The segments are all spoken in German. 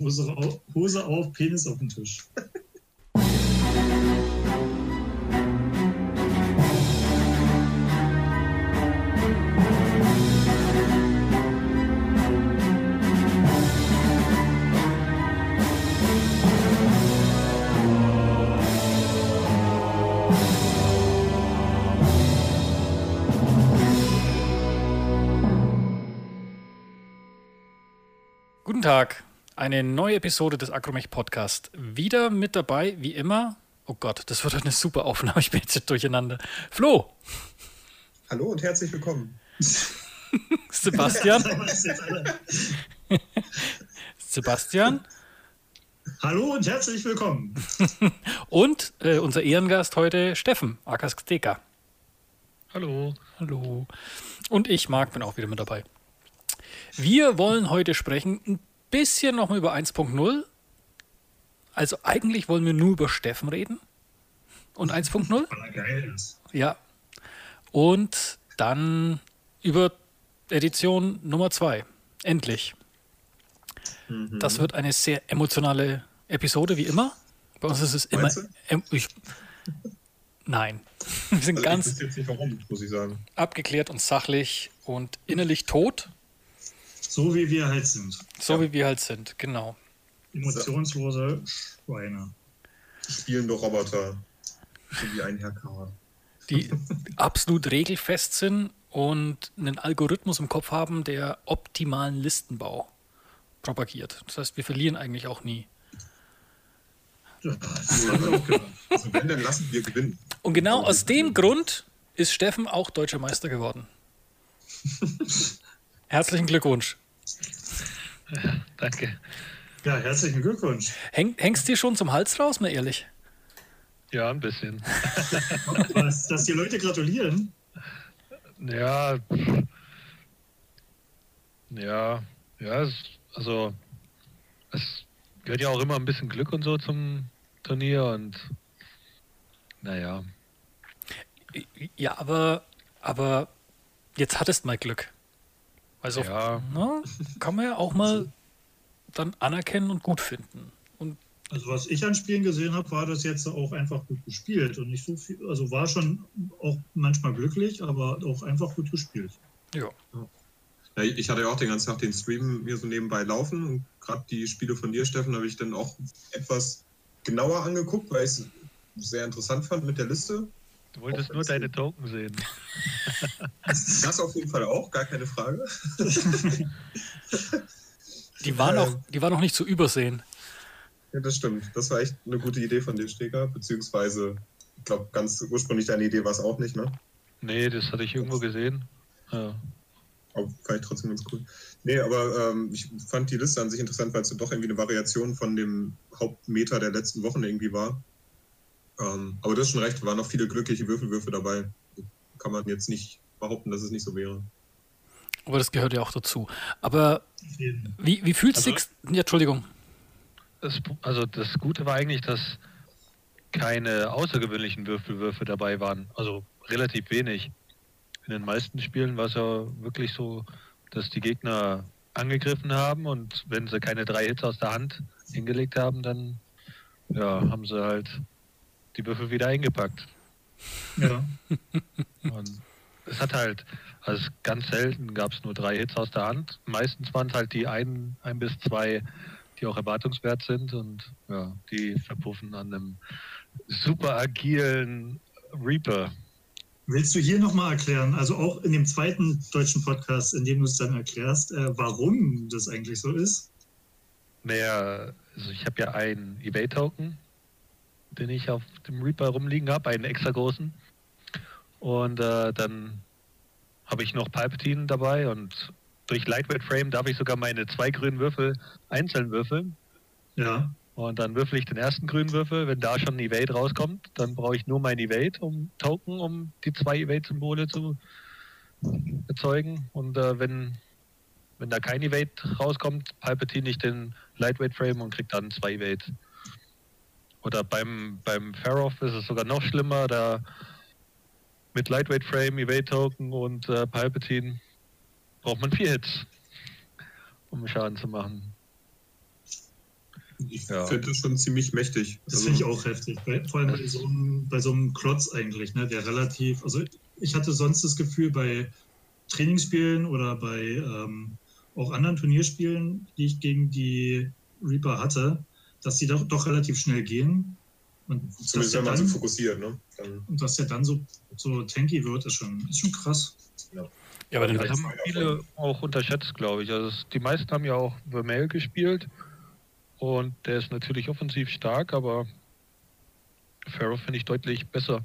Hose auf, Penis auf den Tisch. Eine neue Episode des Akromech Podcast. Wieder mit dabei, wie immer. Oh Gott, das wird eine super Aufnahme. Ich bin jetzt durcheinander. Flo. Hallo und herzlich willkommen. Sebastian. Sebastian. Hallo und herzlich willkommen. und äh, unser Ehrengast heute, Steffen, Akas Steka. Hallo. Hallo. Und ich, Marc, bin auch wieder mit dabei. Wir wollen heute sprechen ein bisschen nochmal über 1.0. Also eigentlich wollen wir nur über Steffen reden. Und 1.0. Weil er geil ist. Ja. Und dann über Edition Nummer 2. Endlich. Mhm. Das wird eine sehr emotionale Episode, wie immer. Bei uns ist es immer. Ich, nein. Wir sind Also ganz Ich jetzt nicht warum, muss ich sagen. abgeklärt und sachlich und innerlich tot, So wie wir halt sind. so wie wir halt sind. Genau. Emotionslose Schweine. Spielende Roboter. So wie ein Herr K. Die absolut regelfest sind und einen Algorithmus im Kopf haben, der optimalen Listenbau propagiert. Das heißt, wir verlieren eigentlich auch nie. Ja. Also wenn, dann lassen wir gewinnen. Und genau aus dem Grund ist Steffen auch deutscher Meister geworden. Herzlichen Glückwunsch. Danke. Ja, herzlichen Glückwunsch. Häng, hängst dir schon zum Hals raus, mal ehrlich? Ja, ein bisschen. Was, dass die Leute gratulieren. Ja. Ja, ja, es, also es gehört ja auch immer ein bisschen Glück und so zum Turnier und naja. Ja, aber, aber jetzt hattest mal Glück. Also, Ja. na, kann man ja auch mal dann anerkennen und gut finden. Und Also was ich an Spielen gesehen habe, war das jetzt auch einfach gut gespielt und nicht so viel. Also war schon auch manchmal glücklich, aber auch einfach gut gespielt. ja, Ja, ich hatte ja auch den ganzen Tag den Stream hier so nebenbei laufen und gerade die Spiele von dir, Steffen, habe ich dann auch etwas genauer angeguckt, weil ich es sehr interessant fand mit der Liste. Du wolltest nur deine Token sehen. Das auf jeden Fall auch, gar keine Frage. die waren, auch, Ähm. die waren auch nicht zu übersehen. Ja, das stimmt. Das war echt eine gute Idee von dir, Steger, beziehungsweise, ich glaube, ganz ursprünglich deine Idee war es auch nicht, ne? Nee, das hatte ich irgendwo gesehen. Ja. Aber fand ich trotzdem ganz cool. Nee, aber ähm, ich fand die Liste an sich interessant, weil es so doch irgendwie eine Variation von dem Hauptmeter der letzten Wochen irgendwie war. Ähm, aber das ist schon recht, waren noch viele glückliche Würfelwürfe dabei. Kann man jetzt nicht behaupten, dass es nicht so wäre. Aber das gehört ja auch dazu. Aber wie, wie fühlt es Also- sich. Ja, Entschuldigung. Das, also das Gute war eigentlich, dass keine außergewöhnlichen Würfelwürfe dabei waren. Also relativ wenig. In den meisten Spielen war es ja wirklich so, dass die Gegner angegriffen haben und wenn sie keine drei Hits aus der Hand hingelegt haben, dann ja, haben sie halt die Würfel wieder eingepackt. Ja. Und es hat halt, also ganz selten gab es nur drei Hits aus der Hand. Meistens waren es halt die ein, ein bis zwei, die auch erwartungswert sind und ja, die verpuffen an einem super agilen Reaper. Willst du hier nochmal erklären, also auch in dem zweiten deutschen Podcast, in dem du es dann erklärst, äh, warum das eigentlich so ist? Naja, also ich habe ja einen Evade-Token, den ich auf dem Reaper rumliegen habe, einen extra großen. Und äh, dann habe ich noch Palpatine dabei und durch Lightweight Frame darf ich sogar meine zwei grünen Würfel einzeln würfeln. Ja. Und dann würfel ich den ersten grünen Würfel. Wenn da schon ein Evade rauskommt, dann brauche ich nur mein Evade, um Token, um die zwei Evade-Symbole zu erzeugen. Und äh, wenn, wenn da kein Evade rauskommt, Palpatine ich den Lightweight Frame und krieg dann zwei Evade. Oder beim, beim Feroff ist es sogar noch schlimmer, da mit Lightweight Frame, Evade Token und äh, Palpatine braucht man vier Hits, um Schaden zu machen. Ich Ja. finde das schon ziemlich mächtig. Das Also, finde ich auch heftig. Bei, vor allem bei so, einem, bei so einem Klotz eigentlich, ne, der relativ, also ich hatte sonst das Gefühl bei Trainingsspielen oder bei ähm, auch anderen Turnierspielen, die ich gegen die Reaper hatte, dass die doch, doch relativ schnell gehen. Und dass, Zumindest wenn man so dann, fokussiert, ne? Dann, und dass der dann so, so tanky wird, ist schon, ist schon krass. Ja, aber den Das haben viele auch unterschätzt, glaube ich. Also es, die meisten haben ja auch Vermeil gespielt und der ist natürlich offensiv stark, aber Pharaoh finde ich deutlich besser,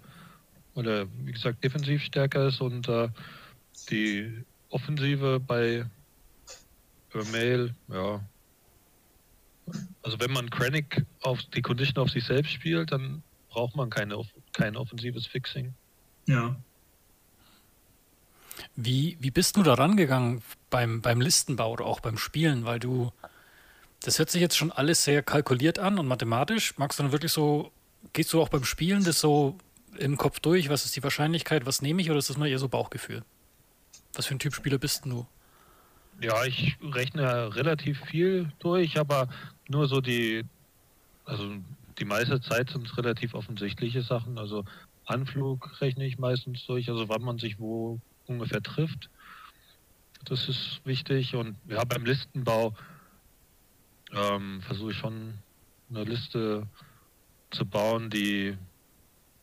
weil er, wie gesagt, defensiv stärker ist und äh, die Offensive bei Vermeil, ja. Also wenn man Krennic auf die Condition auf sich selbst spielt, dann braucht man keine, kein offensives Fixing. Ja. Wie, wie bist du da rangegangen beim, beim Listenbau oder auch beim Spielen? Weil du, das hört sich jetzt schon alles sehr kalkuliert an und mathematisch. Magst du dann wirklich so, gehst du auch beim Spielen das so im Kopf durch? Was ist die Wahrscheinlichkeit, was nehme ich oder ist das mal eher so Bauchgefühl? Was für ein Typ Spieler bist du? Ja, ich rechne relativ viel durch, aber nur so die, also die meiste Zeit sind es relativ offensichtliche Sachen. Also Anflug rechne ich meistens durch, also wann man sich wo ungefähr trifft. Das ist wichtig. Und ja, beim Listenbau ähm, versuche ich schon eine Liste zu bauen, die,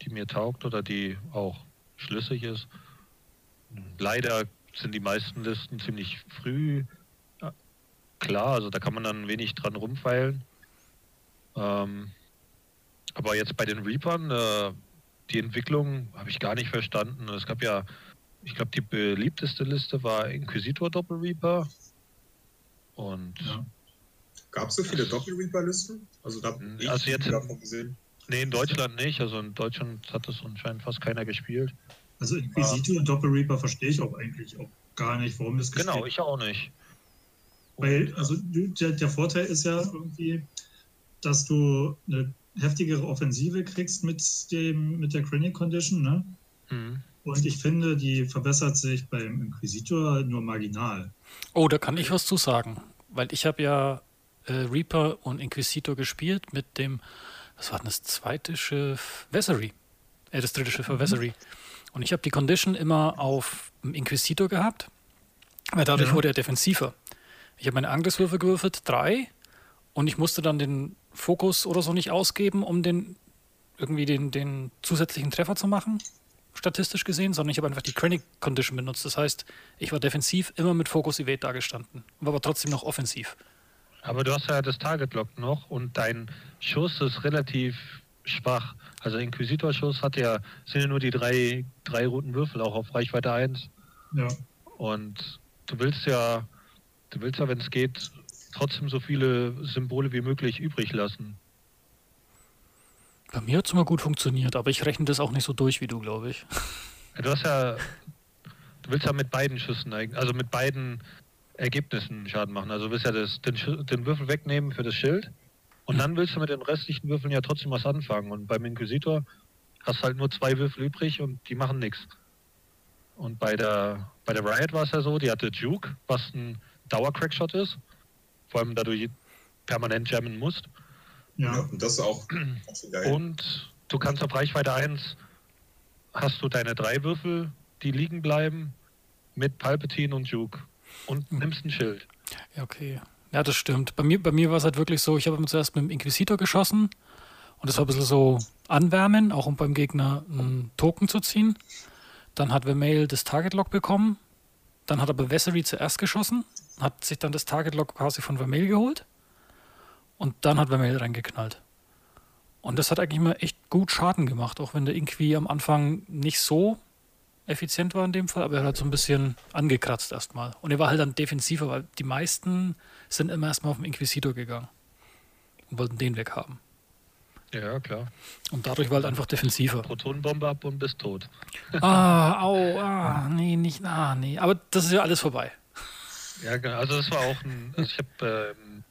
die mir taugt oder die auch schlüssig ist. Leider sind die meisten Listen ziemlich früh klar, also da kann man dann wenig dran rumfeilen. Ähm, aber jetzt bei den Reapern, äh, die Entwicklung habe ich gar nicht verstanden. Es gab ja, ich glaube, die beliebteste Liste war Inquisitor Doppel Reaper. Und Ja. Gab es so viele Doppel-Reaper-Listen? Also da habe ich Also jetzt- davon gesehen. nee, in Deutschland nicht. Also in Deutschland hat das anscheinend fast keiner gespielt. Also Inquisitor und Doppel Reaper verstehe ich auch eigentlich auch gar nicht, warum das Genau, ich auch nicht. Weil, also der, der Vorteil ist ja irgendwie, dass du eine heftigere Offensive kriegst mit dem mit der Chronic Condition, ne? mhm. Und ich finde, die verbessert sich beim Inquisitor nur marginal. Oh, da kann ich was zu sagen. Weil ich habe ja äh, Reaper und Inquisitor gespielt mit dem, was war denn das zweite Schiff? Vessery. Äh, das dritte Schiff war Vessery. Und ich habe die Condition immer auf dem Inquisitor gehabt, weil dadurch Ja. wurde er defensiver. Ich habe meine Angriffswürfe gewürfelt, drei, und ich musste dann den Fokus oder so nicht ausgeben, um den irgendwie den, den zusätzlichen Treffer zu machen, statistisch gesehen, sondern ich habe einfach die Chronic Condition benutzt. Das heißt, ich war defensiv immer mit Focus Evade dagestanden, war aber trotzdem noch offensiv. Aber du hast ja das Target Lock noch und dein Schuss ist relativ schwach. Also Inquisitor-Schuss hat ja, sind ja nur die drei, drei roten Würfel auch auf Reichweite 1. Ja. Und du willst ja, du willst ja, wenn es geht, trotzdem so viele Symbole wie möglich übrig lassen. Bei mir hat es immer gut funktioniert, aber ich rechne das auch nicht so durch wie du, glaube ich. Ja, Du hast ja, du willst ja mit beiden Schüssen, also mit beiden Ergebnissen Schaden machen. Also du willst ja das, den, den Würfel wegnehmen für das Schild und dann willst du mit den restlichen Würfeln ja trotzdem was anfangen. Und beim Inquisitor hast halt nur zwei Würfel übrig und die machen nichts. Und bei der, bei der Riot war es ja so, die hatte Juke, was ein Dauer-Crackshot ist. Vor allem, da du permanent jammen musst. Ja. Ja. und das ist auch, auch so geil. Und du kannst auf Reichweite 1 hast du deine drei Würfel, die liegen bleiben, mit Palpatine und Juke. Und nimmst ein Schild. Ja, okay. Ja, das stimmt. Bei mir, bei mir war es halt wirklich so, ich habe zuerst mit dem Inquisitor geschossen und das war ein bisschen so anwärmen, auch um beim Gegner einen Token zu ziehen. Dann hat Vermeil das Target Lock bekommen. Dann hat aber Vessery zuerst geschossen, hat sich dann das Target Lock quasi von Vermeil geholt. Und dann hat Vermeil reingeknallt. Und das hat eigentlich mal echt gut Schaden gemacht, auch wenn der Inqui am Anfang nicht so effizient war in dem Fall, aber er hat so ein bisschen angekratzt erstmal. Und er war halt dann defensiver, weil die meisten sind immer erstmal auf den Inquisitor gegangen und wollten den weghaben. Ja, klar. Und dadurch war halt einfach defensiver. Protonenbombe ab und bist tot. Ah, au, ah, nee, nicht, ah, nee. Aber das ist ja alles vorbei. Ja, genau. Also das war auch ein. Also ich habe ähm,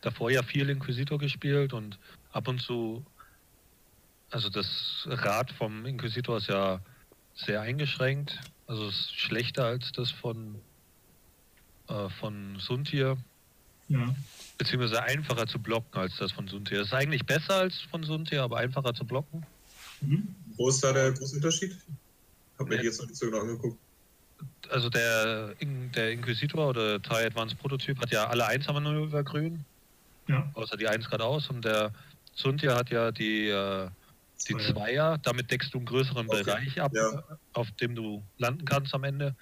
davor ja viel Inquisitor gespielt und ab und zu. Also das Rad vom Inquisitor ist ja sehr eingeschränkt. Also es ist schlechter als das von, äh, von Suntir. Ja. Beziehungsweise einfacher zu blocken als das von Suntier. Das ist eigentlich besser als von Suntier, aber einfacher zu blocken. Mhm. Wo ist da der große Unterschied? Hab mir Ja. die jetzt noch nicht so genau angeguckt. Also der, In- der Inquisitor oder TIE Advanced Prototyp hat ja alle Einsermanöver grün, Ja. außer die 1 geradeaus. Und der Suntier hat ja die, äh, die Zweier. Zweier. Damit deckst du einen größeren Okay. Bereich ab, Ja. auf dem du landen kannst am Ende.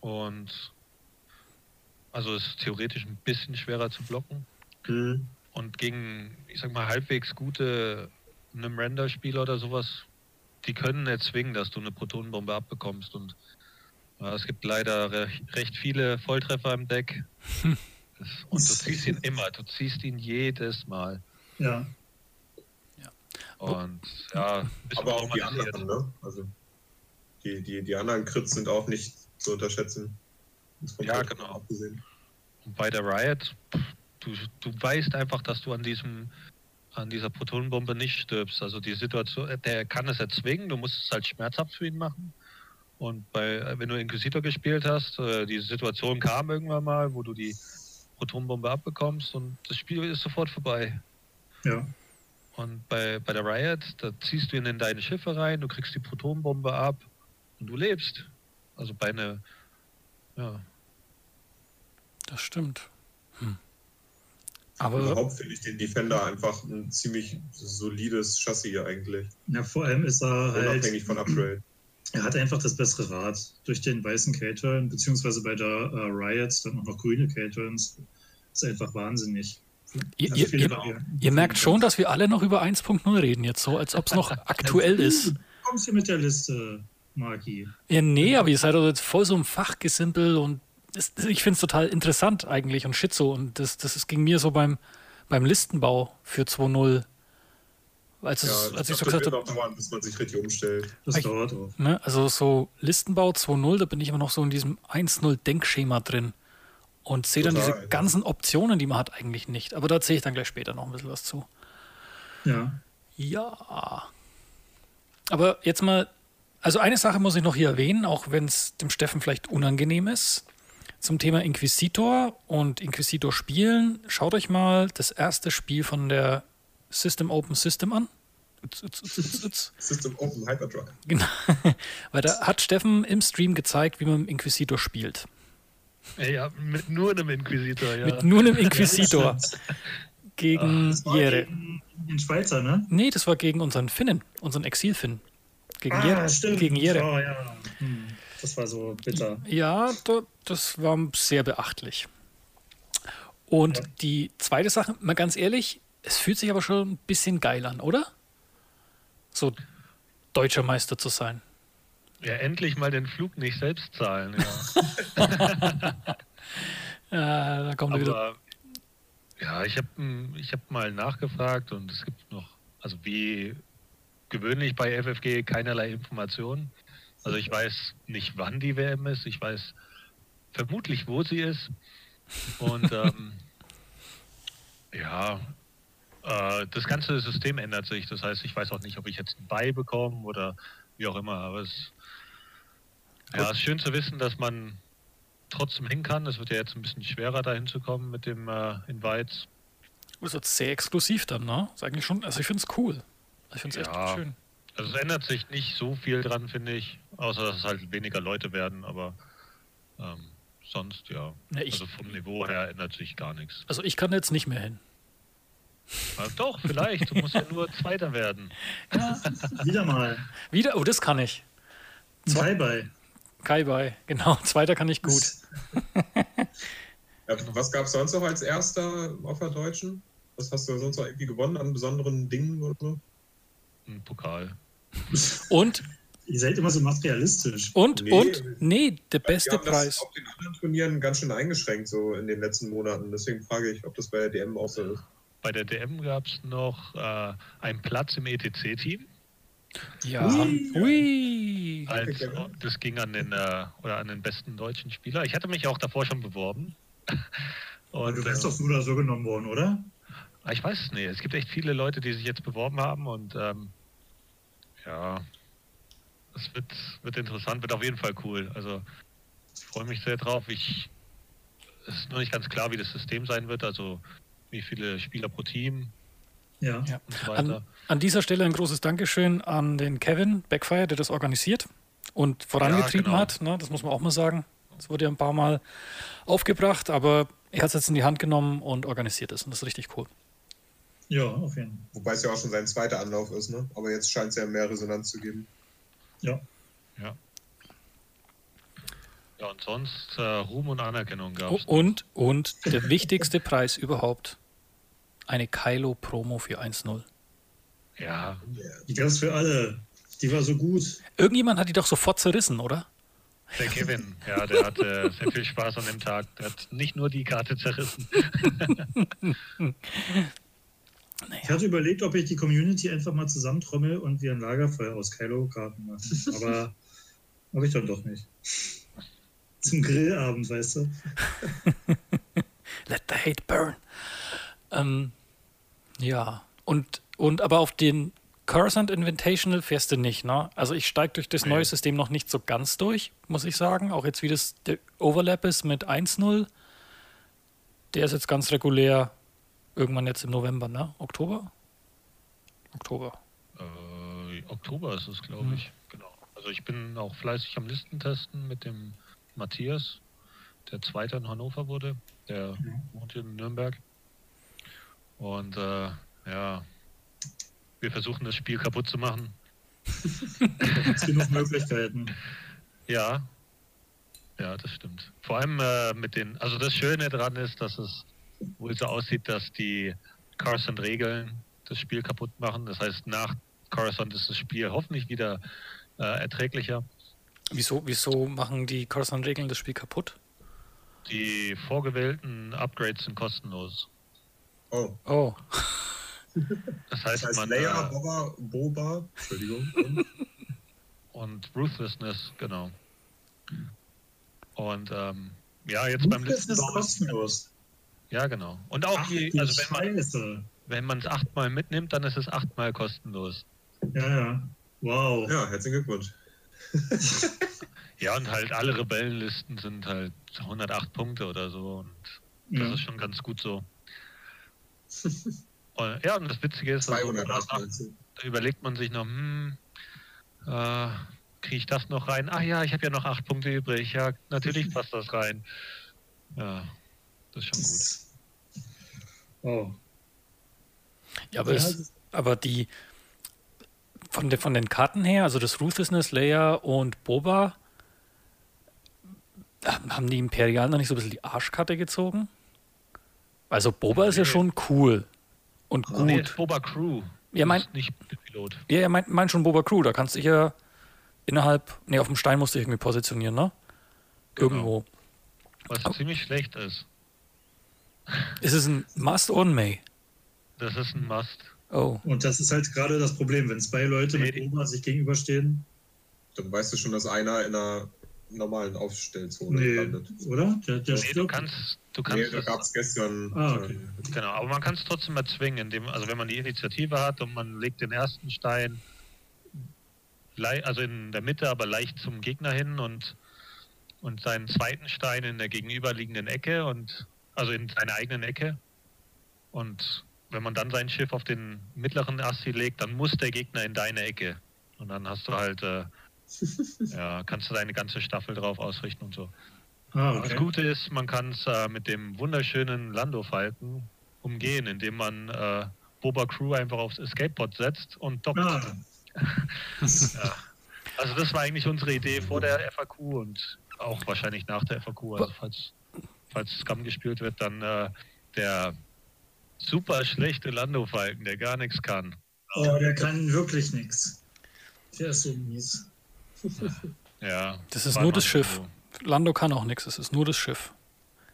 Und also ist theoretisch ein bisschen schwerer zu blocken. Hm. Und gegen, ich sag mal, halbwegs gute einem Render-Spieler oder sowas, die können erzwingen, dass du eine Protonenbombe abbekommst. Und ja, es gibt leider recht, recht viele Volltreffer im Deck. Und du ziehst ihn immer, du ziehst ihn jedes Mal. Ja. Und ja, Aber auch die anderen, ne? Also die, die, die anderen Crits sind auch nicht zu unterschätzen. Ja, Volltreffer genau. Abgesehen. Und bei der Riot, du, du weißt einfach, dass du an diesem an dieser Protonenbombe nicht stirbst. Also die Situation, der kann es erzwingen, du musst es halt schmerzhaft für ihn machen. Und bei, wenn du Inquisitor gespielt hast, äh, die Situation kam irgendwann mal, wo du die Protonenbombe abbekommst und das Spiel ist sofort vorbei. Ja. Und bei, bei der Riot, da ziehst du ihn in deine Schiffe rein, du kriegst die Protonenbombe ab und du lebst. Also bei einer, ja, Das stimmt. Hm. Aber überhaupt finde ich den Defender einfach ein ziemlich solides Chassis eigentlich. Ja, vor allem ist er halt. Unabhängig von Upgrade. Er hat einfach das bessere Rad. Durch den weißen K-Turn, beziehungsweise bei der äh, Riots dann auch noch grüne K-Turns. Ist einfach wahnsinnig. ihr, Also ihr, ihr, ihr merkt schon, dass wir alle noch über 1.0 reden jetzt so, als ob es noch aktuell ist. Du kommst hier mit der Liste, Maki. Ja, nee, aber ihr seid doch jetzt voll so im Fachgesimpel und das, ich finde es total interessant eigentlich und Schizo. Und das, das ist, ging mir so beim, beim Listenbau für 2.0. Als, es, Ja, als ich so gesagt habe, dauern, bis man sich richtig umstellt. Das Ich- dauert auch. ne, also so Listenbau 2.0, da bin ich immer noch so in diesem 1.0 Denkschema drin und sehe dann diese ja. ganzen Optionen, die man hat, eigentlich nicht. Aber da erzähle ich dann gleich später noch ein bisschen was zu. Ja. Ja. Aber jetzt mal, also eine Sache muss ich noch hier erwähnen, auch wenn es dem Steffen vielleicht unangenehm ist. Zum Thema Inquisitor und Inquisitor spielen. Schaut euch mal das erste Spiel von der System Open System an. System Open Hyperdrive. Genau. Weil da hat Steffen im Stream gezeigt, wie man mit Inquisitor spielt. ja mit nur einem Inquisitor, ja. Mit nur einem Inquisitor gegen Das war Jere. gegen den Schweizer, ne? Nee, das war gegen unseren Finnen, unseren Exilfinn. Gegen ah, Jere. stimmt. Gegen Jere. Oh, ja. Hm. Das war so bitter. Ja, da, das war sehr beachtlich. Und Ja. die zweite Sache, mal ganz ehrlich, es fühlt sich aber schon ein bisschen geil an, oder? So deutscher Meister zu sein. Ja, endlich mal den Flug nicht selbst zahlen, ja. Ja, da kommt er wieder. Aber ja, ich habe ich hab mal nachgefragt und es gibt noch, also wie gewöhnlich bei FFG keinerlei Informationen. Also ich weiß nicht, wann die WM ist, ich weiß vermutlich, wo sie ist. Und ähm, ja, äh, das ganze System ändert sich. Das heißt, ich weiß auch nicht, ob ich jetzt ein Bei bekomme oder wie auch immer. Aber es ja, ist schön zu wissen, dass man trotzdem hin kann. Es wird ja jetzt ein bisschen schwerer, da hinzukommen mit dem äh, Invites. Das ist sehr exklusiv dann, ne? Ist eigentlich schon, also ich finde es cool. Ich finde es Ja. echt schön. Also es ändert sich nicht so viel dran, finde ich. Außer dass es halt weniger Leute werden, aber ähm, sonst ja. Ne, ich, Also vom Niveau her ändert sich gar nichts. also ich kann jetzt nicht mehr hin. Aber doch, vielleicht. Du musst ja nur Zweiter werden. Wieder mal. Wieder, oh, das kann ich. Ein Bye-Bye. Kai bei, genau. Zweiter kann ich gut. Ja, was gab es sonst noch als erster auf der Deutschen? Was hast du sonst noch irgendwie gewonnen an besonderen Dingen oder so? Ein Pokal. Und, Ihr seid immer so materialistisch. und, Nee. und, nee, der Wir beste haben das Preis. auf den anderen Turnieren ganz schön eingeschränkt, so in den letzten Monaten. Deswegen frage ich, ob das bei der DM auch so ist. Bei der DM gab es noch äh, einen Platz im ETC-Team. Ja. Ui. Ui. Als, das ging an den, äh, oder an den besten deutschen Spieler. Ich hatte mich auch davor schon beworben. Und, du wärst äh, doch so genommen worden, oder? Ah, Ich weiß es nicht. Es gibt echt viele Leute, die sich jetzt beworben haben und ähm, ja, es wird, wird interessant, wird auf jeden Fall cool. Also ich freue mich sehr drauf. Ich es ist noch nicht ganz klar, wie das System sein wird, also wie viele Spieler pro Team Ja. Ja. und so An, weiter. an dieser Stelle ein großes Dankeschön an den Kevin Backfire, der das organisiert und vorangetrieben genau. hat. Ne? Das muss man auch mal sagen. Das wurde ja ein paar Mal aufgebracht, aber er hat es jetzt in die Hand genommen und organisiert es. Und das ist richtig cool. Ja, auf jeden Fall. Wobei es ja auch schon sein zweiter Anlauf ist, ne? Aber jetzt scheint es ja mehr Resonanz zu geben. Ja. Ja. Ja, und sonst äh, Ruhm und Anerkennung gab es. und, und der wichtigste Preis überhaupt: eine Kylo-Promo für 1-0. Ja, Die gab es für alle. Die war so gut. Irgendjemand hat die doch sofort zerrissen, oder? der Kevin, ja, der hatte sehr viel Spaß an dem Tag. Der hat nicht nur die Karte zerrissen. Ich hatte überlegt, ob ich die Community einfach mal zusammentrommel und wir ein Lagerfeuer aus Kylo-Karten machen. Aber habe ich dann doch nicht. Zum Grillabend, weißt du? Let the hate burn. Ähm, ja, und, und aber auf den Coruscant Invitational fährst du nicht, ne? Also ich steige durch das neue System noch nicht so ganz durch, muss ich sagen. Auch jetzt, wie das der Overlap ist mit 1.0. Der ist jetzt ganz regulär irgendwann jetzt im November, ne? Oktober? Oktober. Äh, Oktober ist es, glaube Mhm. ich. Genau. Also ich bin auch fleißig am Listentesten mit dem Matthias, der Zweiter in Hannover wurde. Der Mhm. wohnt hier in Nürnberg. Und äh, ja, wir versuchen das Spiel kaputt zu machen. Da gibt es genug Möglichkeiten. Ja, ja, das stimmt. Vor allem äh, mit den, also das Schöne daran ist, dass es wohl so aussieht, dass die Coruscant-Regeln das Spiel kaputt machen. Das heißt, nach Coruscant ist das Spiel hoffentlich wieder äh, erträglicher. Wieso, wieso machen die Coruscant-Regeln das Spiel kaputt? Die vorgewählten Upgrades sind kostenlos. Oh, Oh, Das das heißt, heißt man Leia, äh, Boba, Boba, Entschuldigung. Und, und Ruthlessness, genau. Und ähm, ja, jetzt beim Das letzten ist kostenlos. Ja genau. Und auch Ach, die, die also wenn man Scheiße. wenn man es achtmal mitnimmt, dann ist es achtmal kostenlos. Ja, ja. Wow. ja, herzlichen Glückwunsch. Ja, und halt alle Rebellenlisten sind halt 108 Punkte oder so. Und das Ja. ist schon ganz gut so. Und, ja, und das Witzige ist, also, 208 da, überlegt man sich noch, hm, äh, kriege ich das noch rein? Ah ja, ich habe ja noch acht Punkte übrig. Ja, natürlich passt das rein. Ja, das ist schon gut. Wow. ja, aber, Ja, es, aber die von, der, von den Karten her, also das Ruthlessness, Leia und Boba, haben die Imperialen noch nicht so ein bisschen die Arschkarte gezogen? Also Boba ist ja Nee. schon cool und Oh, nee, gut. ist Boba Crew. Ja, mein- nicht Pilot. Ja, ja, mein, mein schon Boba Crew, da kannst du dich ja innerhalb, nee, auf dem Stein musst du dich irgendwie positionieren, ne? Genau. Irgendwo. Was ziemlich schlecht ist. Ist es ein Must or ein May? Das ist ein Must. Oh. Und das ist halt gerade das Problem, wenn zwei Leute mit Nee. Oma sich gegenüberstehen. Dann weißt du schon, dass einer in einer normalen Aufstellzone Nee, landet. oder? Der, der Nee, du kannst, du Nee, kannst da es- gab es gestern. Ah, okay. Genau, aber man kann es trotzdem erzwingen, indem, also wenn man die Initiative hat und man legt den ersten Stein also in der Mitte, aber leicht zum Gegner hin und, und seinen zweiten Stein in der gegenüberliegenden Ecke und also in seiner eigenen Ecke. Und wenn man dann sein Schiff auf den mittleren Assi legt, dann muss der Gegner in deine Ecke. Und dann hast du halt, äh, ja, kannst du deine ganze Staffel drauf ausrichten und so. Ah, Das okay. Gute ist, man kann es äh, mit dem wunderschönen Lando-Falken umgehen, indem man äh, Boba Crew einfach aufs Escape-Pod setzt und dockt. Ah, Ja. Also das war eigentlich unsere Idee vor der FAQ und auch wahrscheinlich nach der FAQ. Also falls, falls Scum gespielt wird, dann äh, der super schlechte Lando-Falken, der gar nichts kann. oh, der kann wirklich nichts. Der ist so mies. Ja, Das ist nur das Schiff. so. Lando kann auch nichts, es ist nur das Schiff.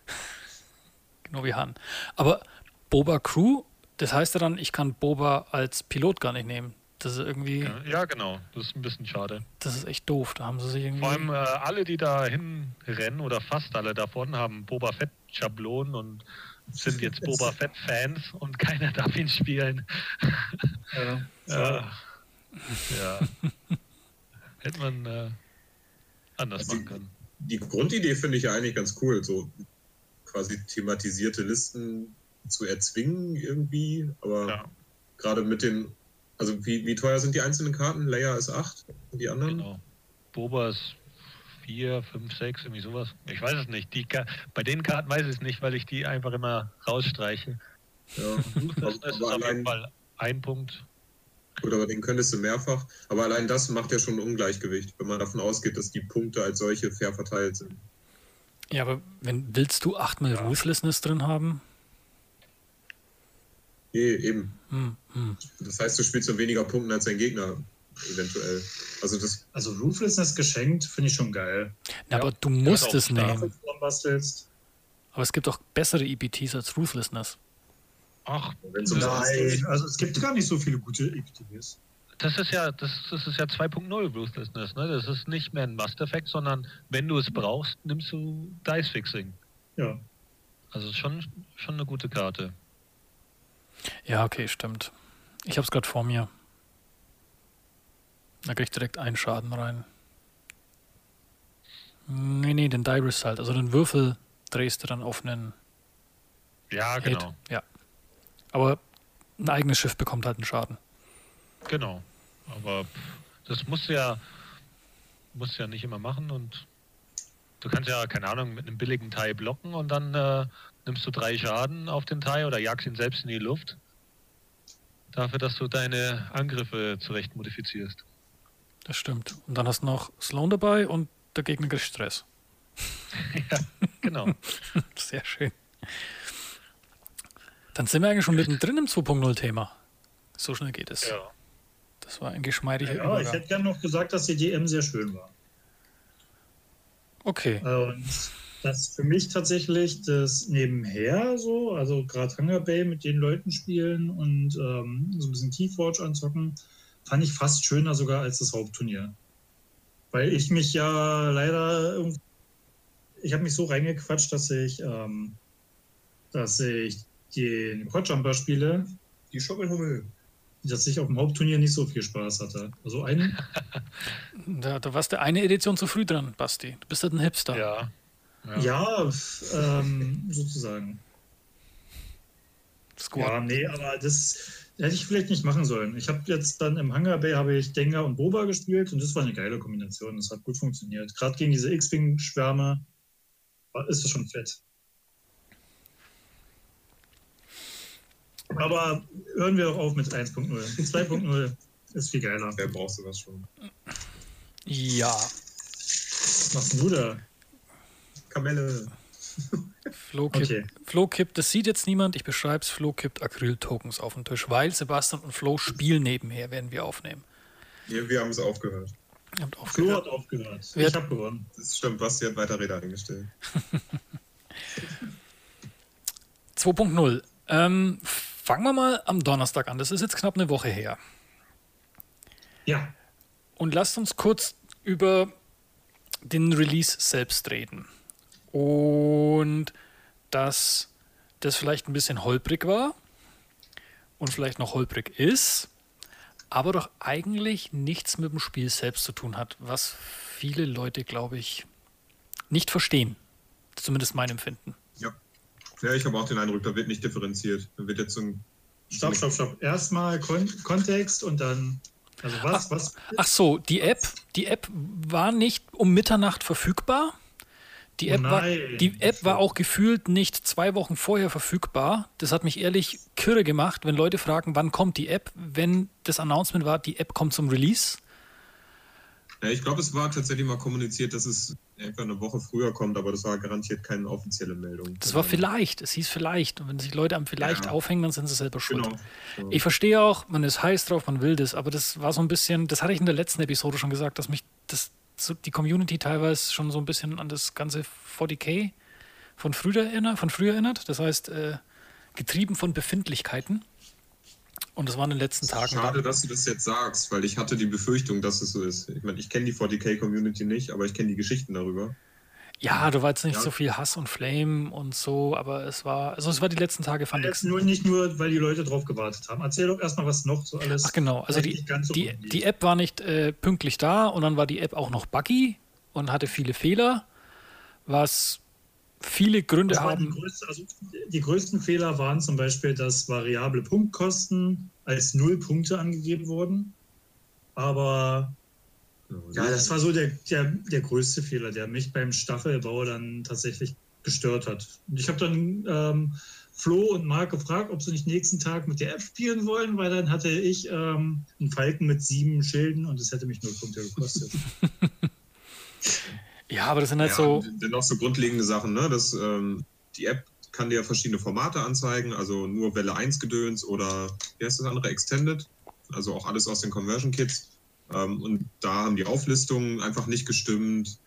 genau wie Han. Aber Boba Crew, das heißt ja dann, ich kann Boba als Pilot gar nicht nehmen. Das ist irgendwie, Ja, ja, genau. Das ist ein bisschen schade. das ist echt doof. Da haben sie sich irgendwie. Vor allem äh, alle, die da hinrennen oder fast alle davon, haben Boba Fett-Schablonen und sind jetzt Boba Fett-Fans und keiner darf ihn spielen. Ja. Ja. ja. Hätte man äh, anders Also machen können. Die Grundidee finde ich ja eigentlich ganz cool. So quasi thematisierte Listen zu erzwingen irgendwie. Aber ja. gerade mit den, also wie, wie teuer sind die einzelnen Karten? Layer ist 8 und die anderen? Genau. Boba ist 4, 5, 6, irgendwie sowas. Ich weiß es nicht. Die, bei den Karten weiß ich es nicht, weil ich die einfach immer rausstreiche. Ja, das ist auf jeden Fall ein Punkt. Gut, aber den könntest du mehrfach. Aber allein das macht ja schon ein Ungleichgewicht, wenn man davon ausgeht, dass die Punkte als solche fair verteilt sind. Ja, aber wenn willst du achtmal ja. Ruthlessness drin haben? Nee, eben. Hm, hm. Das heißt, du spielst so weniger Punkte als dein Gegner, eventuell. Also, das also Ruthlessness geschenkt finde ich schon geil. Na, ja, aber du musst es nehmen. Aber es gibt auch bessere EPTs als Ruthlessness. Ach, nein, also es gibt gar nicht so viele gute EPTs. Das ist ja, das, das ist ja 2.0 Ruthlessness, ne? Das ist nicht mehr ein Must-Effekt, sondern wenn du es brauchst, nimmst du Dice-Fixing. Ja. Also schon, schon eine gute Karte. Ja, okay, stimmt. Ich hab's gerade vor mir. Da krieg ich direkt einen Schaden rein. Nee, nee, den Die Result. Also den Würfel drehst du dann auf einen. Ja, genau. Hit. Ja. Aber ein eigenes Schiff bekommt halt einen Schaden. Genau. Aber das musst du ja, musst ja nicht immer machen und du kannst ja, keine Ahnung, mit einem billigen Teil blocken und dann äh, nimmst du drei Schaden auf den Teil oder jagst ihn selbst in die Luft. Dafür, dass du deine Angriffe zurecht modifizierst. Das stimmt. Und dann hast du noch Sloan dabei und der Gegner kriegt Stress. ja, genau. Sehr schön. Dann sind wir eigentlich schon mittendrin im 2.0-Thema. So schnell geht es. Ja. Das war ein geschmeidiger Ja, Übergang. ich hätte gerne noch gesagt, dass die DM sehr schön war. Okay. Und das für mich tatsächlich das nebenher so, also gerade Hunger Bay mit den Leuten spielen und ähm, so ein bisschen Keyforge anzocken, fand ich fast schöner sogar als das Hauptturnier. Weil ich mich ja leider irgendwie, ich habe mich so reingequatscht, dass ich, ähm, dass ich den Quadjumper spiele, die Schockelhummel, dass ich auf dem Hauptturnier nicht so viel Spaß hatte. Also ein. da, da warst du eine Edition zu früh dran, Basti. Du bist halt ein Hipster. Ja. Ja, ja ähm, sozusagen. Squad. Ja, nee, aber das hätte ich vielleicht nicht machen sollen. Ich habe jetzt dann im Hangar Bay habe ich Dengar und Boba gespielt und das war eine geile Kombination. Das hat gut funktioniert. Gerade gegen diese X-Wing-Schwärme ist das schon fett. Aber hören wir doch auf mit 1.0. 2.0 ist viel geiler. Wer brauchst du das schon? Ja. Was machst du da? Kamelle. Flo kippt, okay. Flo kippt, das sieht jetzt niemand, ich beschreibe es, Flo kippt Acryl-Tokens auf den Tisch, weil Sebastian und Flo spielen nebenher, werden wir aufnehmen. Ja, wir haben es aufgehört. aufgehört. Flo hat aufgehört. Wer ich habe gewonnen. Das stimmt, Basti hat weiter Räder eingestellt. 2.0. Ähm, Fangen wir mal am Donnerstag an. Das ist jetzt knapp eine Woche her. Ja. Und lasst uns kurz über den Release selbst reden. Und dass das vielleicht ein bisschen holprig war und vielleicht noch holprig ist, aber doch eigentlich nichts mit dem Spiel selbst zu tun hat, was viele Leute, glaube ich, nicht verstehen. Zumindest mein Empfinden. Ja, ich habe auch den Eindruck, da wird nicht differenziert. Da wird jetzt so ein. Stopp, stopp, stopp. Erstmal Kon Kontext und dann. Also was, ach, was? Ach so, die App, die App war nicht um Mitternacht verfügbar. Die App, oh war, die App war auch gefühlt nicht zwei Wochen vorher verfügbar. Das hat mich ehrlich kirre gemacht, wenn Leute fragen, wann kommt die App, wenn das Announcement war, die App kommt zum Release. Ja, ich glaube, es war tatsächlich mal kommuniziert, dass es etwa eine Woche früher kommt, aber das war garantiert keine offizielle Meldung. Das war vielleicht, es hieß vielleicht. Und wenn sich Leute am vielleicht ja. aufhängen, dann sind sie selber schuld. Genau. So. Ich verstehe auch, man ist heiß drauf, man will das, aber das war so ein bisschen, das hatte ich in der letzten Episode schon gesagt, dass mich das, so die Community teilweise schon so ein bisschen an das ganze 40k von früher erinnert, von früher erinnert. Das heißt, äh, getrieben von Befindlichkeiten. Und das war in den letzten Tagen. Schade, dass du das jetzt sagst, weil ich hatte die Befürchtung, dass es so ist. Ich meine, ich kenne die 40k-Community nicht, aber ich kenne die Geschichten darüber. Ja, du war jetzt nicht ja. so viel Hass und Flame und so, aber es war, also es war die letzten Tage fand ich. Nur nicht nur, weil die Leute drauf gewartet haben. Erzähl doch erstmal, was noch so alles. Ach genau, also die, so die, die App war nicht äh, pünktlich da und dann war die App auch noch buggy und hatte viele Fehler, was viele Gründe Das war die, haben. größte, also die größten Fehler waren zum Beispiel, dass variable Punktkosten als null Punkte angegeben wurden. Aber ja, das war so der, der, der größte Fehler, der mich beim Staffelbau dann tatsächlich gestört hat. Ich habe dann ähm, Flo und Marc gefragt, ob sie nicht nächsten Tag mit der App spielen wollen, weil dann hatte ich ähm, einen Falken mit sieben Schilden und es hätte mich null Punkte gekostet. Ja, aber das sind halt ja, so. Dennoch so grundlegende Sachen, ne? Das, ähm, die App kann dir verschiedene Formate anzeigen, also nur Welle 1 Gedöns oder wie heißt das andere? Extended. Also auch alles aus den Conversion Kits. Ähm, und da haben die Auflistungen einfach nicht gestimmt.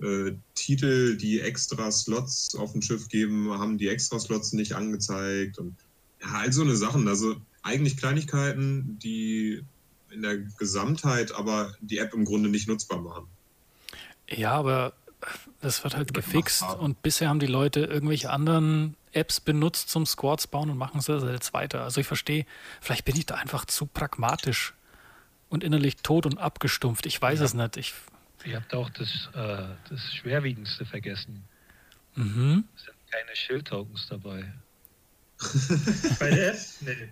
Äh, Titel, die extra Slots auf dem Schiff geben, haben die extra Slots nicht angezeigt. Und ja, all so eine Sachen. Also eigentlich Kleinigkeiten, die in der Gesamtheit aber die App im Grunde nicht nutzbar machen. Ja, aber das wird halt gefixt und bisher haben die Leute irgendwelche anderen Apps benutzt zum Squads bauen und machen es jetzt weiter. Also ich verstehe, vielleicht bin ich da einfach zu pragmatisch und innerlich tot und abgestumpft. Ich weiß Ja. es nicht. Ich, Ihr habt auch das, äh, das Schwerwiegendste vergessen. mhm. Es sind keine Schildtokens dabei. Bei der App? Nee.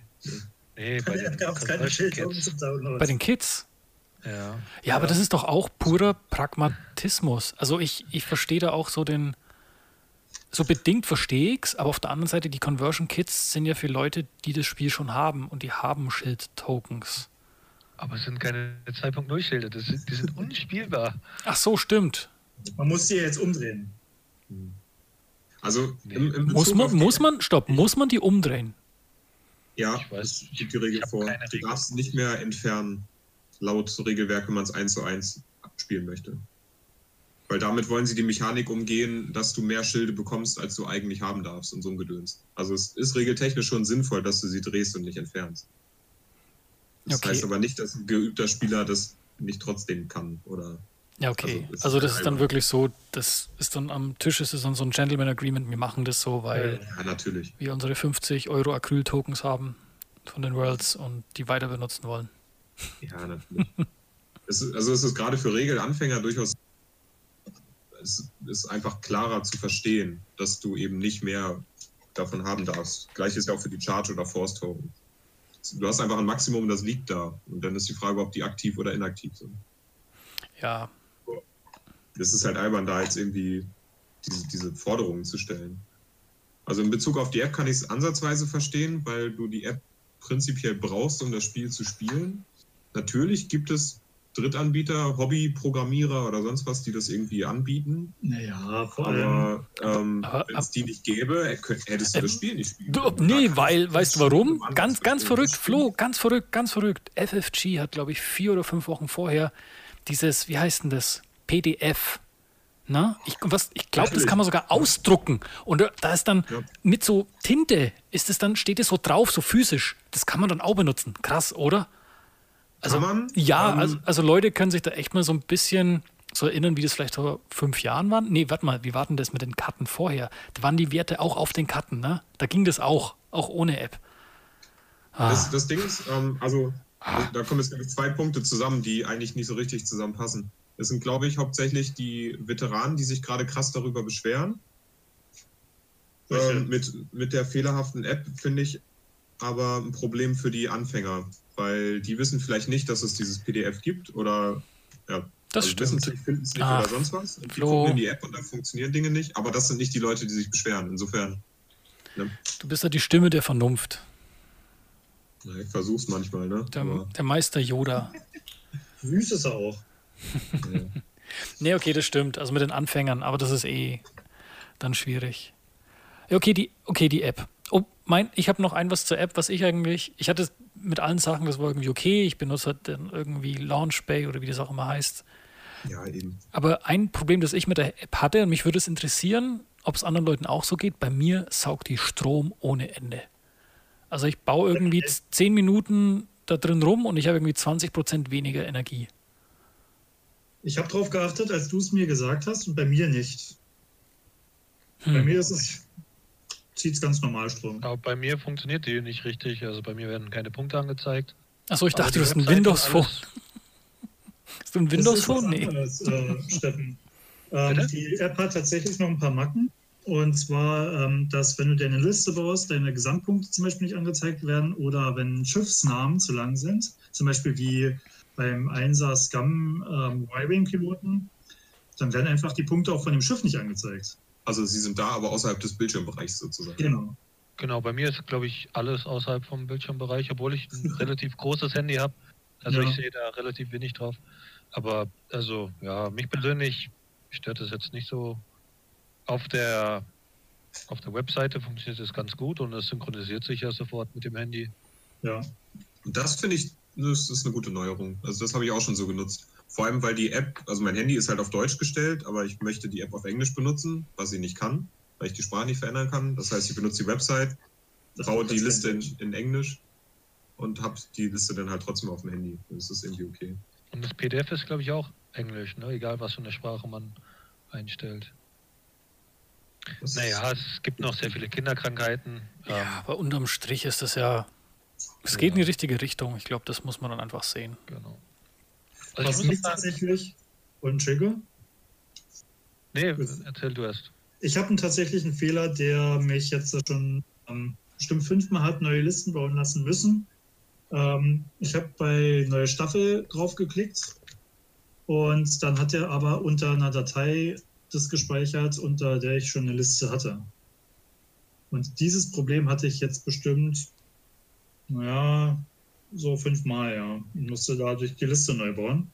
Nee, Bei den es Download. Bei den Kids. Ja. Ja, aber Ja. das ist doch auch purer Pragmatismus. Also ich, ich verstehe da auch so den, so bedingt verstehe ich's, aber auf der anderen Seite, die Conversion Kits sind ja für Leute, die das Spiel schon haben und die haben Schild-Tokens. Aber es sind keine 2.0 Schilder, das sind, die sind unspielbar. Ach so, stimmt. Man muss die jetzt umdrehen. Also Nee. im, im Muss man, muss man, stopp, muss man die umdrehen? Ja, Ich weiß, das gibt die Regel vor. Du darfst nicht mehr entfernen, laut Regelwerk, wenn man es eins zu eins abspielen möchte. Weil damit wollen sie die Mechanik umgehen, dass du mehr Schilde bekommst, als du eigentlich haben darfst und so ein Gedöns. Also es ist regeltechnisch schon sinnvoll, dass du sie drehst und nicht entfernst. Das Okay. heißt aber nicht, dass ein geübter Spieler das nicht trotzdem kann. Oder Ja, okay. Also, Also, das ist dann wirklich so, das ist dann am Tisch, ist es dann so ein Gentleman Agreement, wir machen das so, weil ja, wir unsere 50 Euro Acryl-Tokens haben von den Worlds und die weiter benutzen wollen. Ja, natürlich. es ist, also es ist gerade für Regelanfänger durchaus es ist einfach klarer zu verstehen, dass du eben nicht mehr davon haben darfst. Gleich ist ja auch für die Charge oder Force Token. Du hast einfach ein Maximum, das liegt da. Und dann ist die Frage, ob die aktiv oder inaktiv sind. Ja, Das ist halt albern, da jetzt irgendwie diese, diese Forderungen zu stellen. Also in Bezug auf die App kann ich es ansatzweise verstehen, weil du die App prinzipiell brauchst, um das Spiel zu spielen. Natürlich gibt es Drittanbieter, Hobbyprogrammierer oder sonst was, die das irgendwie anbieten. Naja, vor allem. Aber, ähm, Aber- wenn es die nicht gäbe, hätt- hättest du das Spiel nicht spielen Du, können. nee, weil, weißt du warum? Ganz, ganz verrückt, Flo, ganz verrückt, ganz verrückt. FFG hat, glaube ich, vier oder fünf Wochen vorher dieses, wie heißt denn das? PDF. Na? Ich, was, ich glaube, das kann man sogar ausdrucken. Und da ist dann Ja. mit so Tinte, ist es dann, steht es so drauf, so physisch. Das kann man dann auch benutzen. Krass, oder? Also, Kann man? Ja, also, also Leute können sich da echt mal so ein bisschen so erinnern, wie das vielleicht vor fünf Jahren waren. Nee, warte mal, wie war denn das mit den Karten vorher? Da waren die Werte auch auf den Karten, ne? Da ging das auch, auch ohne App. Ah, Das, das Ding ist, ähm, also da- da kommen jetzt zwei Punkte zusammen, die eigentlich nicht so richtig zusammenpassen. Es sind, glaube ich, hauptsächlich die Veteranen, die sich gerade krass darüber beschweren. Ähm, mit, mit der fehlerhaften App finde ich aber ein Problem für die Anfänger, weil die wissen vielleicht nicht, dass es dieses PDF gibt oder ja, das also wissen es stimmt. nicht, finden es nicht Ah, oder sonst was. Und die Flo. gucken in die App und da funktionieren Dinge nicht, aber das sind nicht die Leute, die sich beschweren. Insofern, ne? Du bist ja die Stimme der Vernunft. Ja, ich versuch's manchmal, ne? Der, der Meister Yoda. Süß ist er auch. ja. Nee, okay, das stimmt. Also mit den Anfängern, aber das ist eh dann schwierig. Okay, die, okay, die App. Oh, mein, ich habe noch ein was zur App, was ich eigentlich, ich hatte mit allen Sachen, das war irgendwie okay. Ich benutze halt dann irgendwie Launchbay oder wie das auch immer heißt. ja, eben. Aber ein Problem, das ich mit der App hatte, und mich würde es interessieren, ob es anderen Leuten auch so geht, bei mir saugt die Strom ohne Ende. Also ich baue irgendwie zehn Minuten da drin rum und ich habe irgendwie 20% weniger Energie. Ich habe darauf geachtet, als du es mir gesagt hast, und bei mir nicht. Bei Hm. mir ist es, zieht es ganz normal Strom. Aber bei mir funktioniert die nicht richtig. Also bei mir werden keine Punkte angezeigt. Achso, ich dachte, du hast ein Windows-Phone. Hast du ein Windows-Phone? was Nee. anderes, äh, Steffen. Ähm, die App hat tatsächlich noch ein paar Macken. Und zwar, ähm, dass wenn du deine Liste baust, deine Gesamtpunkte zum Beispiel nicht angezeigt werden oder wenn Schiffsnamen zu lang sind, zum Beispiel wie beim Einser Scum ähm, Y-Wing-Piloten, dann werden einfach die Punkte auch von dem Schiff nicht angezeigt. Also sie sind da, aber außerhalb des Bildschirmbereichs sozusagen. Genau. Genau, bei mir ist, glaube ich, alles außerhalb vom Bildschirmbereich, obwohl ich ein relativ großes Handy habe. Also Ja. ich sehe da relativ wenig drauf. Aber also, ja, mich persönlich stört es jetzt nicht so. Auf der auf der Webseite funktioniert es ganz gut und es synchronisiert sich ja sofort mit dem Handy. Ja. Und das finde ich, das ist eine gute Neuerung. Also das habe ich auch schon so genutzt. Vor allem, weil die App, also mein Handy ist halt auf Deutsch gestellt, aber ich möchte die App auf Englisch benutzen, was ich nicht kann, weil ich die Sprache nicht verändern kann. Das heißt, ich benutze die Website, Das baue ist die Liste in, in Englisch und habe die Liste dann halt trotzdem auf dem Handy. Das ist irgendwie okay. Und das PDF ist, glaube ich, auch Englisch, ne? egal was für eine Sprache man einstellt. Das Naja, es gibt noch sehr viele Kinderkrankheiten. Ähm, Ja, aber unterm Strich ist das ja. Es geht in die richtige Richtung. Ich glaube, das muss man dann einfach sehen. genau. Also Was ich mich tatsächlich. Und Trigger? nee, erzähl du erst. Ich habe einen tatsächlichen Fehler, der mich jetzt schon ähm, bestimmt fünfmal hat neue Listen bauen lassen müssen. Ähm, ich habe bei neue Staffel draufgeklickt und dann hat er aber unter einer Datei das gespeichert, unter der ich schon eine Liste hatte. Und dieses Problem hatte ich jetzt bestimmt, naja, so fünfmal, ja. Ich musste dadurch die Liste neu bauen.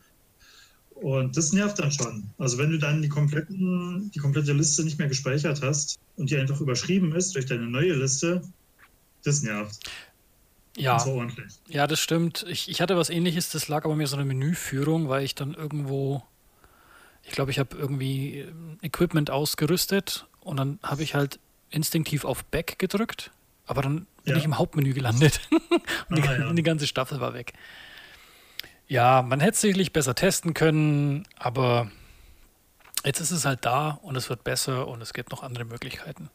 Und das nervt dann schon. Also wenn du dann die, kompletten, die komplette Liste nicht mehr gespeichert hast und die einfach überschrieben ist durch deine neue Liste, das nervt. Ja, Und so ja, das stimmt. Ich, ich hatte was ähnliches, das lag aber mir so eine Menüführung, weil ich dann irgendwo, ich glaube, ich habe irgendwie ähm, Equipment ausgerüstet und dann habe ich halt instinktiv auf Back gedrückt, aber dann bin Ja. ich im Hauptmenü gelandet und, die, Ah, ja. und die ganze Staffel war weg. Ja, man hätte es sicherlich besser testen können, aber jetzt ist es halt da und es wird besser und es gibt noch andere Möglichkeiten.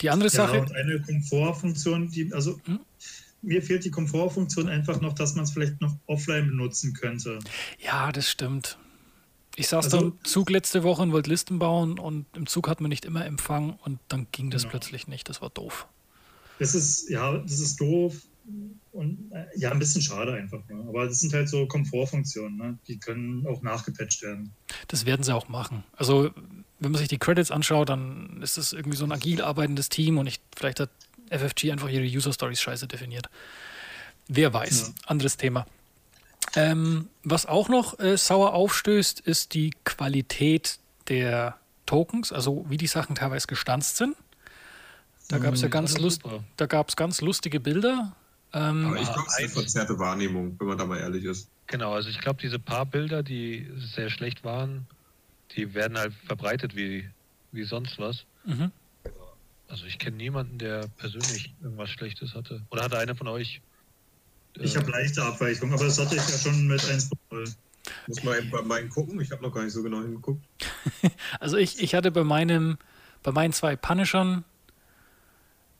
Die andere Ja, Sache, und eine Komfortfunktion, die, also Hm? mir fehlt die Komfortfunktion einfach noch, dass man es vielleicht noch offline benutzen könnte. Ja, das stimmt. Ich saß Also- da im Zug letzte Woche und wollte Listen bauen und im Zug hat man nicht immer Empfang und dann ging das Genau. plötzlich nicht. Das war doof. Das ist, ja, das ist doof und äh, ja, ein bisschen schade einfach. Ne? Aber das sind halt so Komfortfunktionen, ne? die können auch nachgepatcht werden. Das werden sie auch machen. Also, wenn man sich die Credits anschaut, dann ist es irgendwie so ein agil arbeitendes Team und ich, vielleicht hat FFG einfach ihre User Stories scheiße definiert. Wer weiß. Ja. Anderes Thema. Ähm, was auch noch äh, sauer aufstößt, ist die Qualität der Tokens, also wie die Sachen teilweise gestanzt sind. Da gab es ja Mhm. ganz lust, da gab es ganz lustige Bilder. Ähm, Aber ich glaube, es ist eine verzerrte Wahrnehmung, wenn man da mal ehrlich ist. Genau, also ich glaube, diese paar Bilder, die sehr schlecht waren, die werden halt verbreitet wie, wie sonst was. mhm. Also ich kenne niemanden, der persönlich irgendwas Schlechtes hatte. Oder hatte einer von euch? Ich äh, habe leichte Abweichungen, aber das hatte ich ja schon mit 1.0. Muss mal eben bei meinen gucken, ich habe noch gar nicht so genau hingeguckt. Also ich, ich hatte bei meinem, bei meinen zwei Punishern,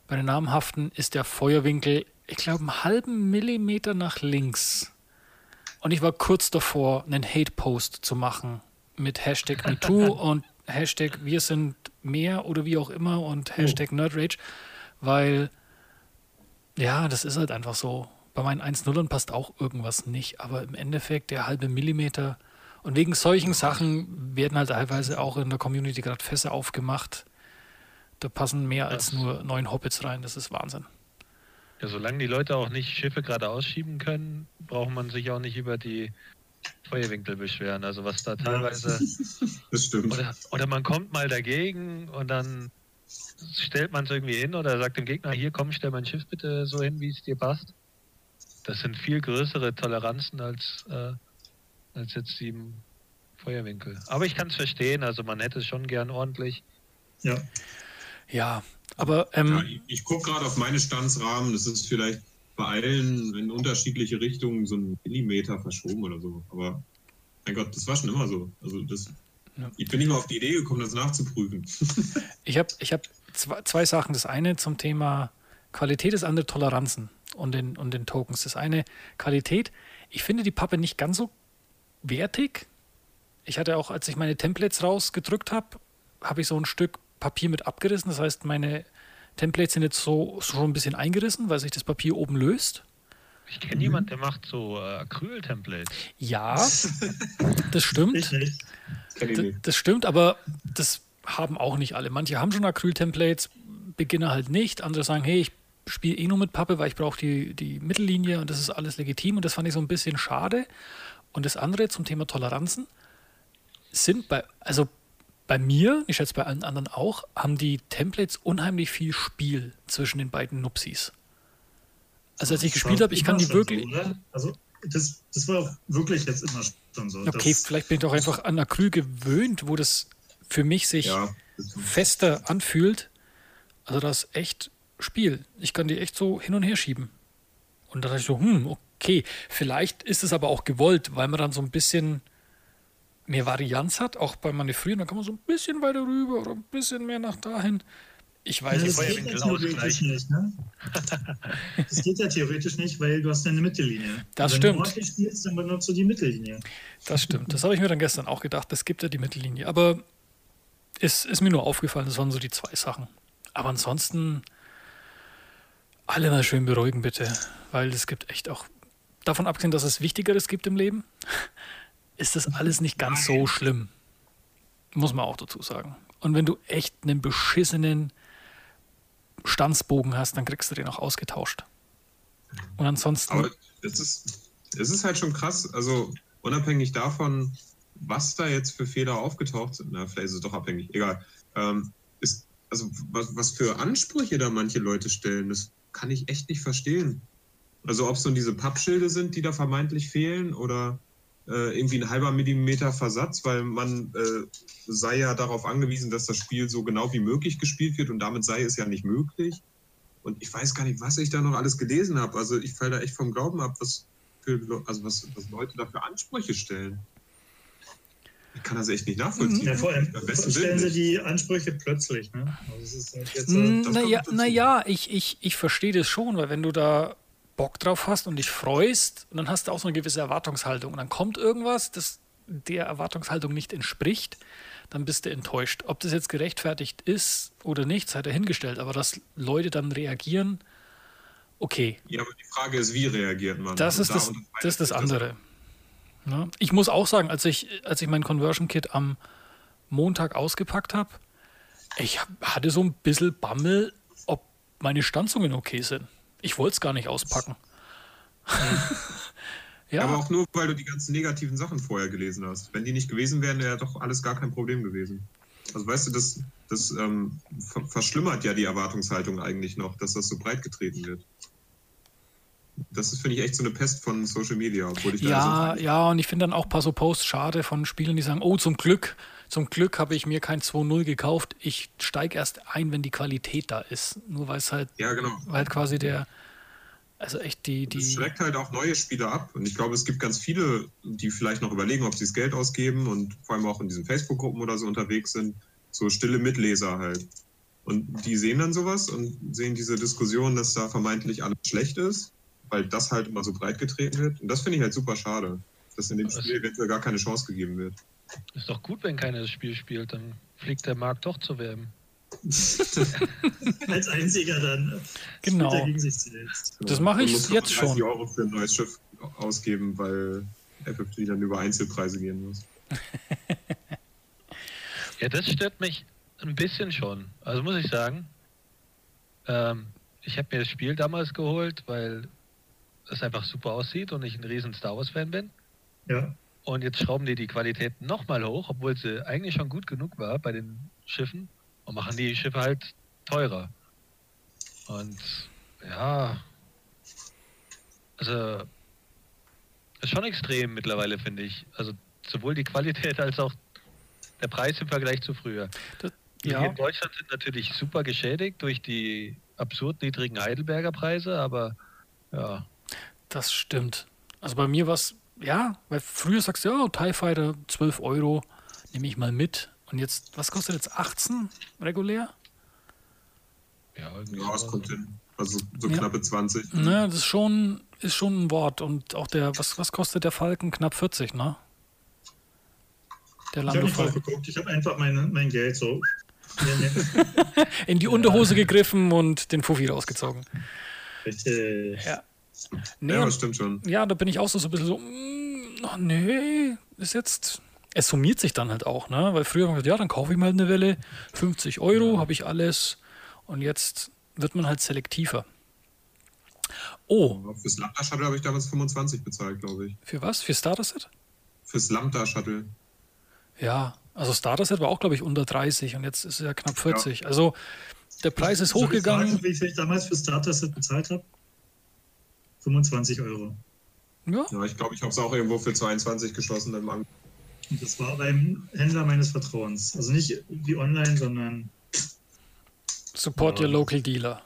bei den namhaften, ist der Feuerwinkel, ich glaube, einen halben Millimeter nach links. Und ich war kurz davor, einen Hate-Post zu machen mit Hashtag MeToo und Hashtag Wir sind mehr oder wie auch immer und Hashtag Nerdrage, weil ja, das ist halt einfach so. Bei meinen 1.0ern passt auch irgendwas nicht, aber im Endeffekt der halbe Millimeter. Und wegen solchen Sachen werden halt teilweise auch in der Community gerade Fässer aufgemacht. Da passen mehr als nur neun Hobbits rein. Das ist Wahnsinn. Ja, solange die Leute auch nicht Schiffe gerade ausschieben können, braucht man sich auch nicht über die Feuerwinkel beschweren. Also was da teilweise. Das stimmt. Oder, oder man kommt mal dagegen und dann stellt man es irgendwie hin oder sagt dem Gegner, hier komm, stell mein Schiff bitte so hin, wie es dir passt. Das sind viel größere Toleranzen als, äh, als jetzt im Feuerwinkel. Aber ich kann es verstehen, also man hätte es schon gern ordentlich. Ja, Ja, aber ähm, Ja, ich ich gucke gerade auf meine Standsrahmen. Das ist vielleicht bei allen in unterschiedliche Richtungen so ein Millimeter verschoben oder so. Aber mein Gott, das war schon immer so. Also das, Ja. ich bin nicht mal auf die Idee gekommen, das nachzuprüfen. ich habe ich hab zwei, zwei Sachen. Das eine zum Thema Qualität, das andere Toleranzen und den, und den Tokens. Das eine Qualität. Ich finde die Pappe nicht ganz so wertig. Ich hatte auch, als ich meine Templates rausgedrückt habe, habe ich so ein Stück Papier mit abgerissen. Das heißt, meine Templates sind jetzt so, schon ein bisschen eingerissen, weil sich das Papier oben löst. Ich kenne jemanden, der macht so äh, Acryl-Templates. Ja, das stimmt. Ich nicht. Kenn ich D- nicht. Das stimmt, aber das haben auch nicht alle. Manche haben schon Acryl-Templates, Beginner halt nicht. Andere sagen, hey, ich spiele eh nur mit Pappe, weil ich brauche die, die Mittellinie und das ist alles legitim. Und das fand ich so ein bisschen schade. Und das andere zum Thema Toleranzen sind bei, also bei mir, ich schätze bei allen anderen auch, haben die Templates unheimlich viel Spiel zwischen den beiden Nupsis. Also als ich Das gespielt habe, ich kann die wirklich. So, oder? also, das, das war auch wirklich jetzt immer schon so. Okay, vielleicht bin ich doch einfach an Acryl gewöhnt, wo das für mich sich Ja, fester anfühlt. Also das ist echt Spiel. Ich kann die echt so hin und her schieben. Und da dachte ich so, hm, okay, vielleicht ist es aber auch gewollt, weil man dann so ein bisschen mehr Varianz hat, auch beim Manövrieren. Dann kann man so ein bisschen weiter rüber oder ein bisschen mehr nach dahin. Ich weiß Ja, das nicht. geht ja Feuerwinkel theoretisch nicht, ne? Das geht ja theoretisch nicht, weil du hast ja eine Mittellinie. Das Wenn stimmt. du ordentlich spielst, dann benutzt du die Mittellinie. Das stimmt. Das habe ich mir dann gestern auch gedacht. Es gibt ja die Mittellinie. Aber es ist mir nur aufgefallen, das waren so die zwei Sachen. Aber ansonsten alle mal schön beruhigen, bitte. Weil es gibt echt auch, davon abgesehen, dass es Wichtigeres gibt im Leben, ist das alles nicht ganz so schlimm. Muss man auch dazu sagen. Und wenn du echt einen beschissenen Stanzbogen hast, dann kriegst du den auch ausgetauscht. Und ansonsten. Aber es ist, es ist halt schon krass, also unabhängig davon, was da jetzt für Fehler aufgetaucht sind, na, vielleicht ist es doch abhängig, egal. Ähm, ist, also was, was für Ansprüche da manche Leute stellen, das kann ich echt nicht verstehen. Also ob es nun diese Pappschilde sind, die da vermeintlich fehlen oder äh, irgendwie ein halber Millimeter Versatz, weil man äh, sei ja darauf angewiesen, dass das Spiel so genau wie möglich gespielt wird und damit sei es ja nicht möglich. Und ich weiß gar nicht, was ich da noch alles gelesen habe. Also ich falle da echt vom Glauben ab, was, für, also was, was Leute da für Ansprüche stellen. Ich kann das echt nicht nachvollziehen. Ja, vor allem Am besten stellen sie die Ansprüche plötzlich. Ne? Also es ist halt jetzt, äh, Naja, dazu. naja ich, ich, ich verstehe das schon, weil wenn du da Bock drauf hast und dich freust, und dann hast du auch so eine gewisse Erwartungshaltung. Und dann kommt irgendwas, das der Erwartungshaltung nicht entspricht, dann bist du enttäuscht. Ob das jetzt gerechtfertigt ist oder nicht, sei dahingestellt. Aber dass Leute dann reagieren, okay, Ja, aber die Frage ist, wie reagiert man? das Und ist da das, das, ist das andere. Ne? Ich muss auch sagen, als ich, als ich mein Conversion Kit am Montag ausgepackt habe, ich hatte so ein bisschen Bammel, ob meine Stanzungen okay sind. Ich wollte es gar nicht auspacken. ja, Aber auch nur, weil du die ganzen negativen Sachen vorher gelesen hast. Wenn die nicht gewesen wären, wäre doch alles gar kein Problem gewesen. Also weißt du, das, das ähm, ver verschlimmert ja die Erwartungshaltung eigentlich noch, dass das so breit getreten wird. Das ist, finde ich, echt so eine Pest von Social Media, obwohl ich da ja, so ja, und ich finde dann auch ein paar so Posts schade von Spielern, die sagen, oh, zum Glück, zum Glück habe ich mir kein 2.0 gekauft. Ich steige erst ein, wenn die Qualität da ist. Nur weil es halt, Ja, genau. weil halt quasi der, also echt die, die, schreckt halt auch neue Spieler ab. Und ich glaube, es gibt ganz viele, die vielleicht noch überlegen, ob sie das Geld ausgeben und vor allem auch in diesen Facebook-Gruppen oder so unterwegs sind. So stille Mitleser halt. Und die sehen dann sowas und sehen diese Diskussion, dass da vermeintlich alles schlecht ist, weil das halt immer so breit getreten wird. Und das finde ich halt super schade, dass in dem Spiel eventuell gar keine Chance gegeben wird. Ist doch gut, wenn keiner das Spiel spielt, dann fliegt der Markt doch zu WM. als einziger dann Genau. gegen sich selbst. Das mache ich jetzt 30 schon. Euro für ein neues Schiff ausgeben, weil FFG dann über Einzelpreise gehen muss. Ja, das stört mich ein bisschen schon. Also muss ich sagen, ähm, ich habe mir das Spiel damals geholt, weil es einfach super aussieht und ich ein riesen Star Wars-Fan bin. Ja. Und jetzt schrauben die die Qualität nochmal hoch, obwohl sie eigentlich schon gut genug war bei den Schiffen und machen die Schiffe halt teurer. Und ja, also ist schon extrem mittlerweile, finde ich. Also sowohl die Qualität als auch der Preis im Vergleich zu früher. Wir ja, in Deutschland sind natürlich super geschädigt durch die absurd niedrigen Heidelberger Preise, aber ja, das stimmt. Also bei mir war es, ja, weil früher sagst du, ja, TIE Fighter 12 Euro, nehme ich mal mit. Und jetzt, was kostet jetzt 18 regulär? ja, irgendwie Ja, es so. kommt hin. Also so Ja. knappe 20. Ne, das ist schon, ist schon ein Wort. Und auch der, was, was kostet der Falken? Knapp 40, ne? Der Ich habe nicht drauf Lando-Falken. geguckt, ich habe einfach mein, mein Geld so In die Unterhose gegriffen und den Fuffi rausgezogen. Richtig. Ja. Nee, Ja, stimmt schon. ja, da bin ich auch so, so ein bisschen so, mm, ach nee, ist jetzt. Es summiert sich dann halt auch, ne? Weil früher haben wir gesagt, ja, dann kaufe ich mal eine Welle, 50 Euro, habe ich alles. Und jetzt wird man halt selektiver. Oh, Fürs Lambda Shuttle habe ich damals 25 bezahlt, glaube ich. für was? Für Starter Set? Fürs Lambda Shuttle. Ja, also Starter Set war auch, glaube ich, unter 30 und jetzt ist es ja knapp 40. Also der Preis ist Soll ich hochgegangen. sagen, wie viel ich damals für Starter Set bezahlt habe? 25 Euro. Ja, Ja, ich glaube, ich habe es auch irgendwo für 22 geschossen. Im An Und das war beim Händler meines Vertrauens. Also nicht wie online, sondern, support your local dealer.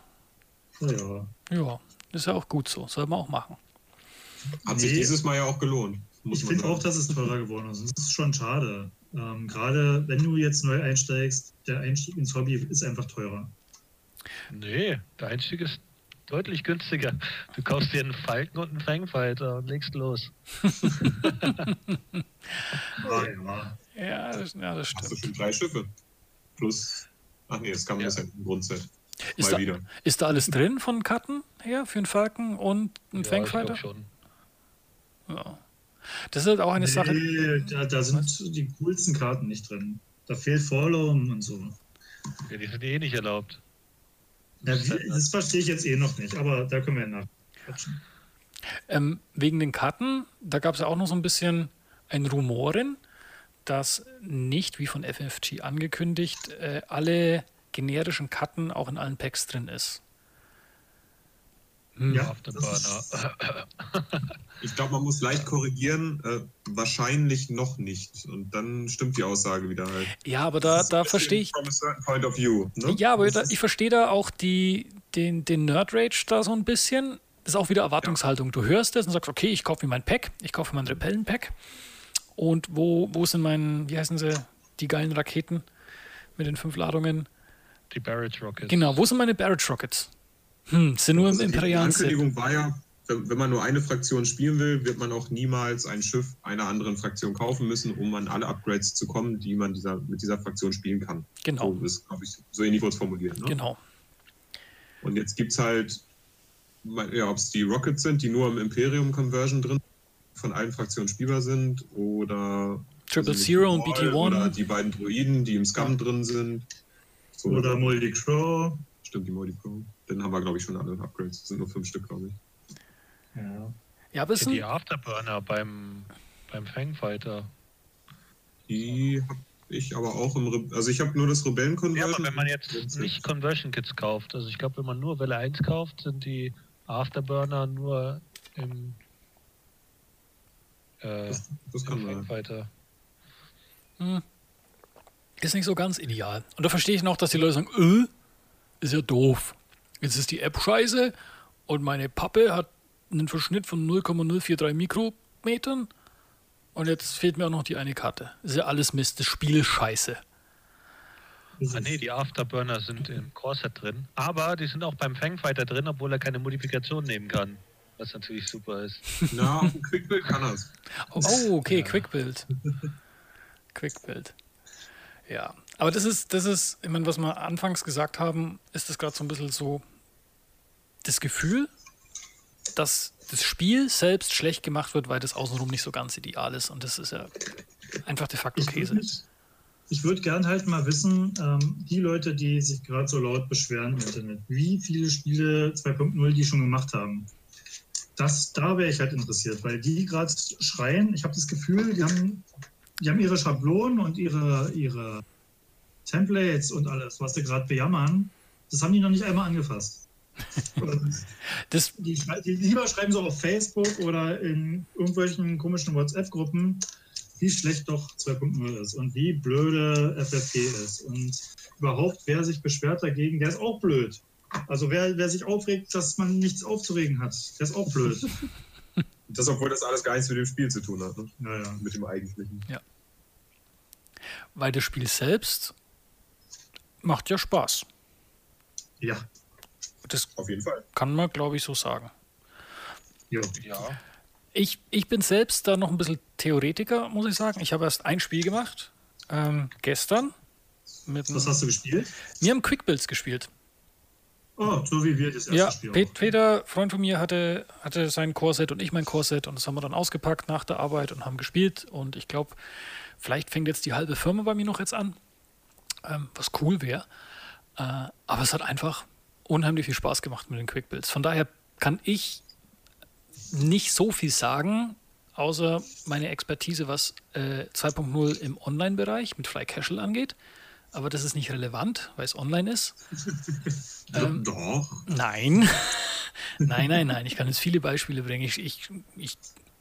naja. Ja, ist ja auch gut so. Soll man auch machen. Hat sich Nee. dieses Mal ja auch gelohnt. Muss Ich finde auch, dass es teurer geworden ist. Das ist schon schade. Ähm, Gerade wenn du jetzt neu einsteigst, der Einstieg ins Hobby ist einfach teurer. Nee, der Einstieg ist deutlich günstiger. Du kaufst dir einen Falken und einen Fangfighter und legst los. Ah, ja. Ja, das, ja, das Hast du stimmt. schon drei Schiffe. Plus. Ach nee, das kam Ja. das im Grundset. Ist Mal da, wieder. ist da alles drin von Karten her für einen Falken und einen Ja, ich Fangfighter? glaub schon. Ja. Das ist halt auch eine Sache. Nee, da, da sind die coolsten Karten nicht drin. Da fehlt Vorlaum und so. Ja, die sind eh nicht erlaubt. Ja, das verstehe ich jetzt eh noch nicht, aber da können wir ja nachquatschen. Ähm, wegen den Karten, da gab es ja auch noch so ein bisschen ein Rumoren, dass nicht, wie von FFG angekündigt, äh, alle generischen Karten auch in allen Packs drin ist. Hm. Ja, Afterburner. Ich glaube, man muss leicht korrigieren. Äh, wahrscheinlich noch nicht. Und dann stimmt die Aussage wieder halt. Ja, aber da, da verstehe ich. From a certain point of view. Ne? Ja, aber da, ich verstehe da auch die, den, den Nerd-Rage da so ein bisschen. Das ist auch wieder Erwartungshaltung. Du hörst es und sagst, okay, ich kaufe mir mein Pack, ich kaufe mir mein Repellen-Pack. Und wo, wo sind meine, wie heißen sie, die geilen Raketen mit den fünf Ladungen? Die Barrage Rockets. Genau, wo sind meine Barrage Rockets? Hm, sind nur im Also die imperialen Set. Ankündigung war ja, wenn, man nur eine Fraktion spielen will, wird man auch niemals ein Schiff einer anderen Fraktion kaufen müssen, um an alle Upgrades zu kommen, die man dieser, mit dieser Fraktion spielen kann. Genau, So ist, glaube ich, so ähnlich wurde es formuliert. Ne? genau. Und jetzt gibt es halt, ja, ob es die Rockets sind, die nur im Imperium-Conversion drin von allen Fraktionen spielbar sind, oder Triple also Zero und die Wall Oder BT1. die beiden Druiden, die im Scum drin sind. So, Oder Moldy Crow. Stimmt, die Moldy. Dann haben wir, glaube ich, schon alle Upgrades. Das sind nur fünf Stück, glaube ich. Ja. Ja, aber es Die Afterburner beim, beim Fangfighter. Die habe ich aber auch im Re Also ich habe nur das Rebellen-Conversion. Ja, aber wenn man jetzt nicht Conversion Kits kauft, also ich glaube, wenn man nur Welle 1 kauft, sind die Afterburner nur im, äh, Das, das im kann sein. Fangfighter. hm, ist nicht so ganz ideal. Und da verstehe ich noch, dass die Leute sagen, äh, ist ja doof. Jetzt ist die App scheiße und meine Pappe hat einen Verschnitt von 0,043 Mikrometern und jetzt fehlt mir auch noch die eine Karte. Ist ja alles Mist, das Spiel ist scheiße. Ah nee, die Afterburner sind im Core-Set drin, aber die sind auch beim Fangfighter drin, obwohl er keine Modifikation nehmen kann. Was natürlich super ist. Na, auf dem Quickbuild kann er. Oh, oh, okay, Ja. Quickbuild. Quickbuild. Ja, aber das ist, das ist, ich meine, was wir anfangs gesagt haben, ist das gerade so ein bisschen so das Gefühl, dass das Spiel selbst schlecht gemacht wird, weil das außenrum nicht so ganz ideal ist. Und das ist ja einfach de facto Ich Käse. würde ich würd gern halt mal wissen, ähm, die Leute, die sich gerade so laut beschweren im Internet, wie viele Spiele 2.0 die schon gemacht haben. Das, da wäre ich halt interessiert, weil die gerade schreien. Ich habe das Gefühl, die haben, die haben ihre Schablonen und ihre, ihre Templates und alles, was sie gerade bejammern, das haben die noch nicht einmal angefasst. Das, die, die lieber schreiben so auf Facebook oder in irgendwelchen komischen WhatsApp-Gruppen, wie schlecht doch 2.0 ist und wie blöde FFG ist. Und überhaupt, wer sich beschwert dagegen, der ist auch blöd. Also wer, wer sich aufregt, dass man nichts aufzuregen hat, der ist auch blöd. Das, obwohl das alles gar nichts mit dem Spiel zu tun hat. Ne? Naja. Mit dem eigentlichen. weil das Spiel selbst macht ja Spaß. Ja. Das Auf jeden Fall. kann man, glaube ich, so sagen. Jo. Ja. Ich, ich bin selbst da noch ein bisschen Theoretiker, muss ich sagen. Ich habe erst ein Spiel gemacht, ähm, gestern, mit Was hast du gespielt? Wir haben Quickbuilds gespielt. Oh, so wie wir das erste Ja, Spiel. Auch. Peter, Freund von mir, hatte, hatte sein Core-Set und ich mein Core-Set und das haben wir dann ausgepackt nach der Arbeit und haben gespielt. Und ich glaube, vielleicht fängt jetzt die halbe Firma bei mir noch jetzt an, ähm, was cool wäre. Äh, aber es hat einfach unheimlich viel Spaß gemacht mit den Quickbuilds. Von daher kann ich nicht so viel sagen, außer meine Expertise, was äh, 2.0 im Online-Bereich mit Fly Casual angeht. Aber das ist nicht relevant, weil es online ist. Ähm, Doch. Nein. nein, nein, nein. Ich kann jetzt viele Beispiele bringen. Ich, ich, ich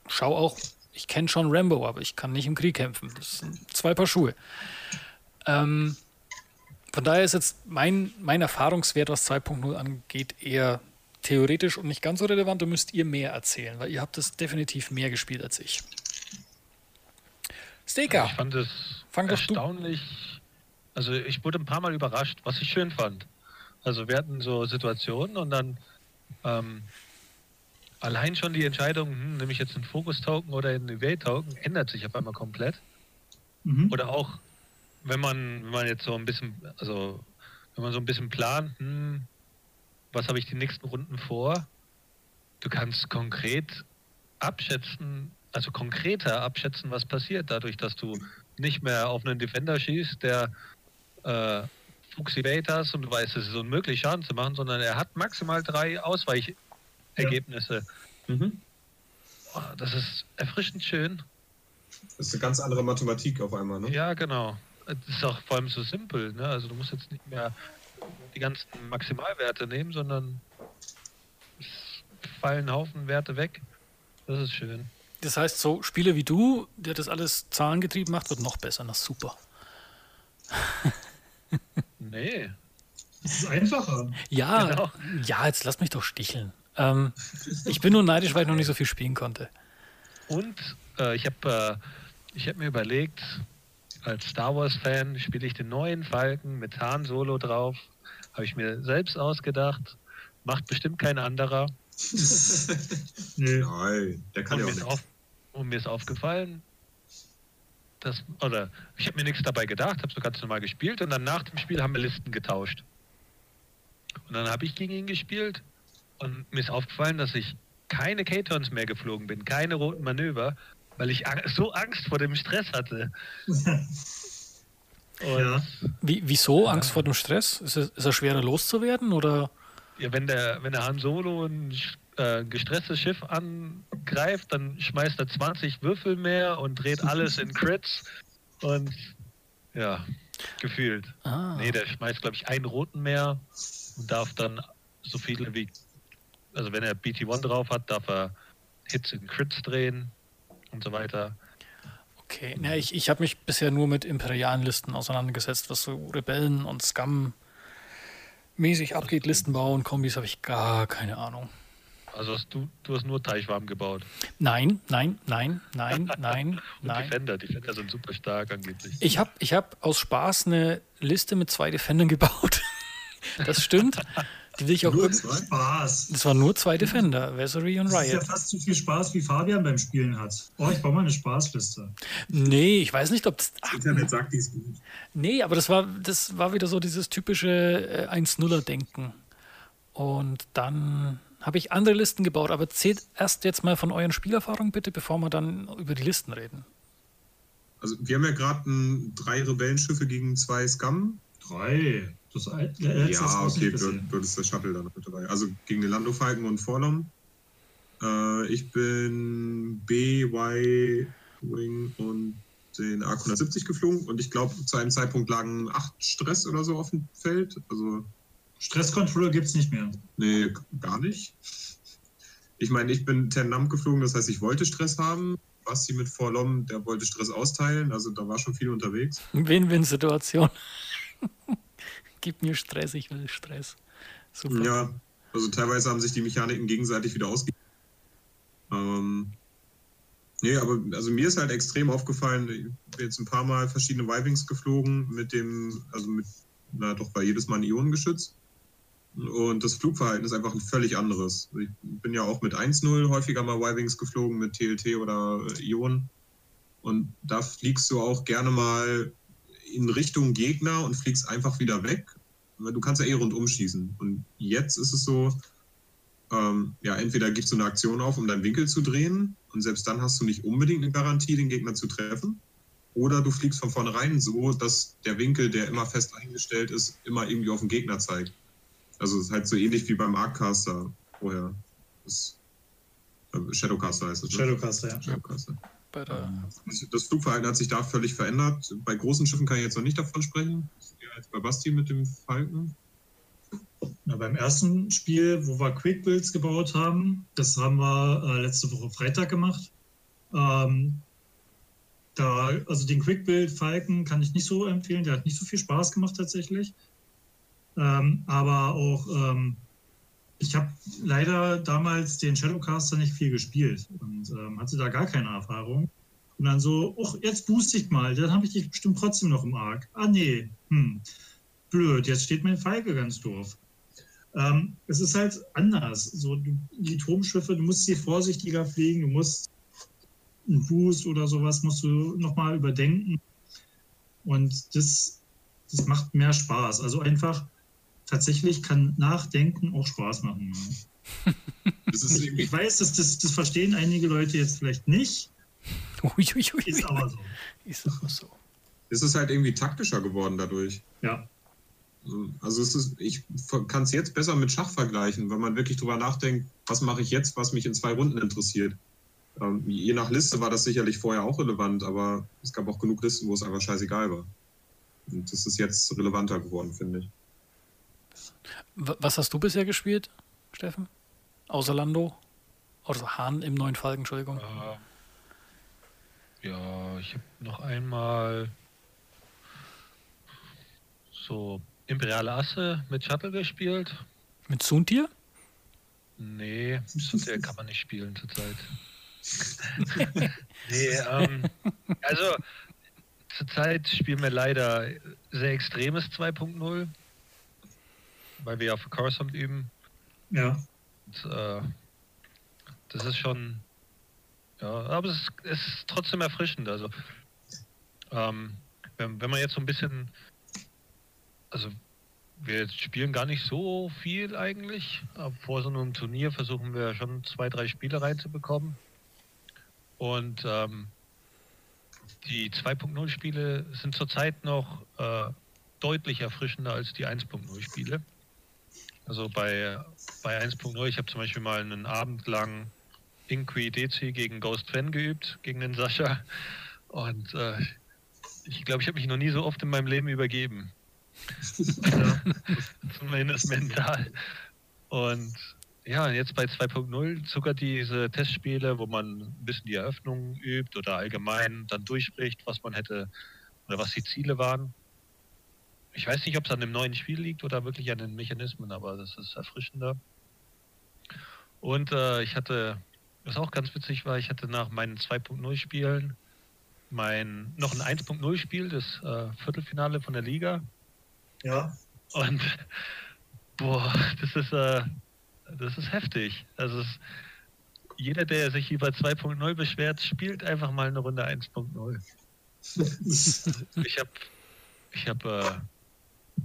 schaue auch, ich kenne schon Rambo, aber ich kann nicht im Krieg kämpfen. Das sind zwei Paar Schuhe. Ähm, von daher ist jetzt mein, mein Erfahrungswert, was 2.0 angeht, eher theoretisch und nicht ganz so relevant. Da müsst ihr mehr erzählen, weil ihr habt das definitiv mehr gespielt als ich. Steaker. Ich fand es Fang erstaunlich. Also ich wurde ein paar Mal überrascht, was ich schön fand. Also wir hatten so Situationen und dann ähm, allein schon die Entscheidung, hm, nehme ich jetzt einen Focus-Token oder einen Evade-Token, ändert sich auf einmal komplett. Mhm. Oder auch, wenn man, wenn man jetzt so ein bisschen, also wenn man so ein bisschen plant, hm, was habe ich die nächsten Runden vor? Du kannst konkret abschätzen, also konkreter abschätzen, was passiert, dadurch, dass du nicht mehr auf einen Defender schießt, der äh, Evade hast und du weißt, es ist unmöglich, Schaden zu machen, sondern er hat maximal drei Ausweichergebnisse. Mhm. Oh, das ist erfrischend schön. Das ist eine ganz andere Mathematik auf einmal, ne? Ja, genau. Es ist auch vor allem so simpel. Ne? Also du musst jetzt nicht mehr die ganzen Maximalwerte nehmen, sondern es fallen Haufen Werte weg. Das ist schön. Das heißt, so Spiele wie du, der das alles zahlengetrieben macht, wird noch besser. Na super. Nee. Es ist einfacher. Ja, Genau. ja, jetzt lass mich doch sticheln. Ähm, ich bin nur neidisch, weil ich noch nicht so viel spielen konnte. Und äh, ich habe äh, ich hab mir überlegt, als Star Wars-Fan spiele ich den neuen Falken mit Han Solo drauf. Habe ich mir selbst ausgedacht. Macht bestimmt kein anderer. Nee. Nein, der kann und, ja auch ist nichts. auf, und mir ist aufgefallen, dass, oder ich habe mir nichts dabei gedacht, habe so ganz normal gespielt und dann nach dem Spiel haben wir Listen getauscht. Und dann habe ich gegen ihn gespielt und mir ist aufgefallen, dass ich keine K-Turns mehr geflogen bin, keine roten Manöver, weil ich so Angst vor dem Stress hatte. Und Ja. Wie, wieso? Ja. Angst vor dem Stress? Ist es, ist er schwerer loszuwerden? Oder? Ja, wenn der, wenn der Han Solo ein äh, gestresstes Schiff angreift, dann schmeißt er 20 Würfel mehr und dreht alles in Crits. Und ja, gefühlt. Ah, Nee, der schmeißt, glaube ich, einen roten mehr und darf dann so viele wie. Also, wenn er BT1 drauf hat, darf er Hits in Crits drehen und so weiter. okay. Na, ich ich habe mich bisher nur mit imperialen Listen auseinandergesetzt, was so Rebellen und Scum mäßig abgeht. Listen bauen, Kombis habe ich gar keine Ahnung. Also, hast du, du hast nur Teichwarm gebaut. Nein, nein, nein, nein, nein, Und nein. Defender. Defender sind super stark angeblich. Ich habe ich hab aus Spaß eine Liste mit zwei Defendern gebaut. Das stimmt. Die will ich auch Nur zwei? Spaß. Das waren nur zwei Defender, Vessery und Das ist ja Riot. fast so viel Spaß, wie Fabian beim Spielen hat. Oh, ich baue mal eine Spaßliste. Nee, ich weiß nicht, ob das. Das Internet sagt, die ist gut. Nee, aber das war, das war wieder so dieses typische äh, 1-0er-Denken. Und dann habe ich andere Listen gebaut, aber zählt erst jetzt mal von euren Spielerfahrungen bitte, bevor wir dann über die Listen reden. Also wir haben ja gerade drei Rebellenschiffe gegen zwei Scum. Drei. Das ein- der letzte ist Ja, okay, dort, dort ist der Shuttle dann noch mit dabei. Also gegen den Lando Falken und Forlom. Äh, ich bin B, Y, Wing und den Arc 170 geflogen und ich glaube, zu einem Zeitpunkt lagen acht Stress oder so auf dem Feld. Also, Stresscontroller gibt es nicht mehr. nee, gar nicht. Ich meine, ich bin Ten Nam geflogen, das heißt, ich wollte Stress haben. Basti mit Forlom, der wollte Stress austeilen, also da war schon viel unterwegs. Win-Win-Situation. Gib mir Stress, ich will Stress. Super. Ja, also teilweise haben sich die Mechaniken gegenseitig wieder ausgeglichen. Ähm, nee, aber also mir ist halt extrem aufgefallen, ich bin jetzt ein paar Mal verschiedene Y-Wings geflogen mit dem, also mit, na doch, war jedes Mal ein Ionengeschütz. Und das Flugverhalten ist einfach ein völlig anderes. Ich bin ja auch mit 1-0 häufiger mal Y-Wings geflogen, mit TLT oder Ionen. Und da fliegst du auch gerne mal in Richtung Gegner und fliegst einfach wieder weg. Du kannst ja eh rundum schießen. Und jetzt ist es so, ähm, ja, entweder gibst du eine Aktion auf, um deinen Winkel zu drehen, und selbst dann hast du nicht unbedingt eine Garantie, den Gegner zu treffen. Oder du fliegst von vornherein so, dass der Winkel, der immer fest eingestellt ist, immer irgendwie auf den Gegner zeigt. Also es ist halt so ähnlich wie beim Arccaster vorher. Das, äh, Shadowcaster heißt es. Ne? Shadowcaster, ja. Shadowcaster. Das Flugverhalten hat sich da völlig verändert. Bei großen Schiffen kann ich jetzt noch nicht davon sprechen. Als bei Basti mit dem Falken. Na, beim ersten Spiel, wo wir Quick Builds gebaut haben, das haben wir äh, letzte Woche Freitag gemacht. Ähm, da, also den Quick Build Falken kann ich nicht so empfehlen, der hat nicht so viel Spaß gemacht tatsächlich. Ähm, aber auch, ähm, ich habe leider damals den Shadowcaster nicht viel gespielt und ähm, hatte da gar keine Erfahrung. Und dann so, ach, jetzt boost ich mal, dann habe ich dich bestimmt trotzdem noch im Arc. Ah, nee, hm, blöd, jetzt steht mein Falke ganz doof. Ähm, es ist halt anders. So, du, die Turmschiffe, du musst sie vorsichtiger fliegen, du musst einen Boost oder sowas musst du nochmal überdenken. Und das, das macht mehr Spaß. Also einfach, tatsächlich kann Nachdenken auch Spaß machen. ich, ich, weiß, dass das, das verstehen einige Leute jetzt vielleicht nicht. Uiuiui. Ist aber so. Ist aber so. Es ist halt irgendwie taktischer geworden dadurch. Ja. Also es ist, ich kann es jetzt besser mit Schach vergleichen, wenn man wirklich drüber nachdenkt, was mache ich jetzt, was mich in zwei Runden interessiert. Ähm, je nach Liste war das sicherlich vorher auch relevant, aber es gab auch genug Listen, wo es einfach scheißegal war. Und das ist jetzt relevanter geworden, finde ich. Was hast du bisher gespielt, Steffen? Außer Lando? Außer Hahn im neuen Falken, Entschuldigung. Uh, ja, ich habe noch einmal so Imperiale Asse mit Shuttle gespielt. Mit Suntier? Nee, Suntier kann man nicht spielen zurzeit. nee, ähm, also zurzeit spielen wir leider sehr extremes 2.0, weil wir auf Coruscant üben. Ja. Und, äh, das ist schon, ja, aber es ist, es ist trotzdem erfrischend. Also, ähm, wenn, wenn man jetzt so ein bisschen also wir spielen gar nicht so viel eigentlich. Aber vor so einem Turnier versuchen wir schon zwei, drei Spiele reinzubekommen. Und ähm, die 2.0 Spiele sind zurzeit noch äh, deutlich erfrischender als die 1.0 Spiele. Also bei, bei 1.0, ich habe zum Beispiel mal einen Abend lang Inqui Deci gegen Ghost Fan geübt, gegen den Sascha. Und äh, ich glaube, ich habe mich noch nie so oft in meinem Leben übergeben. zumindest mental. Und ja, jetzt bei 2.0 sogar diese Testspiele, wo man ein bisschen die Eröffnung übt oder allgemein dann durchspricht, was man hätte oder was die Ziele waren. Ich weiß nicht, ob es an dem neuen Spiel liegt oder wirklich an den Mechanismen, aber das ist erfrischender. Und äh, ich hatte, was auch ganz witzig war, ich hatte nach meinen 2.0 Spielen mein noch ein 1.0 Spiel, das äh, Viertelfinale von der Liga ja. Und boah, das ist, äh, das ist heftig. Also es, jeder, der sich über 2.0 beschwert, spielt einfach mal eine Runde 1.0. ich habe ich hab,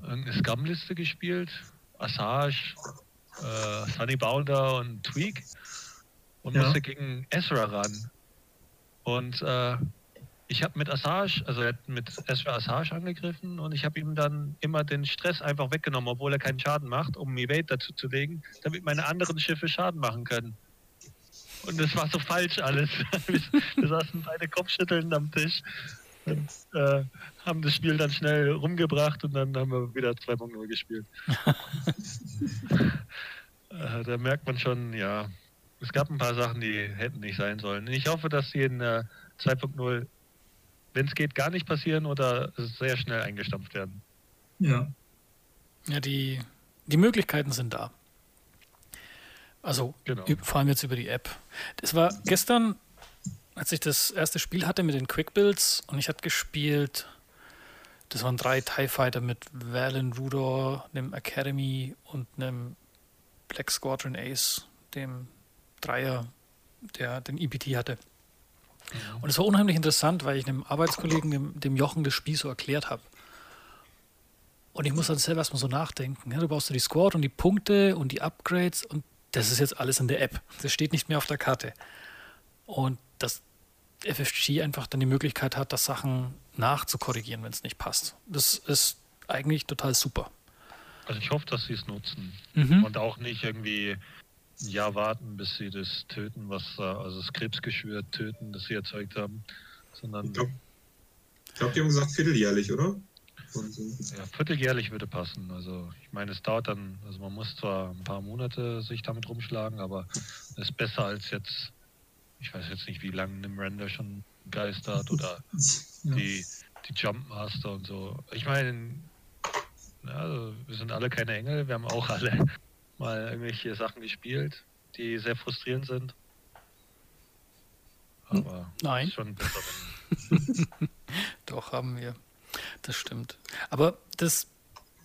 äh, eine Scum-Liste gespielt, Assage, äh, Sunny Bounder und Tweak und ja. musste gegen Ezra ran. Und äh, ich habe mit Assage, also er hat mit Ezra Assage angegriffen und ich habe ihm dann immer den Stress einfach weggenommen, obwohl er keinen Schaden macht, um Evade dazu zu legen, damit meine anderen Schiffe Schaden machen können. Und das war so falsch alles. Wir saßen beide kopfschüttelnd am Tisch und äh, haben das Spiel dann schnell rumgebracht und dann haben wir wieder 2.0 gespielt. äh, da merkt man schon, ja, es gab ein paar Sachen, die hätten nicht sein sollen. Ich hoffe, dass sie in äh, 2.0 wenn es geht, gar nicht passieren oder sehr schnell eingestampft werden. Ja. Ja, die, die Möglichkeiten sind da. Also genau. vor allem jetzt über die App. Das war gestern, als ich das erste Spiel hatte mit den Quick Builds und ich hatte gespielt, das waren drei TIE Fighter mit Valen Rudor, einem Academy und einem Black Squadron Ace, dem Dreier, der den EPT hatte. Und es war unheimlich interessant, weil ich einem Arbeitskollegen, dem, dem Jochen, das Spiel so erklärt habe. Und ich muss dann selber erstmal so nachdenken. Ja, du brauchst du die Squad und die Punkte und die Upgrades und das ist jetzt alles in der App. Das steht nicht mehr auf der Karte. Und dass FFG einfach dann die Möglichkeit hat, das Sachen nachzukorrigieren, wenn es nicht passt. Das ist eigentlich total super. Also ich hoffe, dass sie es nutzen Mhm. und auch nicht irgendwie ein Jahr warten, bis sie das töten, was äh, also das Krebsgeschwür töten, das sie erzeugt haben, sondern Ich glaube, glaub, die haben gesagt vierteljährlich, oder? Ja, vierteljährlich würde passen. Also ich meine, es dauert dann, also man muss zwar ein paar Monate sich damit rumschlagen, aber es ist besser als jetzt, ich weiß jetzt nicht, wie lange Nimrender schon geistert oder Ja. die, die Jump Master und so. Ich meine, also wir sind alle keine Engel, wir haben auch alle mal irgendwelche Sachen gespielt, die sehr frustrierend sind. Aber Nein. ist schon besser, Doch, haben wir. Das stimmt. Aber das,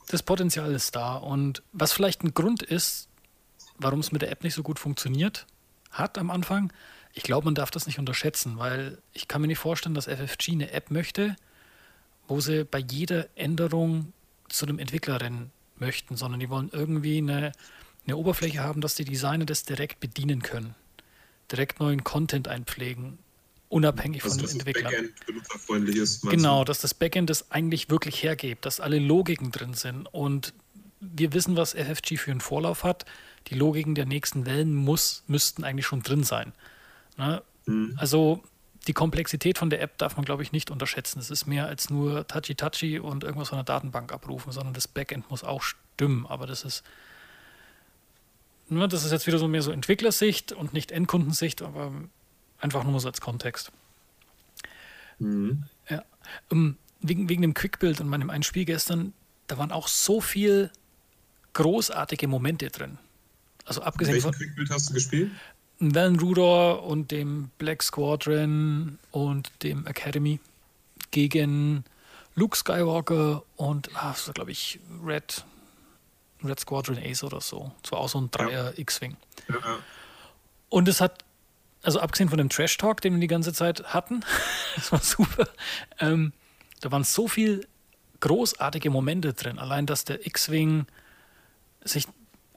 das Potenzial ist da. Und was vielleicht ein Grund ist, warum es mit der App nicht so gut funktioniert hat am Anfang, ich glaube, man darf das nicht unterschätzen, weil ich kann mir nicht vorstellen, dass FFG eine App möchte, wo sie bei jeder Änderung zu einem Entwickler rennen möchten, sondern die wollen irgendwie eine, eine Oberfläche haben, dass die Designer das direkt bedienen können. Direkt neuen Content einpflegen, unabhängig von Also, den dass das Entwicklern. Backend benutzerfreundlich ist. meinst Genau, du? dass das Backend das eigentlich wirklich hergibt, dass alle Logiken drin sind. Und wir wissen, was FFG für einen Vorlauf hat. Die Logiken der nächsten Wellen muss, müssten eigentlich schon drin sein. Ne? Hm. Also die Komplexität von der App darf man, glaube ich, nicht unterschätzen. Es ist mehr als nur Touchy-Touchy und irgendwas von der Datenbank abrufen, sondern das Backend muss auch stimmen. Aber das ist, ne, das ist jetzt wieder so mehr so Entwicklersicht und nicht Endkundensicht, aber einfach nur so als Kontext. Mhm. Ähm, wegen, wegen dem Quickbuild und meinem einen Spiel gestern, da waren auch so viel großartige Momente drin. Also abgesehen Welchen von Quickbuild hast du gespielt? Van Rudor und dem Black Squadron und dem Academy gegen Luke Skywalker und, ah, glaube ich, Red, Red Squadron Ace oder so. Das war auch so ein Dreier X-Wing. Ja. Und es hat, also abgesehen von dem Trash-Talk, den wir die ganze Zeit hatten, das war super, ähm, da waren so viel großartige Momente drin. Allein, dass der X-Wing sich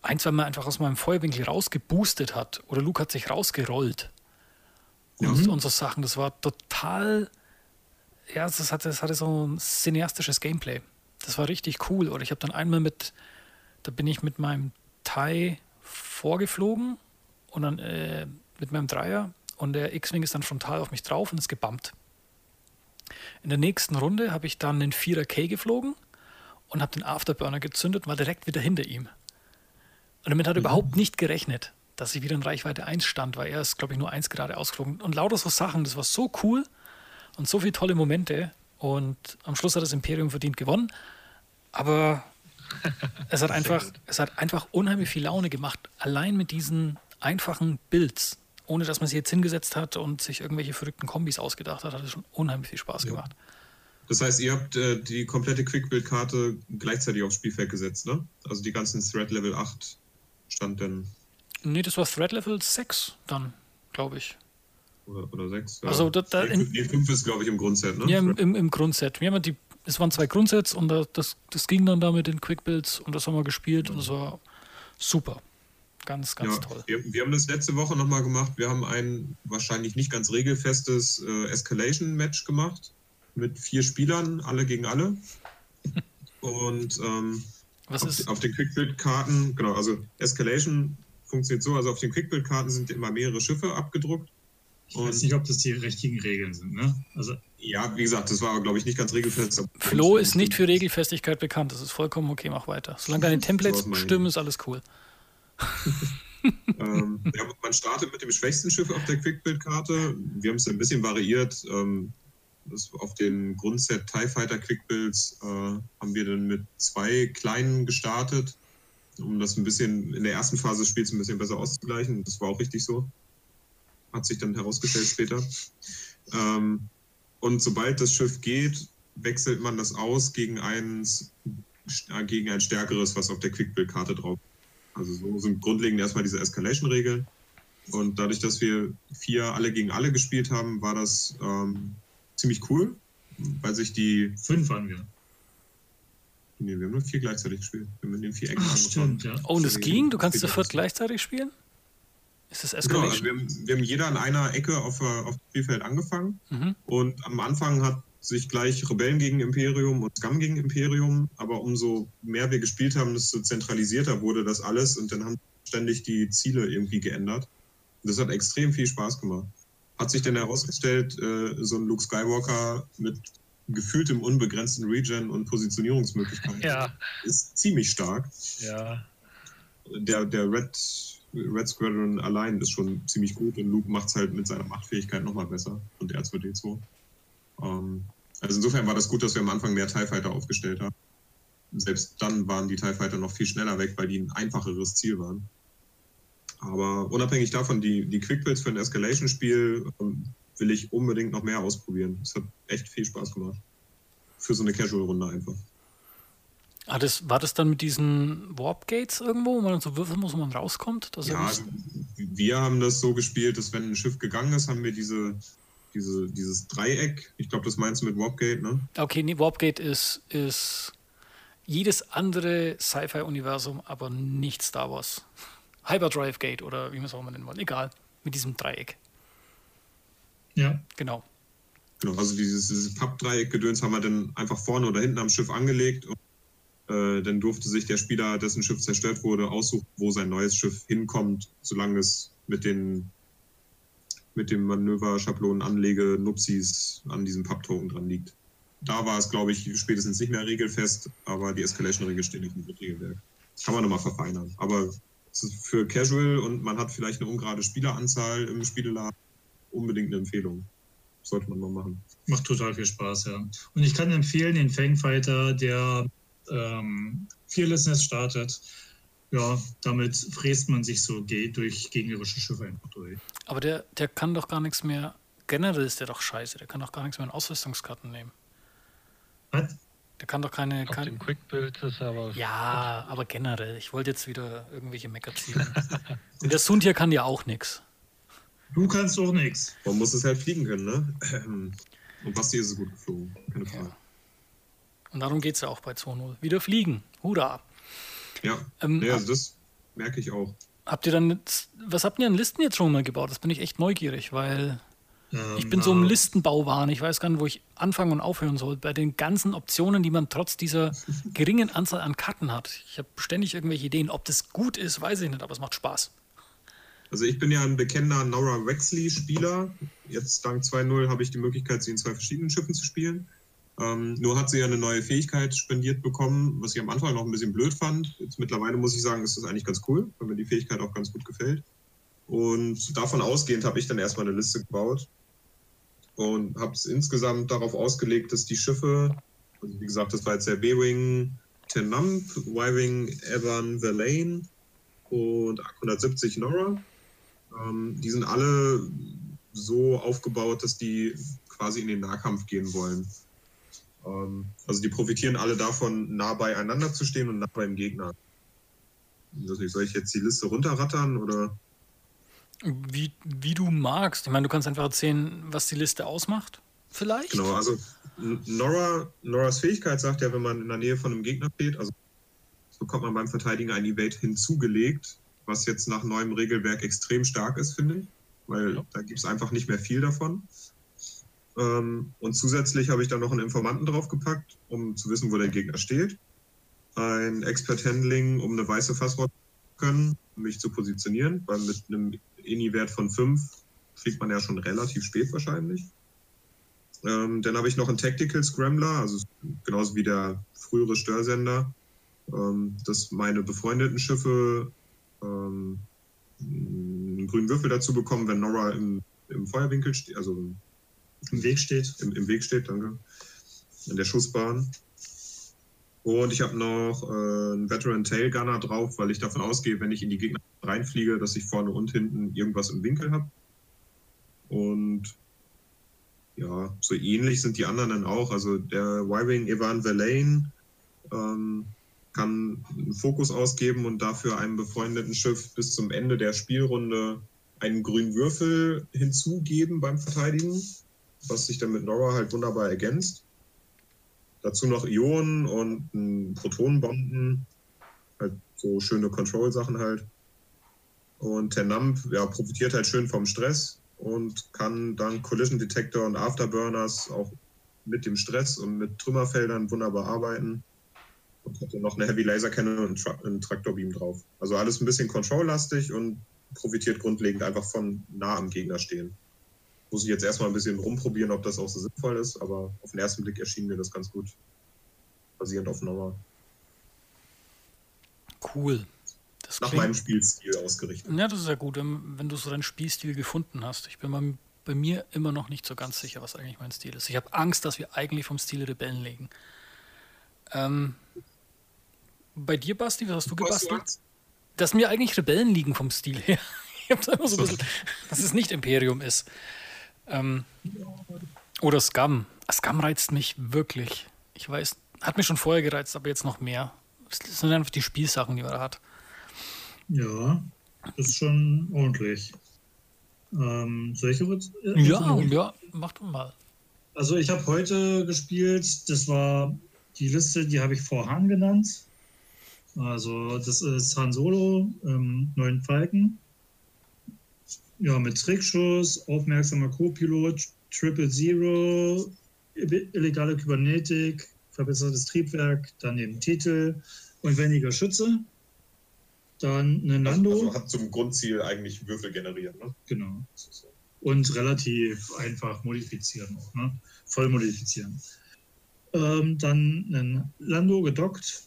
ein, zwei Mal einfach aus meinem Feuerwinkel rausgeboostet hat oder Luke hat sich rausgerollt. Und, und so Sachen, das war total, ja, das hatte, das hatte so ein cineastisches Gameplay. Das war richtig cool. Oder ich habe dann einmal mit, da bin ich mit meinem Thai vorgeflogen und dann äh, mit meinem Dreier und der X-Wing ist dann frontal auf mich drauf und ist gebammt. In der nächsten Runde habe ich dann einen 4er K geflogen und habe den Afterburner gezündet und war direkt wieder hinter ihm. Und damit hat er überhaupt nicht gerechnet, dass ich wieder in Reichweite 1 stand, weil er ist, glaube ich, nur 1 gerade ausgeflogen. Und lauter so Sachen, das war so cool und so viele tolle Momente. Und am Schluss hat das Imperium verdient gewonnen. Aber es hat einfach, es hat einfach unheimlich viel Laune gemacht, allein mit diesen einfachen Builds. Ohne dass man sich jetzt hingesetzt hat und sich irgendwelche verrückten Kombis ausgedacht hat, hat es schon unheimlich viel Spaß Ja. gemacht. Das heißt, ihr habt äh, die komplette Quickbuild-Karte gleichzeitig aufs Spielfeld gesetzt, ne? Also die ganzen Thread Level 8 stand dann Nee, das war Thread Level 6 dann, glaube ich. oder, oder 6. Also da- da in- nee, 5 ist, glaube ich, im Grundset, ne? Ja, im, im, im Grundset. Wir haben ja die, es waren zwei Grundsets und da, das, das ging dann da mit den Quickbuilds und das haben wir gespielt und es war super. Ganz, ganz ja, toll. Wir, wir haben das letzte Woche nochmal gemacht. Wir haben ein wahrscheinlich nicht ganz regelfestes äh, Escalation-Match gemacht mit vier Spielern, alle gegen alle. Und ähm, Was auf, ist, auf den Quickbuild-Karten, genau, also Escalation funktioniert so, also auf den Quickbuild-Karten sind immer mehrere Schiffe abgedruckt. Ich weiß nicht, ob das die richtigen Regeln sind. Ne? Also Ja, wie gesagt, das war, glaube ich, nicht ganz regelfest. Flo ist nicht für Regelfestigkeit bekannt. Das ist vollkommen okay, mach weiter. Solange deine Templates So stimmen, ist alles cool. ähm, ja, man startet mit dem schwächsten Schiff auf der Quickbuild-Karte. Wir haben es ein bisschen variiert. Ähm, auf den Grundset TIE Fighter Quickbuilds äh, haben wir dann mit zwei kleinen gestartet, um das ein bisschen in der ersten Phase des Spiels ein bisschen besser auszugleichen. Das war auch richtig so. Hat sich dann herausgestellt später. Ähm, und sobald das Schiff geht, wechselt man das aus gegen, eins, äh, gegen ein stärkeres, was auf der Quickbuild-Karte drauf ist. Also so sind grundlegend erstmal diese Escalation-Regeln. Und dadurch, dass wir vier alle gegen alle gespielt haben, war das ähm, ziemlich cool, weil sich die, fünf waren wir. Nee, wir haben nur vier gleichzeitig gespielt. Wir haben mit den vier Ecken Ach, stimmt, ja. Oh, und es ging? Du kannst zu die viert gleichzeitig spielen? Ist das Genau, also Escalation? wir, haben, wir haben jeder an einer Ecke auf, äh, auf dem Spielfeld angefangen mhm. und am Anfang hat sich gleich Rebellen gegen Imperium und Scum gegen Imperium, aber umso mehr wir gespielt haben, desto zentralisierter wurde das alles und dann haben ständig die Ziele irgendwie geändert. Und das hat extrem viel Spaß gemacht. Hat sich dann herausgestellt, äh, so ein Luke Skywalker mit gefühltem unbegrenzten Regen und Positionierungsmöglichkeiten Ja, ist ziemlich stark. ja. der, der Red, Red Squadron allein ist schon ziemlich gut und Luke macht es halt mit seiner Machtfähigkeit nochmal besser und R2D2. Ähm, also insofern war das gut, dass wir am Anfang mehr TIE Fighter aufgestellt haben. Selbst dann waren die TIE Fighter noch viel schneller weg, weil die ein einfacheres Ziel waren. Aber unabhängig davon, die, die Quickbuilds für ein Escalation-Spiel ähm, will ich unbedingt noch mehr ausprobieren. Es hat echt viel Spaß gemacht. Für so eine Casual-Runde einfach. Ah, das, war das dann mit diesen Warp Gates irgendwo, wo man dann so würfeln muss, wo man rauskommt? Ja, wir haben das so gespielt, dass wenn ein Schiff gegangen ist, haben wir diese, diese, dieses Dreieck. Ich glaube, das meinst du mit Warpgate, ne? Okay, nee, Warpgate ist, ist jedes andere Sci-Fi-Universum, aber nicht Star Wars. Hyperdrive Gate oder wie man es auch immer nennen wollen. Egal, mit diesem Dreieck. Ja, Genau. Genau, also dieses, dieses Pappdreieck-Gedöns haben wir dann einfach vorne oder hinten am Schiff angelegt und äh, dann durfte sich der Spieler, dessen Schiff zerstört wurde, aussuchen, wo sein neues Schiff hinkommt, solange es mit den mit dem Manöver-Schablonen anlege Nupsis an diesem Papptoken dran liegt. Da war es, glaube ich, spätestens nicht mehr regelfest, aber die Escalation-Regel stehen nicht im Regelwerk. Kann man nochmal verfeinern. Aber für Casual und man hat vielleicht eine ungerade Spieleranzahl im Spieleladen unbedingt eine Empfehlung. Sollte man mal machen. macht total viel Spaß, ja. Und ich kann empfehlen, den Fangfighter, der ähm, Fearlessness startet. Ja, damit fräst man sich so durch gegnerische Schiffe einfach durch. Aber der, der kann doch gar nichts mehr. Generell ist der doch scheiße. Der kann doch gar nichts mehr in Ausrüstungskarten nehmen. Was? Der kann doch keine. Auf Kein, dem Quick-Build ist aber. ja, aber generell. Ich wollte jetzt wieder irgendwelche Mecker ziehen. Und der Sund hier kann ja auch nichts. Du kannst doch nichts. Man muss es halt fliegen können, ne? Und Basti ist es gut geflogen. Keine Frage. Und darum geht es ja auch bei 2.0. Wieder fliegen. Hurra. Ja, Ähm, nee, also das merke ich auch. Habt ihr dann was habt ihr an Listen jetzt schon mal gebaut? Das bin ich echt neugierig, weil Ähm, ich bin so im äh, Listenbauwahn. Ich weiß gar nicht, wo ich anfangen und aufhören soll. Bei den ganzen Optionen, die man trotz dieser geringen Anzahl an Karten hat. Ich habe ständig irgendwelche Ideen. Ob das gut ist, weiß ich nicht, aber es macht Spaß. Also ich bin ja ein bekennender Nora Wexley-Spieler. Jetzt dank 2.0 habe ich die Möglichkeit, sie in zwei verschiedenen Schiffen zu spielen. Ähm, nur hat sie ja eine neue Fähigkeit spendiert bekommen, was ich am Anfang noch ein bisschen blöd fand. Jetzt mittlerweile muss ich sagen, ist das eigentlich ganz cool, weil mir die Fähigkeit auch ganz gut gefällt. Und davon ausgehend habe ich dann erstmal eine Liste gebaut und habe es insgesamt darauf ausgelegt, dass die Schiffe, also wie gesagt, das war jetzt der B-Wing Tenamp, Y-Wing Evan Verlaine und 870 Nora. Ähm, die sind alle so aufgebaut, dass die quasi in den Nahkampf gehen wollen. Ähm, also die profitieren alle davon, nah beieinander zu stehen und nah beim Gegner. Nicht, Soll ich jetzt die Liste runterrattern oder? Wie, wie du magst. Ich meine, du kannst einfach erzählen, was die Liste ausmacht. Vielleicht? Genau, also Nora, Noras Fähigkeit sagt ja, wenn man in der Nähe von einem Gegner steht, also bekommt man beim Verteidigen ein Evade hinzugelegt, was jetzt nach neuem Regelwerk extrem stark ist, finde ich, weil Ja. da gibt es einfach nicht mehr viel davon. Ähm, und zusätzlich habe ich da noch einen Informanten draufgepackt, um zu wissen, wo der Gegner steht. Ein Expert Handling, um eine weiße Fasswort zu können, um mich zu positionieren, weil mit einem INI-Wert von 5 fliegt man ja schon relativ spät wahrscheinlich. Ähm, dann habe ich noch einen Tactical Scrambler, also genauso wie der frühere Störsender, ähm, dass meine befreundeten Schiffe ähm, einen grünen Würfel dazu bekommen, wenn Nora im, im Feuerwinkel steht, also Im Weg steht. im, im Weg steht, danke, in der Schussbahn. Und ich habe noch äh, einen Veteran Tail Gunner drauf, weil ich davon ausgehe, wenn ich in die Gegner reinfliege, dass ich vorne und hinten irgendwas im Winkel habe. Und ja, so ähnlich sind die anderen dann auch. Also der Y-Wing Evan Verlaine ähm, kann einen Fokus ausgeben und dafür einem befreundeten Schiff bis zum Ende der Spielrunde einen grünen Würfel hinzugeben beim Verteidigen, was sich dann mit Nora halt wunderbar ergänzt. Dazu noch Ionen und Protonenbomben. Halt so schöne Control-Sachen halt. Und der Nump ja, profitiert halt schön vom Stress und kann dann Collision Detector und Afterburners auch mit dem Stress und mit Trümmerfeldern wunderbar arbeiten. Und hat dann noch eine Heavy Laser Cannon und einen Traktorbeam drauf. Also alles ein bisschen control-lastig und profitiert grundlegend einfach von nah am Gegner stehen. Muss ich jetzt erstmal ein bisschen rumprobieren, ob das auch so sinnvoll ist, aber auf den ersten Blick erschien mir das ganz gut. Basierend auf Normal. Cool. Das Nach meinem Spielstil ausgerichtet. Ja, das ist ja gut, wenn, wenn du so deinen Spielstil gefunden hast. Ich bin mal bei mir immer noch nicht so ganz sicher, was eigentlich mein Stil ist. Ich habe Angst, dass wir eigentlich vom Stil Rebellen legen. Ähm, bei dir, Basti, was hast du gebastelt? Dass mir eigentlich Rebellen liegen vom Stil her. Ich habe immer so ein bisschen, dass es nicht Imperium ist. Ähm, oder Scum. Scum reizt mich wirklich. Ich weiß, hat mich schon vorher gereizt, aber jetzt noch mehr. Das sind einfach die Spielsachen, die man da hat. Ja, das ist schon ordentlich. Ähm, soll ich äh, Ja, ja, mach doch mal. Also ich habe heute gespielt, das war die Liste, die habe ich vor Han genannt. Also das ist Han Solo, ähm, neuen Falken. Ja, mit Trickschuss, aufmerksamer Co-Pilot, Triple Zero, illegale Kybernetik, verbessertes Triebwerk, dann eben Titel und weniger Schütze. Dann eine Nando. Also, also hat zum Grundziel eigentlich Würfel generieren, ne? Genau. Und relativ einfach modifizieren auch, ne? Voll modifizieren. Ähm, dann ein Lando gedockt,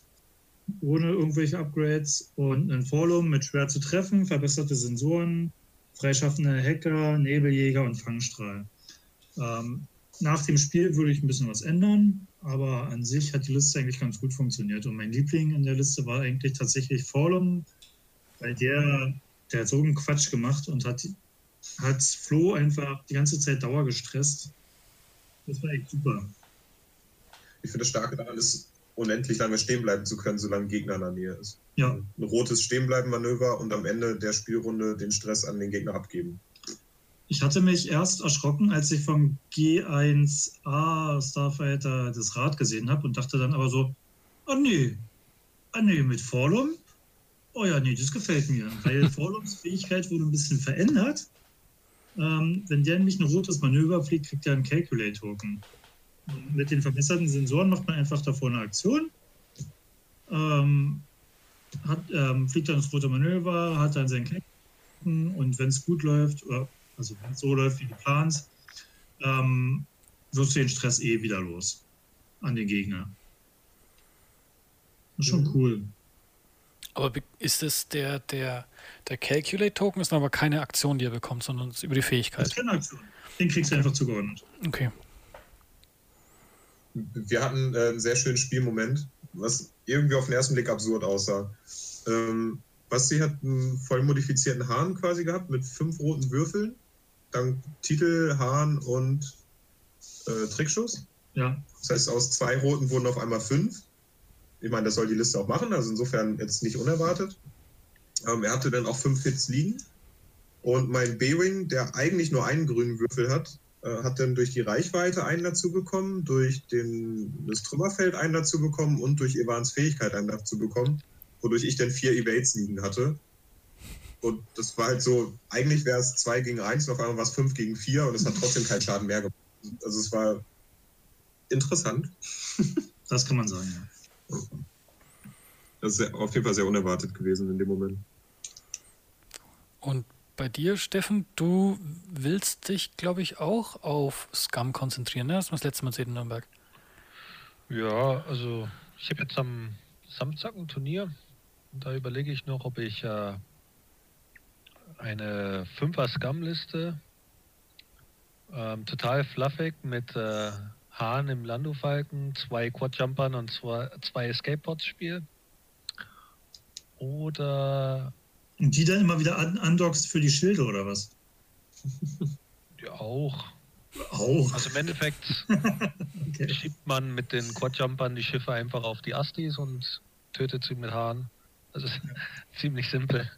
ohne irgendwelche Upgrades und ein Forlum mit schwer zu treffen, verbesserte Sensoren, freischaffende Hacker, Nebeljäger und Fangstrahl. Ähm, nach dem Spiel würde ich ein bisschen was ändern, aber an sich hat die Liste eigentlich ganz gut funktioniert. Und mein Liebling in der Liste war eigentlich tatsächlich Forlum, weil der, der hat so einen Quatsch gemacht und hat, hat Flo einfach die ganze Zeit Dauer gestresst. Das war echt super. Ich finde das Starke daran ist, unendlich lange stehen bleiben zu können, solange Gegner in der Nähe ist. Ja. Ein rotes Stehenbleiben-Manöver und am Ende der Spielrunde den Stress an den Gegner abgeben. Ich hatte mich erst erschrocken, als ich vom G1A Starfighter das Rad gesehen habe und dachte dann aber so, oh nee, oh nee, mit Forlum? Oh ja, nee, das gefällt mir, weil Forlums Fähigkeit wurde ein bisschen verändert. Ähm, wenn der nämlich ein rotes Manöver fliegt, kriegt er einen Calculate-Token. Mit den verbesserten Sensoren macht man einfach davor eine Aktion. Ähm, hat, ähm, fliegt dann das rote Manöver, hat dann seinen Calculate-Token und wenn es gut läuft, oder, also wenn es so läuft, wie geplant, ähm, wirst du den Stress eh wieder los an den Gegner. Das ist schon mhm. cool. Aber ist es der, der, der Calculate-Token ist aber keine Aktion, die er bekommt, sondern es ist über die Fähigkeit. Das ist keine Aktion. Den kriegst du einfach zugeordnet. Okay. Wir hatten äh, einen sehr schönen Spielmoment, was irgendwie auf den ersten Blick absurd aussah. Ähm, Basti hat einen voll modifizierten Hahn quasi gehabt mit fünf roten Würfeln, dann Titel, Hahn und äh, Trickschuss. Ja. Das heißt, aus zwei roten wurden auf einmal fünf ich meine, das soll die Liste auch machen, also insofern jetzt nicht unerwartet. Ähm, er hatte dann auch fünf Hits liegen. Und mein B-Wing, der eigentlich nur einen grünen Würfel hat, hat dann durch die Reichweite einen dazu bekommen, durch den, das Trümmerfeld einen dazu bekommen und durch Evans Fähigkeit einen dazu bekommen, wodurch ich dann vier Evades liegen hatte. Und das war halt so, eigentlich wäre es 2 gegen 1 und auf einmal war es 5 gegen 4 und es hat trotzdem keinen Schaden mehr gemacht. Also es war interessant. Das kann man sagen, ja. Das ist auf jeden Fall sehr unerwartet gewesen in dem Moment. Und bei dir, Steffen, du willst dich, glaube ich, auch auf Scum konzentrieren, ne? Das war das letzte Mal sehen in Nürnberg. Ja, also ich habe jetzt am Samstag ein Turnier und da überlege ich noch, ob ich äh, eine 5er Scum-Liste ähm, total fluffig mit äh, Hahn im Landofalken, zwei Quadjumpern und zwei, zwei Skateboards spiele. Oder. Und die dann immer wieder undockst für die Schilde oder was? Ja, auch. Auch. Also im Endeffekt okay. schiebt man mit den Quadjumpern die Schiffe einfach auf die Astis und tötet sie mit Hahn. Das ist ziemlich simpel.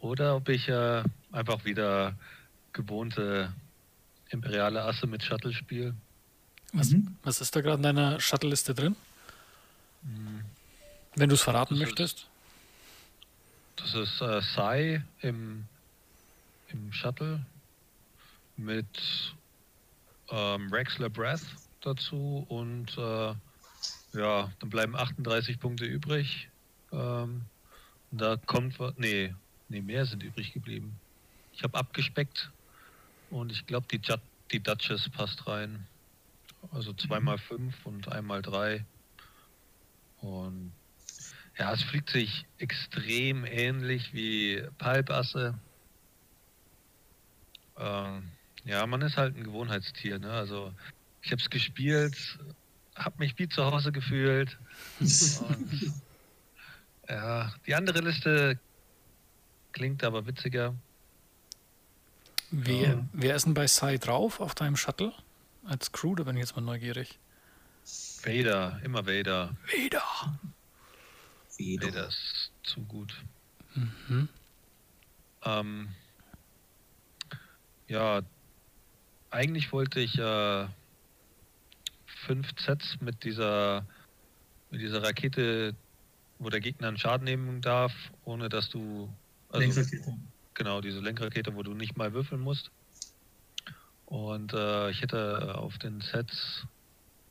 Oder ob ich äh, einfach wieder gewohnte imperiale Asse mit Shuttle spiele. Was, Mhm. was ist da gerade in deiner Shuttle-Liste drin? Wenn du es verraten Das ist- möchtest. Das ist äh, Sai im, im Shuttle mit ähm, Rexler Breath dazu und äh, ja, dann bleiben 38 Punkte übrig. Ähm, da kommt was. Nee, nee, mehr sind übrig geblieben. Ich habe abgespeckt und ich glaube, die, Jud- die Duchess passt rein. Also zweimal fünf und einmal drei. Und ja, es fliegt sich extrem ähnlich wie Palpasse. Ähm, ja, man ist halt ein Gewohnheitstier. Ne? Also ich habe es gespielt, habe mich wie zu Hause gefühlt. Und, ja, die andere Liste klingt aber witziger. Wer, Ja. wer ist denn bei Sai drauf auf deinem Shuttle? Als Crew, da bin ich jetzt mal neugierig. Vader, immer Vader. Vader. Vader ist zu gut. Mhm. Ähm, ja, eigentlich wollte ich äh, fünf Sets mit dieser, mit dieser Rakete, wo der Gegner einen Schaden nehmen darf, ohne dass du. Also, Lenkrakete. genau, diese Lenkrakete, wo du nicht mal würfeln musst. Und äh, ich hätte auf den Sets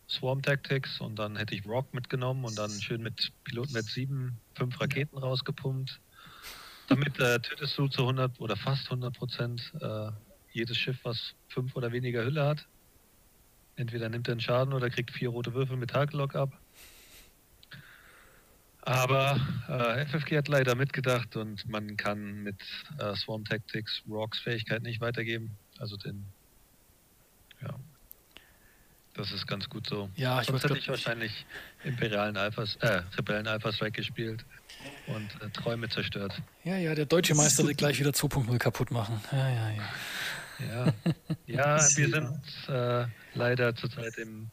Swarm Tactics und dann hätte ich Rock mitgenommen und dann schön mit Pilotenwert 7 fünf Raketen rausgepumpt. Damit äh, tötest du zu 100 oder fast 100 Prozent äh, jedes Schiff, was fünf oder weniger Hülle hat. Entweder nimmt er einen Schaden oder kriegt vier rote Würfel mit Tagelock ab. Aber äh, FFG hat leider mitgedacht und man kann mit äh, Swarm Tactics Rocks Fähigkeit nicht weitergeben. Also den. Ja. Das ist ganz gut so. Ja, ich Sonst hätte ich wahrscheinlich Imperialen Alphas, äh, Rebellen Alphas weggespielt und äh, Träume zerstört. Ja, ja, der deutsche Meister will gleich wieder 2.0 kaputt machen. Ja, ja, ja. Ja, ja wir sind äh, leider zurzeit im,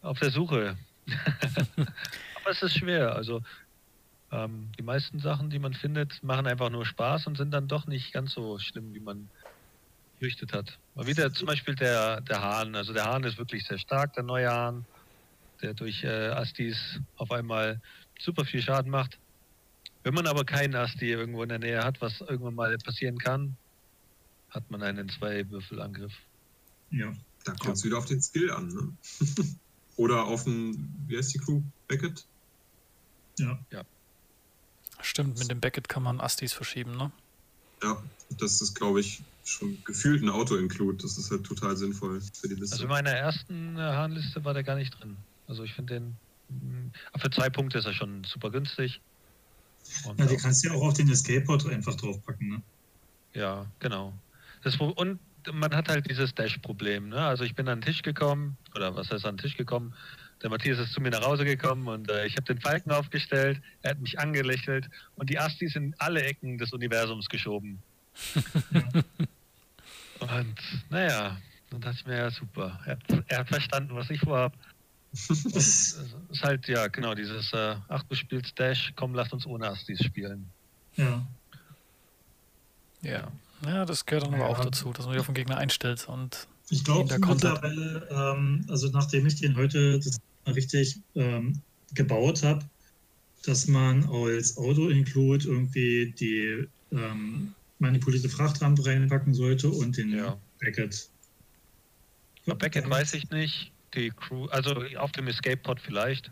auf der Suche. Aber es ist schwer. Also ähm, die meisten Sachen, die man findet, machen einfach nur Spaß und sind dann doch nicht ganz so schlimm, wie man fürchtet hat. Mal wieder zum Beispiel der, der Hahn. Also der Hahn ist wirklich sehr stark, der neue Hahn, der durch äh, Astis auf einmal super viel Schaden macht. Wenn man aber keinen Asti irgendwo in der Nähe hat, was irgendwann mal passieren kann, hat man einen Zwei-Würfel-Angriff. Ja. Da kommt es wieder auf den Skill an. Ne? Oder auf den, wie heißt die Crew? Beckett? Ja. Stimmt, mit dem Beckett kann man Astis verschieben, ne? Ja, das ist, glaube ich, schon gefühlt ein Auto-Include. Das ist halt total sinnvoll für die Liste. Also in meiner ersten äh, Hahnliste war der gar nicht drin. Also ich finde den. mh, Für zwei Punkte ist er schon super günstig. Und ja, die auch- kannst du ja auch auf den Escape-Pod einfach draufpacken, ne? Ja, genau. Das, und man hat halt dieses Dash-Problem. Ne? Also ich bin an den Tisch gekommen, oder was heißt an den Tisch gekommen? Der Matthias ist zu mir nach Hause gekommen und äh, ich habe den Falken aufgestellt, er hat mich angelächelt und die Astis in alle Ecken des Universums geschoben. und naja, dann dachte ich mir, ja super, er hat, er hat verstanden, was ich vorhab. Es ist halt, ja, genau, dieses, äh, ach, du spielst Dash, komm, lass uns ohne Astis spielen. Ja. Ja. Ja, das gehört dann aber Ja. auch dazu, dass man sich auf den Gegner einstellt und Ich glaube mittlerweile, ähm, also nachdem ich den heute das richtig ähm, gebaut habe, dass man als Auto-Include irgendwie die ähm, manipulierte Frachtrampe reinpacken sollte und den Ja. Beckett. Bei Beckett weiß ich nicht. Die Crew, also auf dem Escape Pod vielleicht.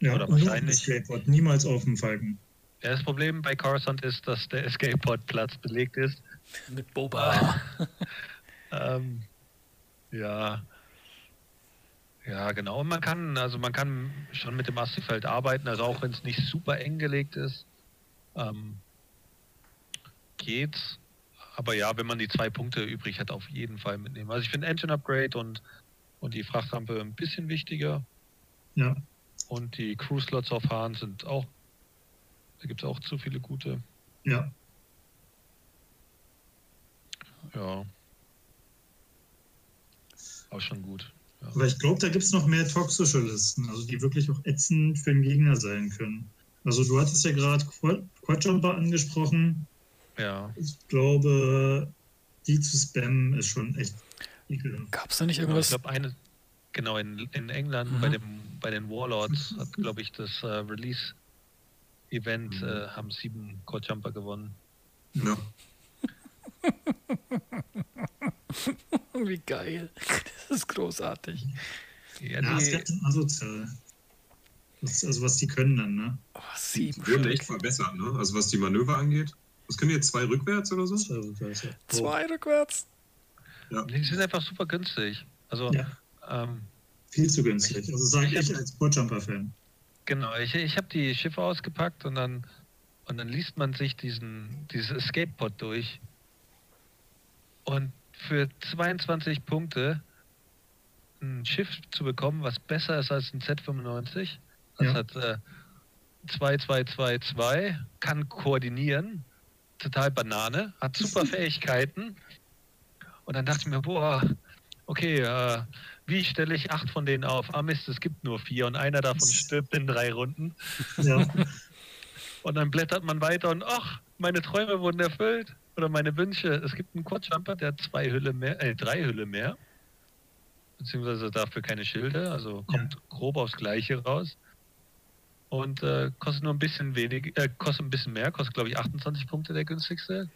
Ja, oder wahrscheinlich- auf dem Skateboard, niemals auf dem Falken. Ja, das Problem bei Coruscant ist, dass der Escape Pod Platz belegt ist. mit Boba. Ähm, ja. Ja, genau. Und man kann, also man kann schon mit dem Astifeld arbeiten, also auch wenn es nicht super eng gelegt ist, ähm, geht's. Aber ja, wenn man die zwei Punkte übrig hat, auf jeden Fall mitnehmen. Also ich finde Engine Upgrade und, und die Frachtrampe ein bisschen wichtiger. Ja. Und die Crew-Slots auf Hahn sind auch, da gibt es auch zu viele gute. Ja. Ja. Auch schon gut. Ja. Aber ich glaube, da gibt es noch mehr toxische Listen, also die wirklich auch ätzend für den Gegner sein können. Also du hattest ja gerade Quad Quadjumper angesprochen. Ja. Ich glaube, die zu spammen ist schon echt ekelhaft. Gab es da nicht Genau, ich irgendwas? glaube, eine Genau, in, in England Mhm. bei, dem, bei den Warlords hat, glaube ich, das äh, Release-Event Mhm. äh, haben sieben Quad Jumper gewonnen. Ja. Wie geil. Das ist großartig. Ja, Ja, ist die, ganz asozial. Das, also was die können dann, ne? Oh, sieben Die wurden echt verbessert, ne? Also was die Manöver angeht. Was können die jetzt? Zwei rückwärts oder so? So geil, ja. Zwei rückwärts. die sind einfach super günstig. Also, Ja. ähm, Viel zu günstig. Also sage ich als Boardjumper-Fan. genau, ich, ich habe die Schiffe ausgepackt und dann, und dann liest man sich diesen, dieses Escape Pod durch. Und für 22 Punkte ein Schiff zu bekommen, was besser ist als ein Z95, das Ja. hat äh, 2222, kann koordinieren, total Banane, hat super Fähigkeiten. Und dann dachte ich mir, boah, okay, äh, wie stelle ich acht von denen auf? Ah Mist, es gibt nur vier und einer davon stirbt in drei Runden. Ja. Und dann blättert man weiter und ach, meine Träume wurden erfüllt. Oder meine Wünsche. Es gibt einen Quadjumper, der hat zwei Hülle mehr, äh, drei Hülle mehr. Beziehungsweise dafür keine Schilde, also kommt grob aufs Gleiche raus. Und äh, kostet nur ein bisschen wenig, äh, kostet ein bisschen mehr, kostet glaube ich 28 Punkte der günstigste.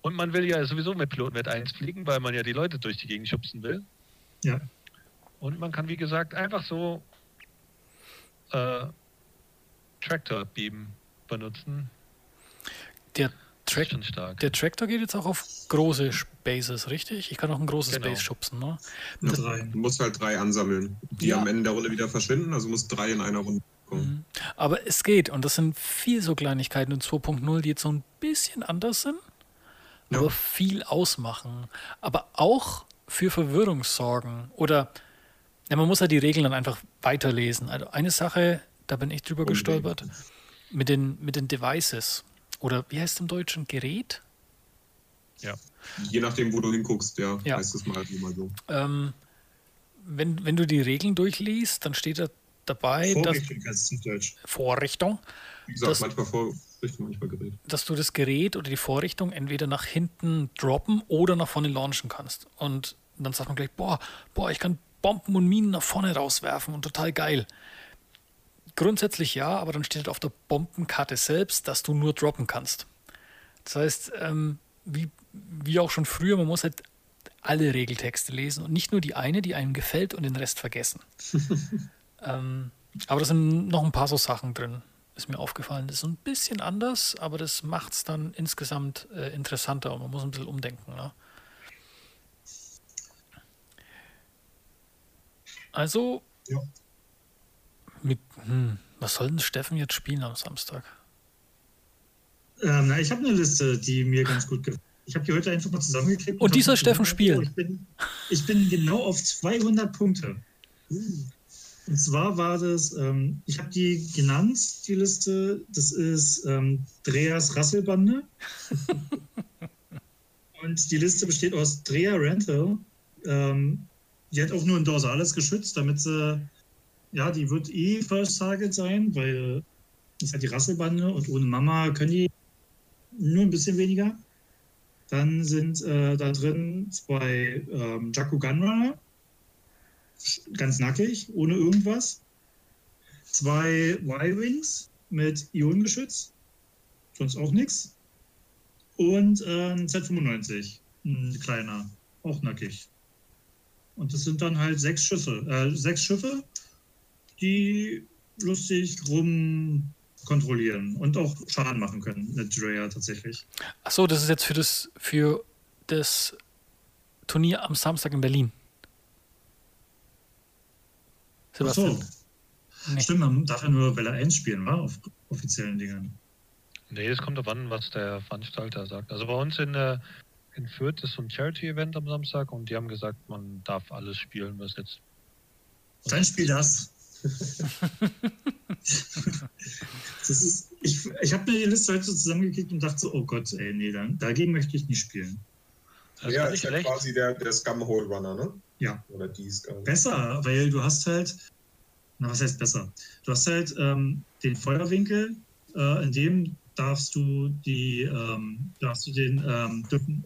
Und man will ja sowieso mit Pilotenwert 1 fliegen, weil man ja die Leute durch die Gegend schubsen will. Ja. Und man kann, wie gesagt, einfach so äh, Tractor Beam benutzen. Der, Track, ist schon stark. der Tractor geht jetzt auch auf große Bases, richtig? Ich kann auch ein großes Genau. Base schubsen, ne? Drei. Du musst halt drei ansammeln, die Ja. am Ende der Runde wieder verschwinden. Also musst drei in einer Runde. Mhm. Aber es geht und das sind viel so Kleinigkeiten in 2.0, die jetzt so ein bisschen anders sind, Ja. aber viel ausmachen. Aber auch für Verwirrung sorgen. Oder ja, man muss ja die Regeln dann einfach weiterlesen. Also eine Sache, da bin ich drüber Unbedingt. gestolpert, mit den, mit den Devices. Oder wie heißt es im Deutschen? Gerät? Je nachdem, wo du hinguckst, ja, Ja. heißt es mal halt immer so. Ähm, wenn, wenn du die Regeln durchliest, dann steht da dabei, dass Vorrichtung heißt es auf Deutsch. Vorrichtung, Wie gesagt, Das- manchmal vor Richtung, manchmal Gerät. dass du das Gerät oder die Vorrichtung entweder nach hinten droppen oder nach vorne launchen kannst. Und dann sagt man gleich, boah, boah, ich kann Bomben und Minen nach vorne rauswerfen und total geil. Grundsätzlich ja, aber dann steht halt auf der Bombenkarte selbst, dass du nur droppen kannst. Das heißt, ähm, wie, wie auch schon früher, man muss halt alle Regeltexte lesen und nicht nur die eine, die einem gefällt und den Rest vergessen. ähm, aber da sind noch ein paar so Sachen drin, ist mir aufgefallen. Das ist ein bisschen anders, aber das macht es dann insgesamt äh, interessanter und man muss ein bisschen umdenken. Ne? Also, Ja. mit, hm, was soll denn Steffen jetzt spielen am Samstag? Ähm, na, ich habe eine Liste, die mir ganz gut gefällt. Ich habe die heute einfach mal zusammengeklickt. Und die soll hab- Steffen spielen. Ich bin, ich bin genau auf 200 Punkte. Und zwar war das, ähm, ich habe die genannt, die Liste. Das ist ähm, Dreas Rasselbande. Und die Liste besteht aus Drea Rental. Ähm, die hat auch nur ein dorsales geschützt, damit sie, ja, die wird eh First Target sein, weil das hat die Rasselbande und ohne Mama können die nur ein bisschen weniger. Dann sind äh, da drin zwei ähm, Jakku Gunrunner, ganz nackig, ohne irgendwas. Zwei Y-Wings mit Ionengeschütz, sonst auch nichts. Und äh, ein Z95, ein kleiner, auch nackig. Und das sind dann halt sechs Schiffe, äh, sechs Schiffe, die lustig rum kontrollieren und auch Schaden machen können mit Drea tatsächlich. Achso, das ist jetzt für das, für das Turnier am Samstag in Berlin. Ach Sebastian. so. Nee. Stimmt, man darf ja nur Welle 1 spielen, wa? Auf offiziellen Dingern. Nee, es kommt darauf an, was der Veranstalter sagt. Also bei uns in, äh, in Fürth ist so ein Charity-Event am Samstag und die haben gesagt, man darf alles spielen, was jetzt. Dann spiel das. das ist, ich ich habe mir die Liste heute zusammengeklickt und dachte so, oh Gott, ey, nee, dann, dagegen möchte ich nicht spielen. Das ja, ist ja quasi der, der Scum Hole Runner, ne? Ja. Oder die Scum. Besser, weil du hast halt, na was heißt besser? Du hast halt ähm, den Feuerwinkel, äh, in dem darfst du die, ähm, darfst du den, ähm, dürfen,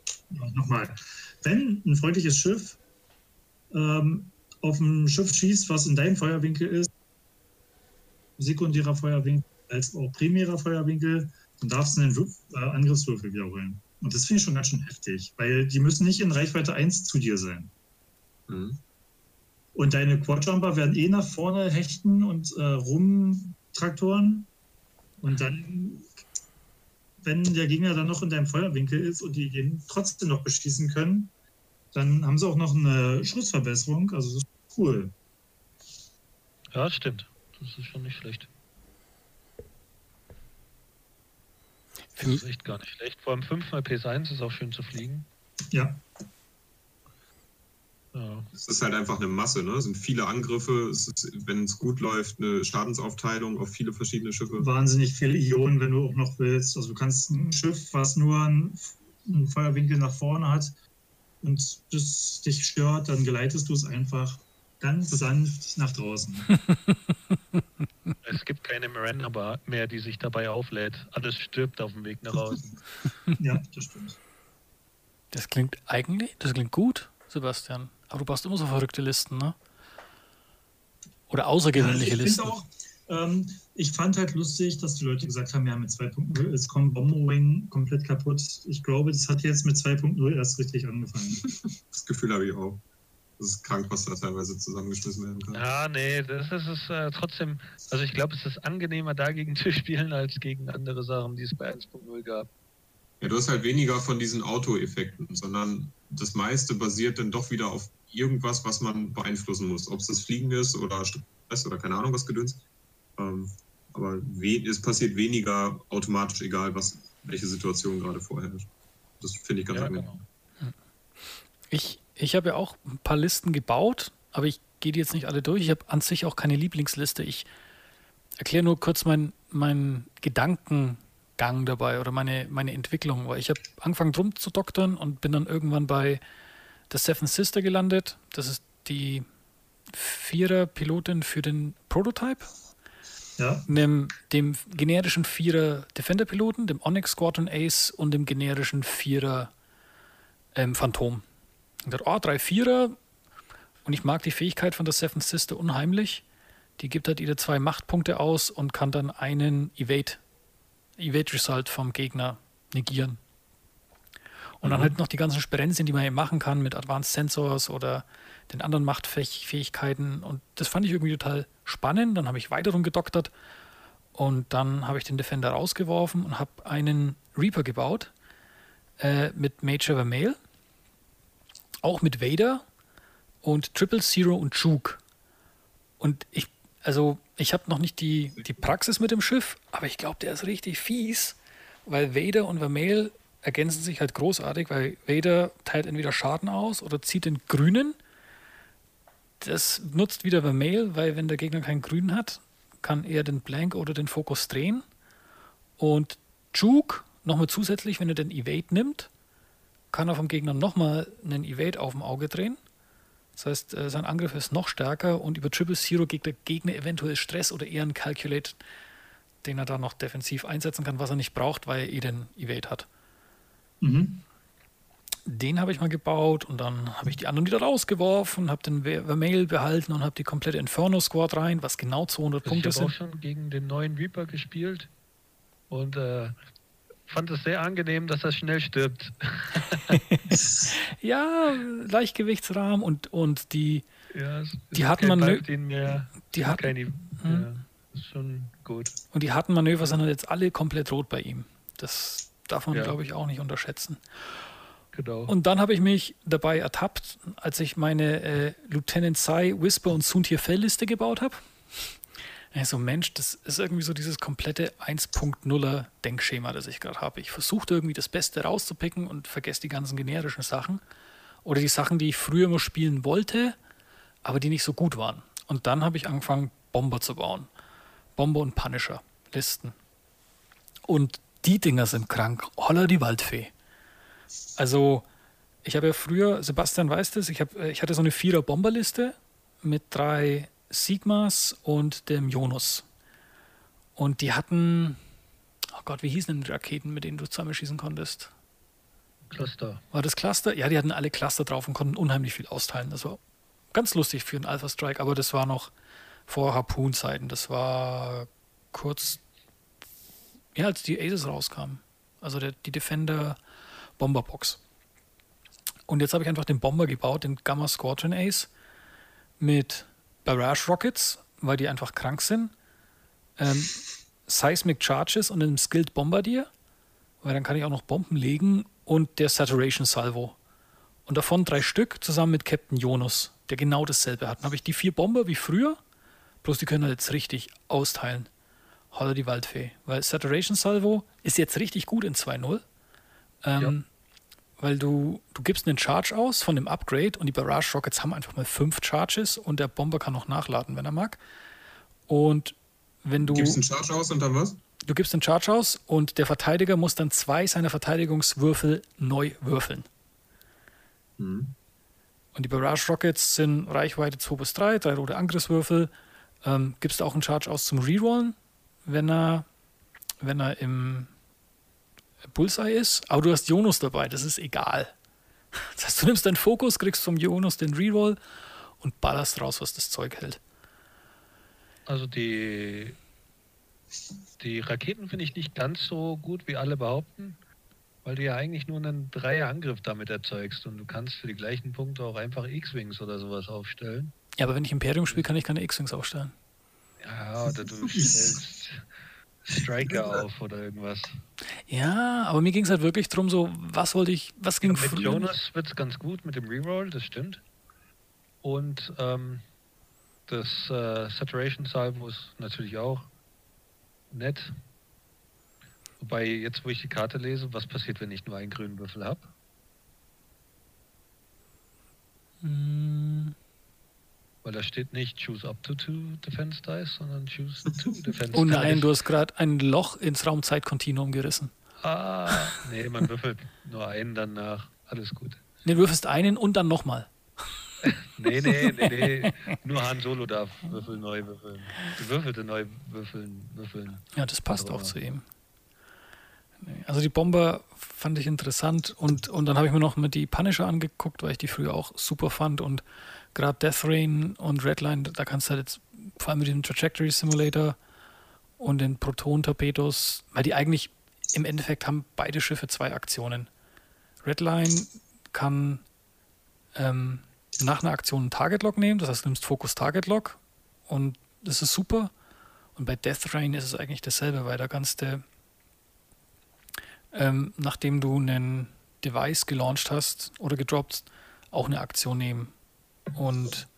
nochmal, wenn ein freundliches Schiff ähm, auf ein Schiff schießt, was in deinem Feuerwinkel ist, sekundärer Feuerwinkel als auch primärer Feuerwinkel, dann darfst du einen äh, Angriffswürfel wiederholen. Und das finde ich schon ganz schön heftig, weil die müssen nicht in Reichweite 1 zu dir sein. Mhm. Und deine Quadjumper werden eh nach vorne hechten und äh, rumtraktoren. Und dann, wenn der Gegner dann noch in deinem Feuerwinkel ist und die den trotzdem noch beschießen können, dann haben sie auch noch eine Schussverbesserung. Also das ist cool. Ja, stimmt. Das ist schon nicht schlecht. Das ist echt gar nicht schlecht. Vor allem 5 mal PS1 ist auch schön zu fliegen. Ja. Ja. Es ist halt einfach eine Masse, ne? Es sind viele Angriffe, es ist, wenn es gut läuft, eine Schadensaufteilung auf viele verschiedene Schiffe. Wahnsinnig viele Ionen, wenn du auch noch willst. Also du kannst ein Schiff, was nur einen, einen Feuerwinkel nach vorne hat und das dich stört, dann geleitest du es einfach ganz sanft nach draußen. Es gibt keine Miranda mehr, die sich dabei auflädt. Alles stirbt auf dem Weg nach außen. ja, das stimmt. Das klingt eigentlich, das klingt gut, Sebastian. Aber du brauchst immer so verrückte Listen, ne? Oder außergewöhnliche ja, ich Listen. Auch, ähm, ich fand halt lustig, dass die Leute gesagt haben, ja, mit 2.0 ist kommt Bombowing komplett kaputt. Ich glaube, das hat jetzt mit 2.0 erst richtig angefangen. Das Gefühl habe ich auch. Das ist krank, was da teilweise zusammengeschmissen werden kann. Ja, nee, das ist es äh, trotzdem. Also ich glaube, es ist angenehmer dagegen zu spielen als gegen andere Sachen, die es bei 1.0 gab. Ja, du hast halt weniger von diesen Auto-Effekten, sondern das meiste basiert dann doch wieder auf irgendwas, was man beeinflussen muss. Ob es das Fliegen ist oder Stress oder keine Ahnung was gedünst. Ähm, aber es passiert weniger automatisch, egal was, welche Situation gerade vorherrscht. Das finde ich ganz ja, angenehm. Genau. Ich, ich habe ja auch ein paar Listen gebaut, aber ich gehe die jetzt nicht alle durch. Ich habe an sich auch keine Lieblingsliste. Ich erkläre nur kurz meinen mein Gedankengang dabei oder meine, meine Entwicklung. Weil ich habe angefangen drum zu doktern und bin dann irgendwann bei The Seven Sister gelandet. Das ist die Vierer-Pilotin für den Prototype. Ja. Dem, dem generischen Vierer Defender-Piloten, dem Onyx Squadron Ace und dem generischen Vierer ähm, Phantom. Und hat, oh, drei Vierer. Und ich mag die Fähigkeit von der Seven Sister unheimlich. Die gibt halt ihre zwei Machtpunkte aus und kann dann einen Evade, Evade Result vom Gegner negieren. Und mhm. dann halt noch die ganzen Sperenzien, die man hier machen kann mit Advanced Sensors oder den anderen Machtfähigkeiten. Und das fand ich irgendwie total spannend. Dann habe ich weiter rumgedoktert und dann habe ich den Defender rausgeworfen und habe einen Reaper gebaut äh, mit Major Vermeil auch mit Vader und Triple Zero und Juke. Und ich, also ich habe noch nicht die, die Praxis mit dem Schiff, aber ich glaube, der ist richtig fies, weil Vader und Vermeil ergänzen sich halt großartig, weil Vader teilt entweder Schaden aus oder zieht den Grünen. Das nutzt wieder Vermeil, weil wenn der Gegner keinen Grünen hat, kann er den Blank oder den Fokus drehen. Und Juke nochmal zusätzlich, wenn er den Evade nimmt, kann er vom Gegner nochmal einen Evade auf dem Auge drehen. Das heißt, äh, sein Angriff ist noch stärker und über Triple Zero gibt der Gegner eventuell Stress oder eher einen Calculate, den er dann noch defensiv einsetzen kann, was er nicht braucht, weil er eh den Evade hat. Mhm. Den habe ich mal gebaut und dann habe ich die anderen wieder rausgeworfen, habe den Vermeil behalten und habe die komplette Inferno Squad rein, was genau 200 also Punkte sind. Ich habe auch schon gegen den neuen Reaper gespielt und äh, fand es sehr angenehm, dass er schnell stirbt. ja, Leichtgewichtsrahmen und, und die, ja, die hatten Manöver. Die hatten, keine, hm. ja, schon gut. Und die hatten Manöver sind halt jetzt alle komplett rot bei ihm. Das darf man, ja. glaube ich, auch nicht unterschätzen. Genau. Und dann habe ich mich dabei ertappt, als ich meine äh, Lieutenant Sai, Whisper und Suntier Fell-Liste gebaut habe. Also Mensch, das ist irgendwie so dieses komplette 1.0er Denkschema, das ich gerade habe. Ich versuche irgendwie das Beste rauszupicken und vergesse die ganzen generischen Sachen. Oder die Sachen, die ich früher immer spielen wollte, aber die nicht so gut waren. Und dann habe ich angefangen, Bomber zu bauen. Bomber und Punisher, Listen. Und die Dinger sind krank. Holla die Waldfee. Also, ich habe ja früher, Sebastian weiß das, ich, hab, äh, ich hatte so eine Vierer-Bomberliste mit drei Sigmas und dem Jonas. Und die hatten, oh Gott, wie hießen denn die Raketen, mit denen du zusammenschießen konntest? Cluster. War das Cluster? Ja, die hatten alle Cluster drauf und konnten unheimlich viel austeilen. Das war ganz lustig für einen Alpha Strike, aber das war noch vor Harpoon-Zeiten. Das war kurz, ja, als die Aces rauskamen. Also der, die Defender Bomberbox. Und jetzt habe ich einfach den Bomber gebaut, den Gamma Squadron Ace, mit Barrage Rockets, weil die einfach krank sind. Ähm, Seismic Charges und einem Skilled Bombardier, weil dann kann ich auch noch Bomben legen und der Saturation Salvo. Und davon drei Stück zusammen mit Captain Jonas, der genau dasselbe hat. Dann habe ich die vier Bomber wie früher, bloß die können halt jetzt richtig austeilen. Holler die Waldfee. Weil Saturation Salvo ist jetzt richtig gut in 2.0. Ähm, ja. Weil du, du gibst einen Charge aus von dem Upgrade und die Barrage Rockets haben einfach mal fünf Charges und der Bomber kann noch nachladen, wenn er mag. Und wenn du. Gibst einen Charge aus und dann was? Du gibst einen Charge aus und der Verteidiger muss dann zwei seiner Verteidigungswürfel neu würfeln. Mhm. Und die Barrage Rockets sind Reichweite 2 bis 3, drei rote Angriffswürfel. Ähm, gibst du auch einen Charge aus zum Rerollen, wenn er, wenn er im Bullseye ist. Aber du hast Jonas dabei, das ist egal. Das heißt, du nimmst deinen Fokus, kriegst vom Jonas den Reroll und ballerst raus, was das Zeug hält. Also die, die Raketen finde ich nicht ganz so gut, wie alle behaupten, weil du ja eigentlich nur einen Dreierangriff damit erzeugst und du kannst für die gleichen Punkte auch einfach X-Wings oder sowas aufstellen. Ja, aber wenn ich Imperium spiele, kann ich keine X-Wings aufstellen. Ja, oder du stellst Striker auf oder irgendwas. Ja, aber mir ging es halt wirklich darum, so, was wollte ich, was ging ja, Mit Jonas wird es ganz gut mit dem Reroll, das stimmt. Und ähm, das äh, Saturation Salvo ist natürlich auch nett. Wobei, jetzt wo ich die Karte lese, was passiert, wenn ich nur einen grünen Würfel habe? Hm. Weil da steht nicht choose up to two defense dice, sondern choose two defense Oh nein, dice. du hast gerade ein Loch ins Raumzeitkontinuum gerissen. Ah, nee, man würfelt nur einen dann nach. Alles gut. Nee, du würfelst einen und dann nochmal. nee, nee, nee, nee. Nur Han Solo darf würfeln, neu würfeln. Gewürfelte neu würfeln, würfeln. Ja, das passt auch zu ihm. Also die Bomber fand ich interessant und, und dann habe ich mir noch mit die Punisher angeguckt, weil ich die früher auch super fand und gerade Death Rain und Redline, da kannst du halt jetzt vor allem mit dem Trajectory Simulator und den Proton-Torpedos, weil die eigentlich im Endeffekt haben beide Schiffe zwei Aktionen. Redline kann ähm, nach einer Aktion einen Target Lock nehmen, das heißt, du nimmst Fokus Target Lock und das ist super. Und bei Death Rain ist es eigentlich dasselbe, weil da kannst du, ähm, nachdem du einen Device gelauncht hast oder gedroppt, auch eine Aktion nehmen. Und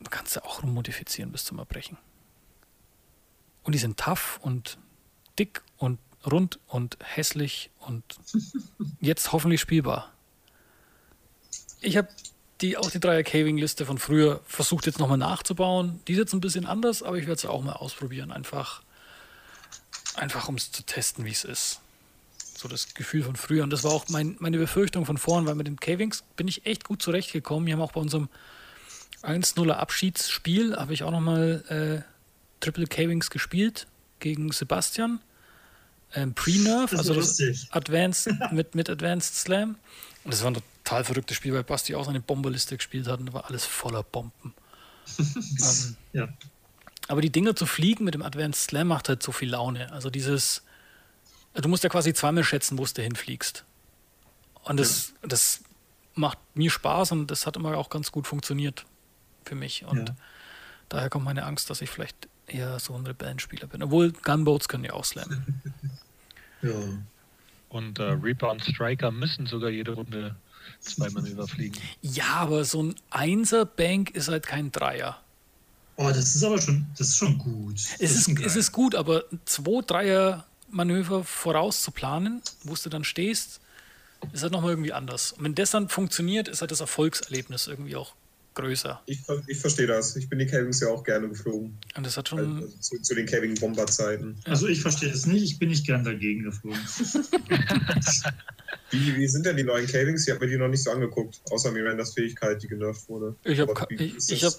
du kannst sie auch rummodifizieren bis zum Erbrechen. Und die sind tough und dick und rund und hässlich und jetzt hoffentlich spielbar. Ich habe die, auch die Dreier Caving-Liste von früher versucht jetzt nochmal nachzubauen. Die ist jetzt ein bisschen anders, aber ich werde es auch mal ausprobieren. Einfach, einfach um es zu testen, wie es ist. So das Gefühl von früher. Und das war auch mein, meine Befürchtung von vorn, weil mit den Cavings bin ich echt gut zurechtgekommen. Wir haben auch bei unserem 1-0er Abschiedsspiel, habe ich auch nochmal äh, Triple Cavings gespielt gegen Sebastian. Ähm, Pre-Nerf, also das Advanced mit, mit Advanced Slam. Und das war ein total verrücktes Spiel, weil Basti auch seine Bomberliste gespielt hat und da war alles voller Bomben. ähm, ja. Aber die Dinger zu fliegen mit dem Advanced Slam macht halt so viel Laune. Also dieses, du musst ja quasi zweimal schätzen, wo du hinfliegst. Und das, ja. das macht mir Spaß und das hat immer auch ganz gut funktioniert für mich. Und ja. daher kommt meine Angst, dass ich vielleicht eher so ein Rebellenspieler bin. Obwohl Gunboats können ja auch slammen. ja. Und äh, Reaper und Striker müssen sogar jede Runde zweimal überfliegen. Ja, aber so ein Einser-Bank ist halt kein Dreier. Oh, das ist aber schon, das ist schon gut. Es ist, ist es ist gut, aber zwei Dreier-Manöver vorauszuplanen, wo du dann stehst, ist halt nochmal irgendwie anders. Und wenn das dann funktioniert, ist halt das Erfolgserlebnis irgendwie auch größer. Ich, ich verstehe das. Ich bin die Cavings ja auch gerne geflogen. Und das hat schon. Also zu, zu, den Caving-Bomber-Zeiten. Also ich verstehe das nicht, ich bin nicht gern dagegen geflogen. wie, wie sind denn die neuen Cavings? Ich habe mir die noch nicht so angeguckt, außer Mirandas Fähigkeit, die genervt wurde. Ich habe ich, ich hab,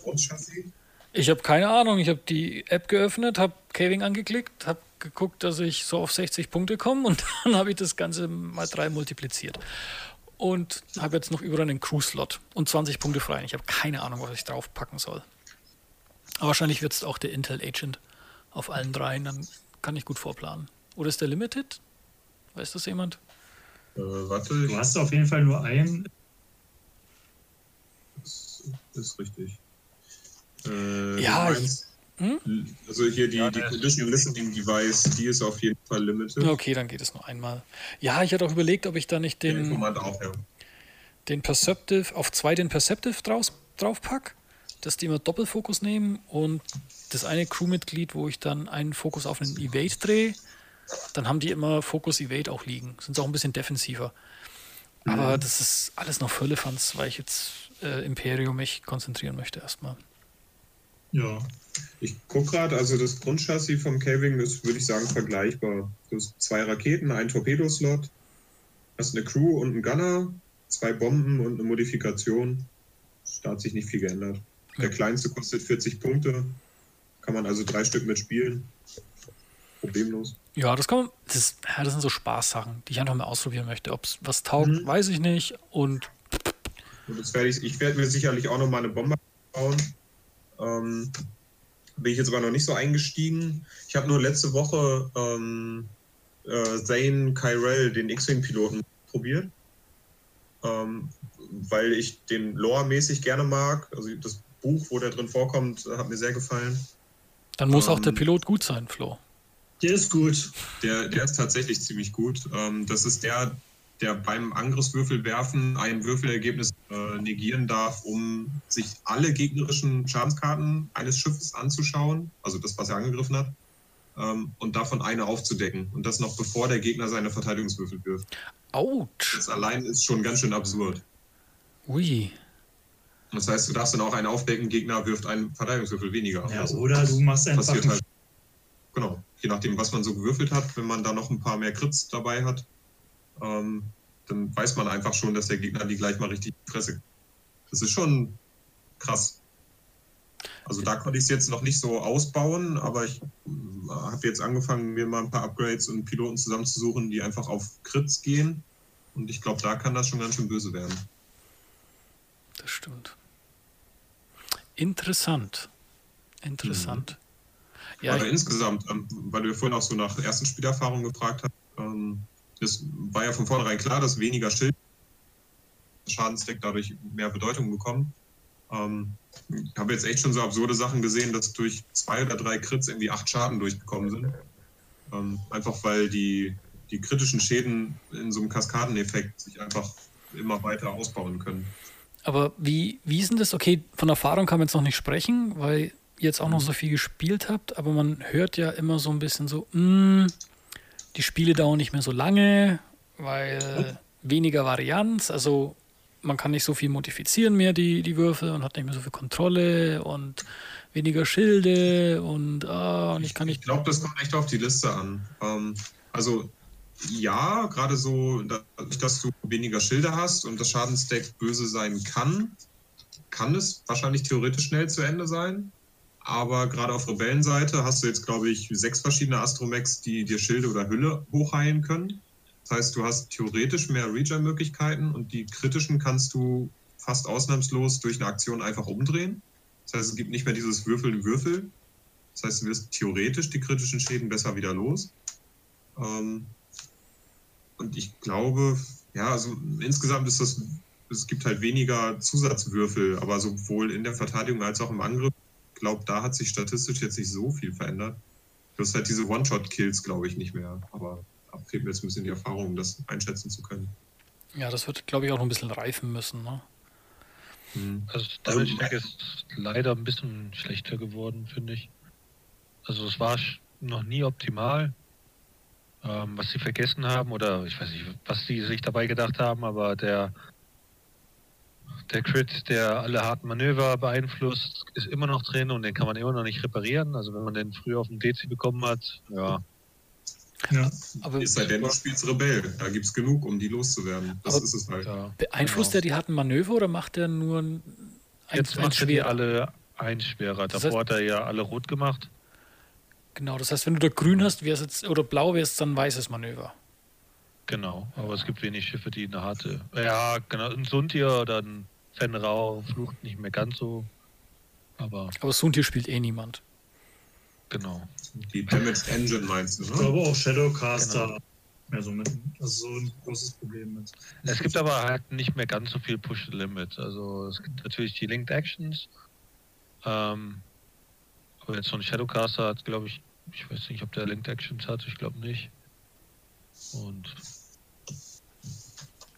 ich hab keine Ahnung. Ich habe die App geöffnet, habe Caving angeklickt, habe geguckt, dass ich so auf 60 Punkte komme und dann habe ich das Ganze mal drei multipliziert. und habe jetzt noch überall einen Crew-Slot und 20 Punkte frei. Ich habe keine Ahnung, was ich draufpacken soll. Aber wahrscheinlich wird es auch der Intel Agent auf allen dreien, dann kann ich gut vorplanen. Oder ist der Limited? Weiß das jemand? Äh, warte, Du hast auf jeden Fall nur einen. das ist richtig. Äh, Ja, ich- Hm? Also hier die, Ja, die Conditional Listening Device, die ist auf jeden Fall limited. Okay, dann geht es nur einmal. Ja, ich hatte auch überlegt, ob ich da nicht den, auch, ja. den Perceptive, auf zwei den Perceptive draus, drauf pack, dass die immer Doppelfokus nehmen und das eine Crewmitglied, wo ich dann einen Fokus auf einen Evade drehe, dann haben die immer Fokus Evade auch liegen. Sind auch ein bisschen defensiver. Aber das ist alles noch Völlefanz, weil ich jetzt äh, Imperium mich konzentrieren möchte erstmal. Ja. Ich gucke gerade, also das Grundchassis vom Caving ist, würde ich sagen, vergleichbar. Du hast zwei Raketen, ein Torpedoslot, hast eine Crew und einen Gunner, zwei Bomben und eine Modifikation. Da hat sich nicht viel geändert. Der kleinste kostet 40 Punkte. Kann man also drei Stück mitspielen. Problemlos. Ja, das kann man, das, ja, das sind so Spaßsachen, die ich einfach mal ausprobieren möchte. Ob es was taugt, Mhm. weiß ich nicht. Und Und werde ich, ich werde mir sicherlich auch noch mal eine Bombe bauen. Ähm, bin ich jetzt aber noch nicht so eingestiegen. Ich habe nur letzte Woche ähm, äh, Zane Kyrell, den X-Wing-Piloten, probiert. Ähm, weil ich den Lore-mäßig gerne mag. Also das Buch, wo der drin vorkommt, hat mir sehr gefallen. dann muss auch Ähm, der Pilot gut sein, Flo. Der ist gut. Der, der ist tatsächlich ziemlich gut. Ähm, das ist der, der beim Angriffswürfel werfen ein Würfelergebnis äh, negieren darf, um sich alle gegnerischen Schadenskarten eines Schiffes anzuschauen, also das, was er angegriffen hat, ähm, und davon eine aufzudecken. Und das noch bevor der Gegner seine Verteidigungswürfel wirft. Autsch. Das allein ist schon ganz schön absurd. Ui. Das heißt, du darfst dann auch einen aufdecken, Gegner wirft einen Verteidigungswürfel weniger. Ja, Also oder du machst einfach. passiert einen- halt. Genau, je nachdem, was man so gewürfelt hat, wenn man da noch ein paar mehr Crits dabei hat, ähm, dann weiß man einfach schon, dass der Gegner die gleich mal richtig Fresse. Das ist schon krass. Also da konnte ich es jetzt noch nicht so ausbauen, aber ich habe jetzt angefangen, mir mal ein paar Upgrades und Piloten zusammenzusuchen, die einfach auf Crits gehen. Und ich glaube, da kann das schon ganz schön böse werden. Das stimmt. Interessant. Interessant. Ja, Aber insgesamt, ähm, weil du ja vorhin auch so nach ersten Spielerfahrungen gefragt hast, ähm, das war ja von vornherein klar, dass weniger Schild Schadensdeck dadurch mehr Bedeutung bekommen. Ähm, ich habe jetzt echt schon so absurde Sachen gesehen, dass durch zwei oder drei Crits irgendwie acht Schaden durchgekommen sind. Ähm, einfach weil die, die kritischen Schäden in so einem Kaskadeneffekt sich einfach immer weiter ausbauen können. aber wie, wie ist denn das? Okay, von Erfahrung kann man jetzt noch nicht sprechen, weil ihr jetzt auch noch so viel gespielt habt, aber man hört ja immer so ein bisschen so, "Mm, die Spiele dauern nicht mehr so lange, weil weniger Varianz, also man kann nicht so viel modifizieren mehr, die, die Würfel, und hat nicht mehr so viel Kontrolle und weniger Schilde und, ah, und ich kann Ich nicht. glaube, das kommt echt auf die Liste an. Ähm, also ja, gerade so, dadurch, dass du weniger Schilder hast und das Schadensdeck böse sein kann, kann es wahrscheinlich theoretisch schnell zu Ende sein. Aber gerade auf Rebellenseite hast du jetzt, glaube ich, sechs verschiedene Astromex, die dir Schilde oder Hülle hochheilen können. Das heißt, du hast theoretisch mehr Regen-Möglichkeiten und die kritischen kannst du fast ausnahmslos durch eine Aktion einfach umdrehen. Das heißt, es gibt nicht mehr dieses Würfeln Würfel, das heißt, du wirst theoretisch die kritischen Schäden besser wieder los. Ähm, und ich glaube, ja, also insgesamt ist das, es gibt halt weniger Zusatzwürfel, aber sowohl in der Verteidigung als auch im Angriff, glaube, da hat sich statistisch jetzt nicht so viel verändert. Du hast halt diese One-Shot-Kills, glaube ich, nicht mehr. Aber da fehlt mir jetzt ein bisschen die Erfahrung, um das einschätzen zu können. Ja, das wird, glaube ich, auch noch ein bisschen reifen müssen. Ne? Mhm. Also das Damage Deck ist leider ein bisschen schlechter geworden, finde ich. Also es war noch nie optimal. Ähm, was sie vergessen haben, oder ich weiß nicht, was sie sich dabei gedacht haben, aber der der Crit, der alle harten Manöver beeinflusst, ist immer noch drin und den kann man immer noch nicht reparieren. Also wenn man den früher auf dem DC bekommen hat, ja, Ja. Aber Es sei denn, du spielst Rebell. Da gibt es genug, um die loszuwerden. Das Aber- ist es halt. ja. beeinflusst Genau. er die harten Manöver oder macht er nur ein, Jetzt ein macht er die alle ein schwerer. Das Davor heißt- hat er ja alle rot gemacht. Genau, das heißt, wenn du da grün hast, wär's jetzt, oder blau wär's dann weißes Manöver. Genau, aber es gibt wenig Schiffe, die eine harte. Ja, genau, ein Suntier oder ein Fenrau flucht nicht mehr ganz so. Aber Aber Suntier spielt eh niemand. genau. Die Damaged Engine meinst du, Ich ne? glaube auch Shadowcaster Genau. mehr so mit, also so ein großes Problem mit. Es gibt aber halt nicht mehr ganz so viel Push-Limit. Also es gibt natürlich die Linked Actions. Ähm, aber jetzt so ein Shadowcaster hat, glaube ich, ich weiß nicht, ob der Linked Actions hat, ich glaube nicht. Und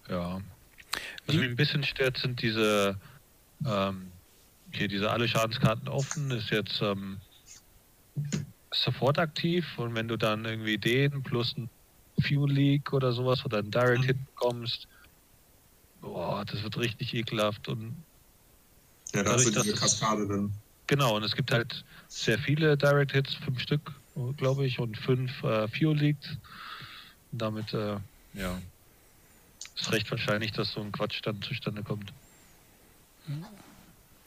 ja. Was Wie- mich ein bisschen stört, sind diese ähm, hier diese alle Schadenskarten offen, ist jetzt ähm, sofort aktiv und wenn du dann irgendwie den plus ein Fuel Leak oder sowas oder einen Direct Hit bekommst, boah, das wird richtig ekelhaft und Ja, da hast du diese Kaskade dann. Genau, und es gibt halt sehr viele Direct Hits, fünf Stück, glaube ich, und fünf äh, Fuel Leaks. Und damit, äh, ja, ist recht wahrscheinlich, dass so ein Quatsch dann zustande kommt.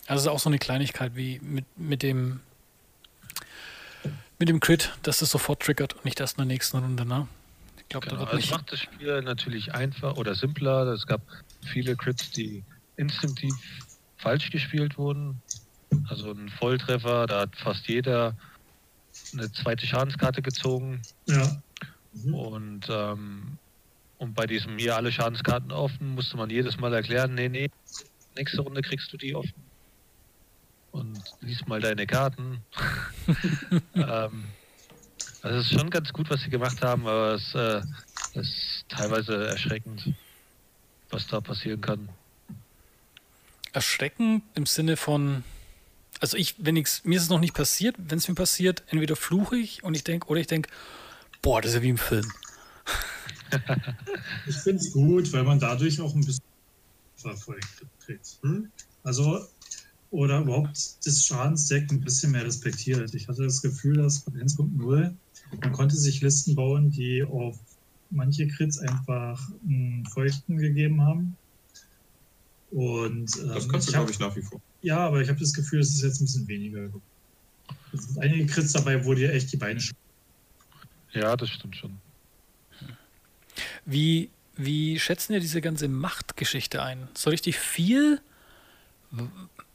Also es ist auch so eine Kleinigkeit wie mit, mit dem mit dem Crit, dass das sofort triggert und nicht erst in der nächsten Runde, ne? Ich glaube, Genau. da wird Also es nicht. macht das Spiel natürlich einfach oder simpler. Es gab viele Crits, die instinktiv falsch gespielt wurden. Also ein Volltreffer, da hat fast jeder eine zweite Schadenskarte gezogen. Ja. Und, ähm, und bei diesem hier alle Schadenskarten offen, musste man jedes Mal erklären, nee, nee, nächste Runde kriegst du die offen. Und lies mal deine Karten. ähm, also es ist schon ganz gut, was sie gemacht haben, aber es äh, ist teilweise erschreckend, was da passieren kann. erschreckend im Sinne von, also ich, wenn ich's, mir ist es noch nicht passiert, wenn es mir passiert, entweder fluche ich und ich denke, oder ich denke, boah, das ist ja wie im Film. Ich finde es gut, weil man dadurch auch ein bisschen Erfolg kriegt. Hm? Also, oder überhaupt das Schadensdeck ein bisschen mehr respektiert. Ich hatte das Gefühl, dass bei 1.0 man konnte sich Listen bauen, die auf manche Crits einfach einen Feuchten gegeben haben. Und ähm, Das kannst du, glaube ich, nach wie vor. Ja, aber ich habe das Gefühl, es ist jetzt ein bisschen weniger. Es sind einige Crits dabei, wo dir echt die Beine sch- Ja, das stimmt schon. Wie, wie schätzen ihr diese ganze Machtgeschichte ein? So richtig viel?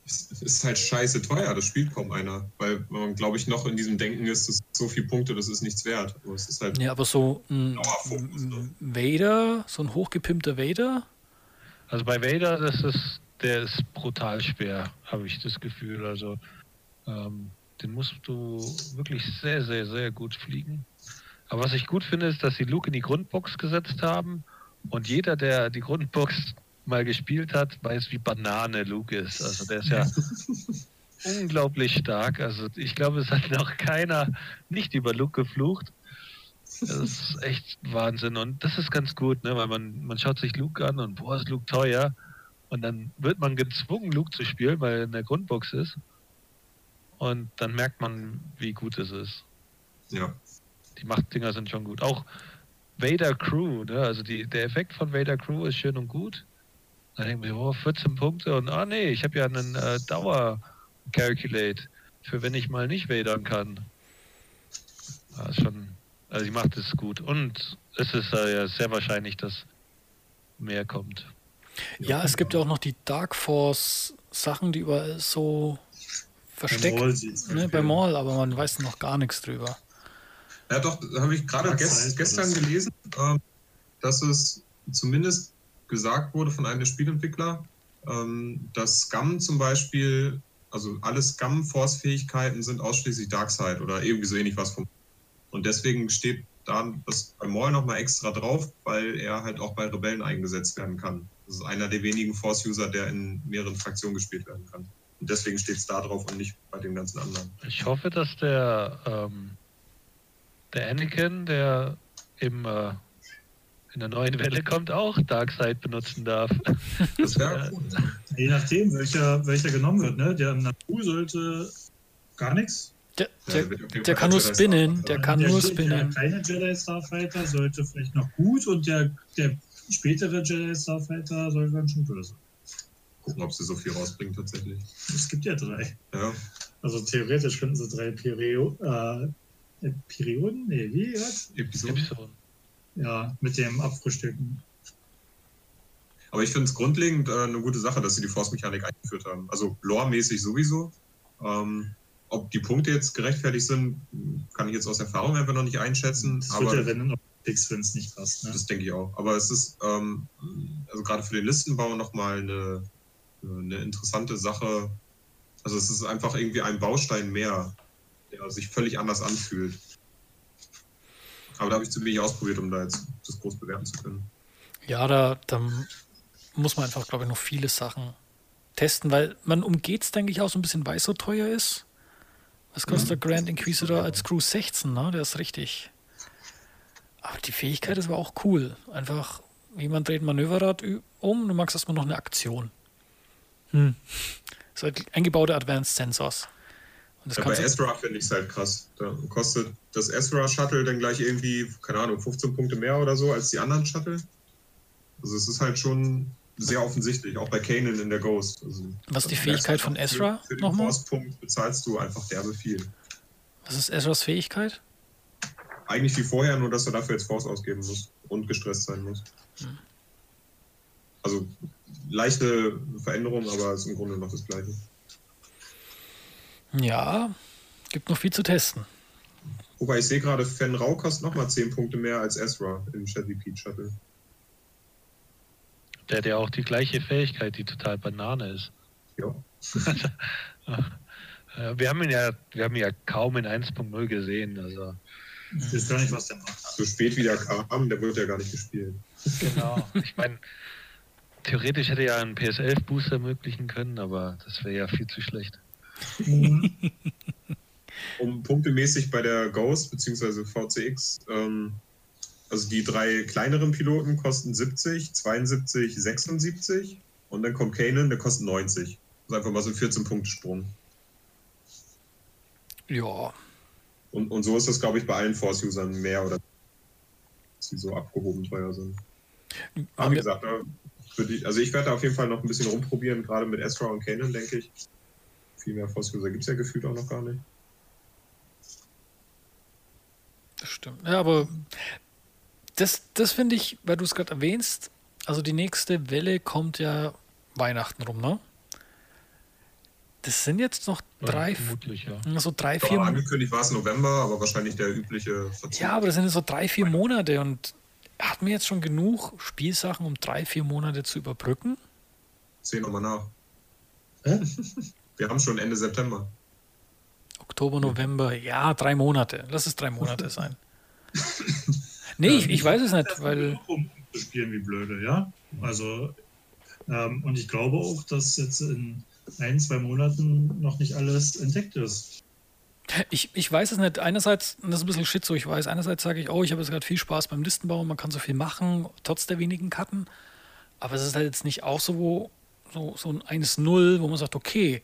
Es es ist halt scheiße teuer, das spielt kaum einer. Weil man, glaube ich, noch in diesem Denken ist, dass so viele Punkte, das ist nichts wert. Aber es ist halt. Ja, aber so ein Dauerfokus, ne? Vader, so ein hochgepimpter Vader, Also bei Vader, das ist, der ist brutal schwer, habe ich das Gefühl. Also ähm, den musst du wirklich sehr, sehr, sehr gut fliegen. Aber was ich gut finde, ist, dass sie Luke in die Grundbox gesetzt haben und jeder, der die Grundbox mal gespielt hat, weiß, wie Banane Luke ist. Also der ist ja unglaublich stark. Also ich glaube, es hat noch keiner nicht über Luke geflucht. Das ist echt Wahnsinn. Und das ist ganz gut, ne? weil man, man schaut sich Luke an und boah, ist Luke teuer. Und dann wird man gezwungen, Luke zu spielen, weil er in der Grundbox ist. Und dann merkt man, wie gut es ist. Ja. Die Machtdinger sind schon gut. Auch Vader Crew, ne? also die, der Effekt von Vader Crew ist schön und gut. Dann denkt man, sich, oh, 14 Punkte und ah nee, ich habe ja einen äh, Dauer-Calculate für wenn ich mal nicht vadern kann. Ja, ist schon, also die macht es gut. Und es ist äh, ja sehr wahrscheinlich, dass mehr kommt. Ja, es gibt ja auch noch die Dark Force Sachen, die überall so versteckt, Maul sieht's ne, bei Maul, aber man weiß noch gar nichts drüber. Ja, doch, habe ich gerade gest, gestern gelesen, ähm, dass es zumindest gesagt wurde von einem der Spielentwickler, ähm, dass Scum zum Beispiel, also alle Scum-Force-Fähigkeiten sind ausschließlich Darkseid oder irgendwie so ähnlich was vom. Und deswegen steht da das bei Maul nochmal extra drauf, weil er halt auch bei Rebellen eingesetzt werden kann. Das ist einer der wenigen Force-User, der in mehreren Fraktionen gespielt werden kann. Und deswegen steht es da drauf und nicht bei den ganzen anderen. Ich hoffe, dass der, ähm, der Anakin, der im, äh, in der neuen Welle kommt, auch Darkseid benutzen darf. Das wäre cool. Je nachdem, welcher, welcher genommen wird. Ne? Der Nabu sollte gar nichts. Der, der, der der kann nur spinnen, der kann der, nur der spinnen. keine Jedi Starfighter sollte vielleicht noch gut und der, der spätere Jedi Starfighter soll ganz schön böse. Gucken, ob sie so viel rausbringen tatsächlich. Es gibt ja drei. Ja. Also theoretisch könnten sie drei Pereo, äh, Perioden? Nee, wie? Was? Episode. Episoden. ja, mit dem Abfrühstücken. Aber ich finde es grundlegend äh, eine gute Sache, dass sie die Force-Mechanik eingeführt haben. Also lore-mäßig sowieso. Ähm, ob die Punkte jetzt gerechtfertigt sind, kann ich jetzt aus Erfahrung einfach noch nicht einschätzen. Das aber wird ja, wenn fix, wenn es nicht passt. Ne? das denke ich auch. Aber es ist ähm, also gerade für den Listenbau nochmal eine, eine interessante Sache. Also es ist einfach irgendwie ein Baustein mehr, der sich völlig anders anfühlt. Aber da habe ich zu wenig ausprobiert, um da jetzt das groß bewerten zu können. Ja, da, da muss man einfach, glaube ich, noch viele Sachen testen, weil man umgeht es, denke ich, auch so ein bisschen, weil es so teuer ist. Was kostet der Grand Inquisitor als Crew 16, ne? Der ist richtig. Aber die Fähigkeit, das war auch cool. Einfach, jemand dreht ein Manöverrad um, du machst erstmal noch eine Aktion. Hm. So eingebaute Advanced Sensors. Das Ja, bei Ezra finde ich es halt krass. Da kostet das Ezra-Shuttle dann gleich irgendwie, keine Ahnung, 15 Punkte mehr oder so als die anderen Shuttle. Also es ist halt schon sehr offensichtlich, auch bei Kanan in der Ghost. Also, was ist die Fähigkeit von Ezra Für, für den nochmal? Force-Punkt bezahlst du einfach derbe viel. Was ist Ezras Fähigkeit? Eigentlich wie vorher, nur dass er dafür jetzt Force ausgeben muss und gestresst sein muss. Hm. Also leichte Veränderung, aber es ist im Grunde noch das gleiche. Ja, gibt noch viel zu testen. Wobei ich sehe gerade, Fen Rau kostet nochmal 10 Punkte mehr als Ezra im Chevy Pete Shuttle. Der hat ja auch die gleiche Fähigkeit, die total Banane ist. Ja. Wir haben ihn ja, wir haben ihn ja kaum in 1.0 gesehen. Also Ich weiß gar nicht, was der macht. So spät wie der kam, der wird ja gar nicht gespielt. genau. Ich meine, theoretisch hätte ja ein PS11 Booster ermöglichen können, aber das wäre ja viel zu schlecht. Um punktemäßig bei der Ghost bzw. VCX, ähm, also die drei kleineren Piloten kosten 70, 72, 76 und dann kommt Kanan, der kostet 90. Das ist einfach mal so ein 14-Punkte-Sprung. Ja, Und, und so ist das, glaube ich, bei allen Force-Usern mehr oder dass sie so abgehoben teuer sind. Aber wie gesagt, da würde ich, also ich werde da auf jeden Fall noch ein bisschen rumprobieren, gerade mit Ezra und Kanan, denke ich. Viel mehr Force-User gibt es ja gefühlt auch noch gar nicht. das stimmt. Ja, aber das, das finde ich, weil du es gerade erwähnst, also die nächste Welle kommt ja Weihnachten rum, ne? Das sind jetzt noch drei, Ja, vermutlich, ja. so drei, vier Monate. angekündigt war es November, aber wahrscheinlich der übliche Verzug. Ja, aber das sind jetzt so drei, vier Monate und hat mir jetzt schon genug Spielsachen, um drei, vier Monate zu überbrücken? Sehen wir mal nach. Hä? Wir haben schon Ende September. Oktober, November, ja, drei Monate. Lass es drei Monate sein. Nee, ich, ich weiß es nicht, weil. Zu spielen wie blöde, ja. Also, ähm, und ich glaube auch, dass jetzt in ein, zwei Monaten noch nicht alles entdeckt ist. Ich, ich weiß es nicht. Einerseits, das ist ein bisschen Shit so, ich weiß, einerseits sage ich, oh, ich habe jetzt gerade viel Spaß beim Listenbau, man kann so viel machen, trotz der wenigen Karten. Aber es ist halt jetzt nicht auch so, wo, so, so ein 1-0, wo man sagt, okay,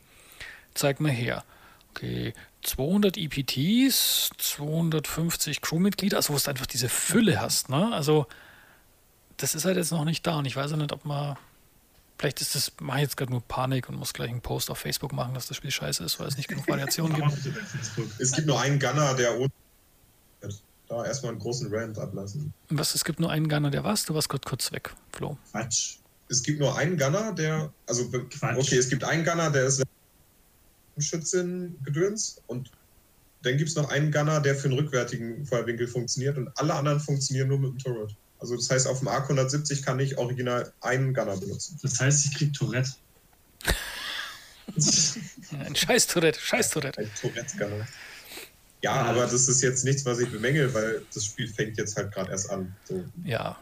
zeig mal her. Okay, 200 EPTs, 250 Crewmitglieder, also wo du einfach diese Fülle hast, ne? Also, das ist halt jetzt noch nicht da und ich weiß auch nicht, ob man. Vielleicht ist das, mache ich jetzt gerade nur Panik und muss gleich einen Post auf Facebook machen, dass das Spiel scheiße ist, weil es nicht genug Variationen gibt. Es gibt nur einen Gunner, der ohne. Da erstmal einen großen Rant ablassen. Was, es gibt nur einen Gunner, der was? Du warst kurz, kurz weg, Flo. Quatsch. Es gibt nur einen Gunner, der. Also, Quatsch. okay, es gibt einen Gunner, der ist Schützin-Gedöns und dann gibt es noch einen Gunner, der für einen rückwärtigen Feuerwinkel funktioniert und alle anderen funktionieren nur mit dem Turret. Also, das heißt, auf dem Arc 170 kann ich original einen Gunner benutzen. Das heißt, ich krieg Tourette. Ein Scheiß-Tourette, Scheiß-Tourette. Ein Tourette-Gunner. Ja, aber das ist jetzt nichts, was ich bemängel, weil das Spiel fängt jetzt halt gerade erst an. So, Ja,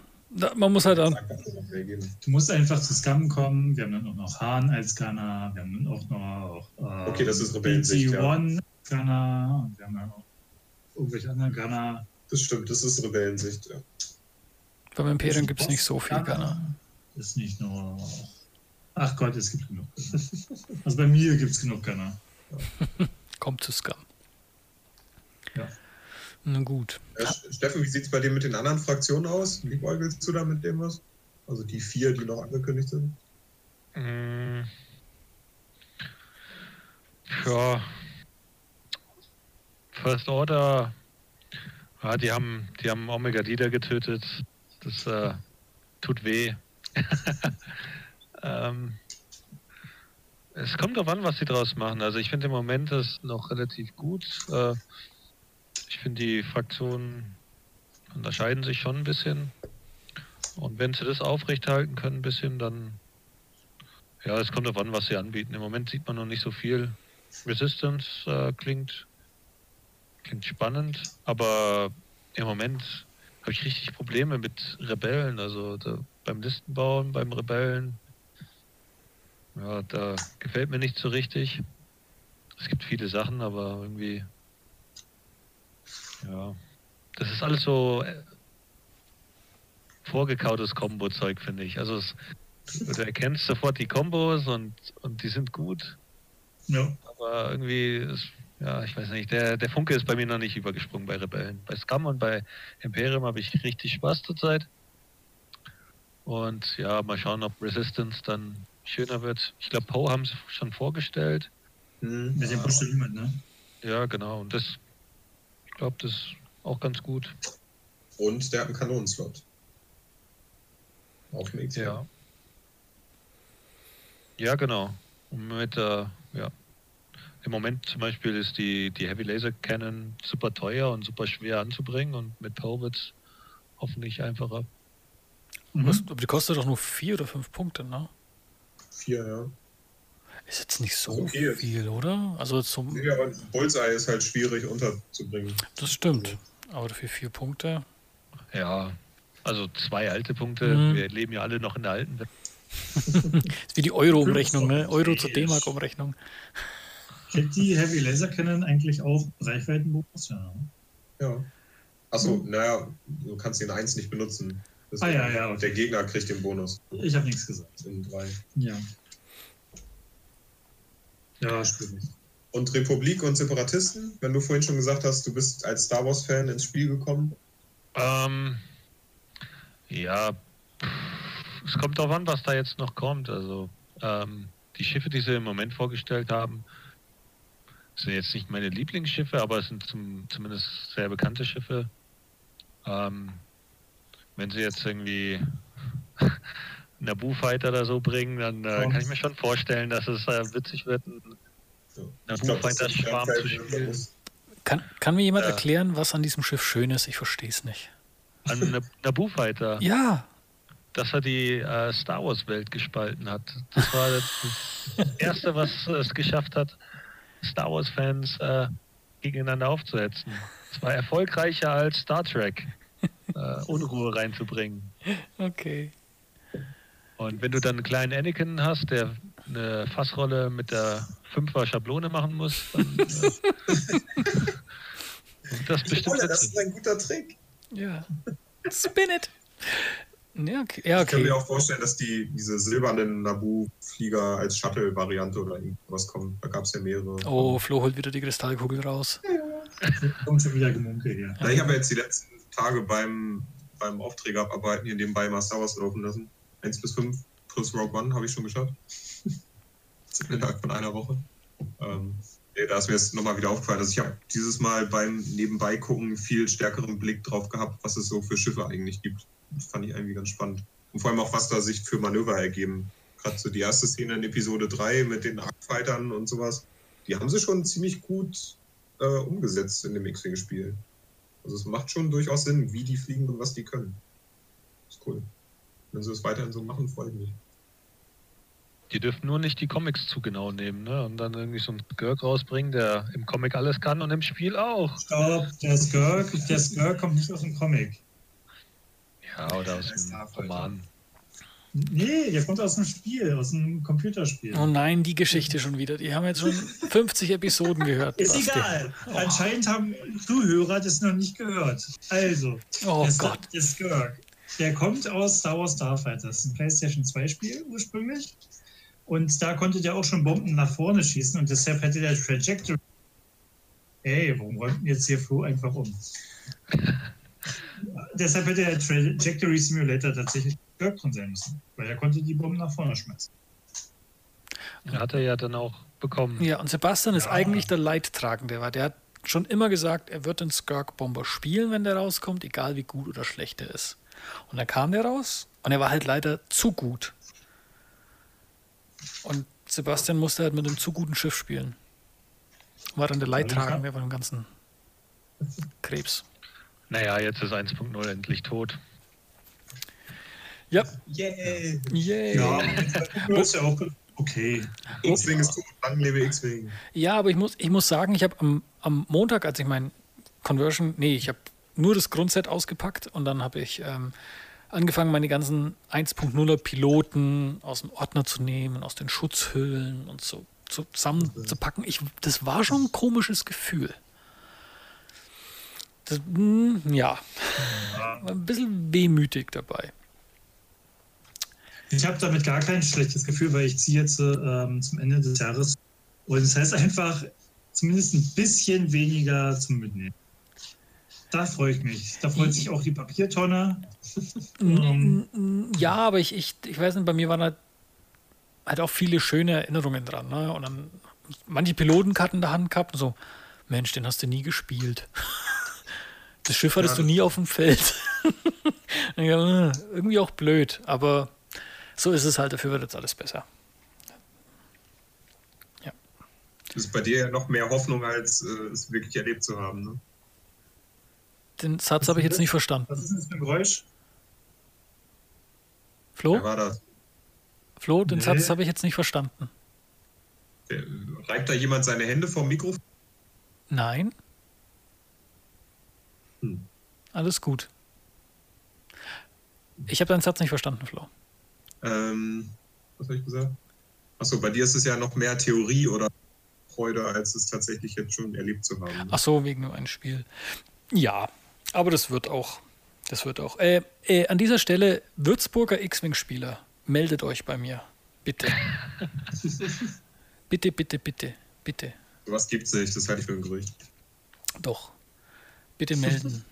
man muss halt reagieren. Du musst einfach zu Scum kommen. Wir haben dann auch noch Hahn als Gunner. Wir haben dann auch noch. Äh, Okay, das ist Rebellensicht, ja. BT1 Gunner. Und wir haben dann auch irgendwelche anderen Gunner. Das stimmt, das ist Rebellensicht. Ja. Beim Imperium gibt es nicht so viel Gunner. Ist nicht nur. Ach Gott, es gibt genug. Also bei mir gibt es genug Gunner. Kommt zu Scum. Na gut. Äh, Steffen, wie sieht es bei dir mit den anderen Fraktionen aus? Liebäugelst du da mit dem was? Also die vier, die noch angekündigt sind? Mm. Ja. First Order Ja, die haben, die haben Omega Dida getötet. Das äh, tut weh. ähm, es kommt darauf an, was sie draus machen. Also ich finde im Moment das noch relativ gut. Äh, ich finde die Fraktionen unterscheiden sich schon ein bisschen. Und wenn sie das aufrechthalten können ein bisschen, dann ja, es kommt darauf an, was sie anbieten. Im Moment sieht man noch nicht so viel. Resistance äh, klingt, klingt spannend, aber im Moment habe ich richtig Probleme mit Rebellen. Also da, beim Listenbauen, beim Rebellen, ja, da gefällt mir nicht so richtig. Es gibt viele Sachen, aber irgendwie, ja, das ist alles so äh, vorgekautes Kombo-Zeug, finde ich. Also es, du erkennst sofort die Kombos und, und die sind gut. Ja. Aber irgendwie, ist, ja, ich weiß nicht, der, der Funke ist bei mir noch nicht übergesprungen bei Rebellen. Bei Scum und bei Imperium habe ich richtig Spaß zurzeit. Und ja, mal schauen, ob Resistance dann schöner wird. Ich glaube, Poe haben sie schon vorgestellt. Hm. Mit dem Postuliment, ne? Ja, genau. Und das, ich glaube, das ist auch ganz gut. Und der hat einen Kanonenslot. Auf dem X. Ja. Ja, genau. Und mit, äh, ja. Im Moment zum Beispiel ist die, die Heavy Laser Cannon super teuer und super schwer anzubringen und mit es hoffentlich einfacher. Mhm. Was, aber die kostet doch nur vier oder fünf Punkte, ne? Vier, ja. Ist jetzt nicht so Okay. viel, oder? Also zum, Nee, aber Bullseye ist halt schwierig unterzubringen. das stimmt. Aber für vier Punkte. Ja, also zwei alte Punkte. Mhm. Wir leben ja alle noch in der alten Welt. Ist wie die Euro-Umrechnung, ne? Euro zur D-Mark-Umrechnung. Kriegt die Heavy Laser Cannon eigentlich auch Reichweitenbonus? Ja. Ja. Achso, naja, du kannst den 1 nicht benutzen. Das Ah, ja, ja, okay. Der Gegner kriegt den Bonus Ich habe nichts gesagt. in 3. Ja. Ja, schwierig. Und Republik und Separatisten, wenn du vorhin schon gesagt hast, du bist als Star Wars-Fan ins Spiel gekommen. Ähm, ja, es kommt darauf an, was da jetzt noch kommt. Also ähm, die Schiffe, die sie im Moment vorgestellt haben, sind jetzt nicht meine Lieblingsschiffe, aber es sind zum, zumindest sehr bekannte Schiffe. Ähm, wenn sie jetzt irgendwie Naboo Fighter oder so bringen, dann äh, kann ich mir schon vorstellen, dass es äh, witzig wird, einen Ja. Naboo Fighter Schwarm zu spielen. Kann, kann mir jemand Ja. erklären, was an diesem Schiff schön ist? Ich verstehe es nicht. An Nab- Naboo Fighter. Ja, dass er die äh, Star Wars Welt gespalten hat. Das war das, erste, was es geschafft hat, Star Wars Fans äh, gegeneinander aufzuhetzen. Es war erfolgreicher als Star Trek, äh, Unruhe reinzubringen. okay. Und wenn du dann einen kleinen Anakin hast, der eine Fassrolle mit der Fünfer Schablone machen muss, dann äh, das bestimmt Spoiler, das ist ein guter Trick. Ja. Spin it. Ja, okay. Ja, Ich kann mir auch vorstellen, dass die diese silbernen Naboo-Flieger als Shuttle-Variante oder irgendwas kommen. Da gab es ja mehrere. Oh, Flo holt wieder die Kristallkugel raus. Kommt schon wieder Gemunkel hier. Na, ich habe jetzt die letzten Tage beim, beim Aufträge abarbeiten hier nebenbei mal Star Wars laufen lassen. 1 bis 5 plus Rogue One habe ich schon geschafft. Innerhalb von einer Woche. Ähm, da ist mir jetzt nochmal wieder aufgefallen. Also ich habe dieses Mal beim Nebenbei gucken viel stärkeren Blick drauf gehabt, was es so für Schiffe eigentlich gibt. Das fand ich irgendwie ganz spannend. Und vor allem auch, was da sich für Manöver ergeben. Gerade so die erste Szene in Episode 3 mit den Arc-Fightern und sowas. Die haben sie schon ziemlich gut äh, umgesetzt in dem X-Wing-Spiel. Also es macht schon durchaus Sinn, wie die fliegen und was die können. Ist cool. Wenn sie das weiterhin so machen, freue ich mich. Die dürfen nur nicht die Comics zu genau nehmen, ne? Und dann irgendwie so einen Skirk rausbringen, der im Comic alles kann und im Spiel auch. Stopp, der Skirk, der Skirk kommt nicht aus dem Comic. Ja, oder aus dem. Roman. Nee, der kommt aus dem Spiel, aus dem Computerspiel. Oh nein, die Geschichte schon wieder. Die haben jetzt schon 50 Episoden gehört. Ist egal. Anscheinend haben Zuhörer das noch nicht gehört. Also, Oh der, Gott. der Skirk, der kommt aus Star Wars Starfighter. Das ist ein PlayStation 2 Spiel ursprünglich. Und da konnte der auch schon Bomben nach vorne schießen und deshalb hätte der Trajectory. Ey, warum räumt denn jetzt hier Flo einfach um? deshalb hätte der Trajectory Simulator tatsächlich Skirk drin sein müssen, weil er konnte die Bomben nach vorne schmeißen. Hat er ja dann auch bekommen. Ja, und Sebastian ist Ja. eigentlich der Leidtragende, weil der hat schon immer gesagt, er wird den Skirk Bomber spielen, wenn der rauskommt, egal wie gut oder schlecht er ist. Und dann kam der raus und er war halt leider zu gut. Und Sebastian musste halt mit einem zu guten Schiff spielen. War dann der Leidtragende bei dem ganzen Krebs. Naja, jetzt ist 1.0 endlich tot. Ja. Yeah! Yay. Ja, das ist ja auch okay. X-Wing ist tot, lang lebe X-Wing. Ja, aber ich muss, ich muss sagen, ich habe am, am Montag, als ich mein Conversion, nee, ich habe nur das Grundset ausgepackt und dann habe ich ähm, angefangen, meine ganzen 1.0er Piloten aus dem Ordner zu nehmen, aus den Schutzhüllen und so zusammenzupacken. Ich, das war schon ein komisches Gefühl. Das, mm, ja, war ein bisschen wehmütig dabei. Ich habe damit gar kein schlechtes Gefühl, weil ich ziehe jetzt ähm, zum Ende des Jahres. Und das heißt einfach zumindest ein bisschen weniger zum Mitnehmen. Da freue ich mich. Da freut sich auch die Papiertonne. Ähm, Ja, aber ich, ich, ich weiß nicht, bei mir waren halt, halt auch viele schöne Erinnerungen dran. Ne? Und dann manche Pilotenkarten in der Hand gehabt und so, Mensch, den hast du nie gespielt. Das Schiff hattest Ja, du nie auf dem Feld. ja, irgendwie auch blöd, aber so ist es halt, dafür wird jetzt alles besser. Das ist bei dir ja noch mehr Hoffnung, als äh, es wirklich erlebt zu haben. Ne? Den Satz habe ich jetzt nicht verstanden. Was ist denn das für ein Geräusch? Flo? Wer war das? Flo, den Nee. Satz habe ich jetzt nicht verstanden. Reibt da jemand seine Hände vom Mikrofon? Nein? Hm. Alles gut. Ich habe deinen Satz nicht verstanden, Flo. Ähm, was habe ich gesagt? Achso, bei dir ist es ja noch mehr Theorie oder Freude, als es tatsächlich jetzt schon erlebt zu haben. Ach so, wegen nur ein Spiel. Ja, aber das wird auch. Das wird auch. Äh, äh, an dieser Stelle, Würzburger X-Wing-Spieler, meldet euch bei mir. Bitte. bitte, bitte, bitte, bitte. Sowas gibt es nicht, das halte ich für ein Gerücht. Doch. Bitte melden.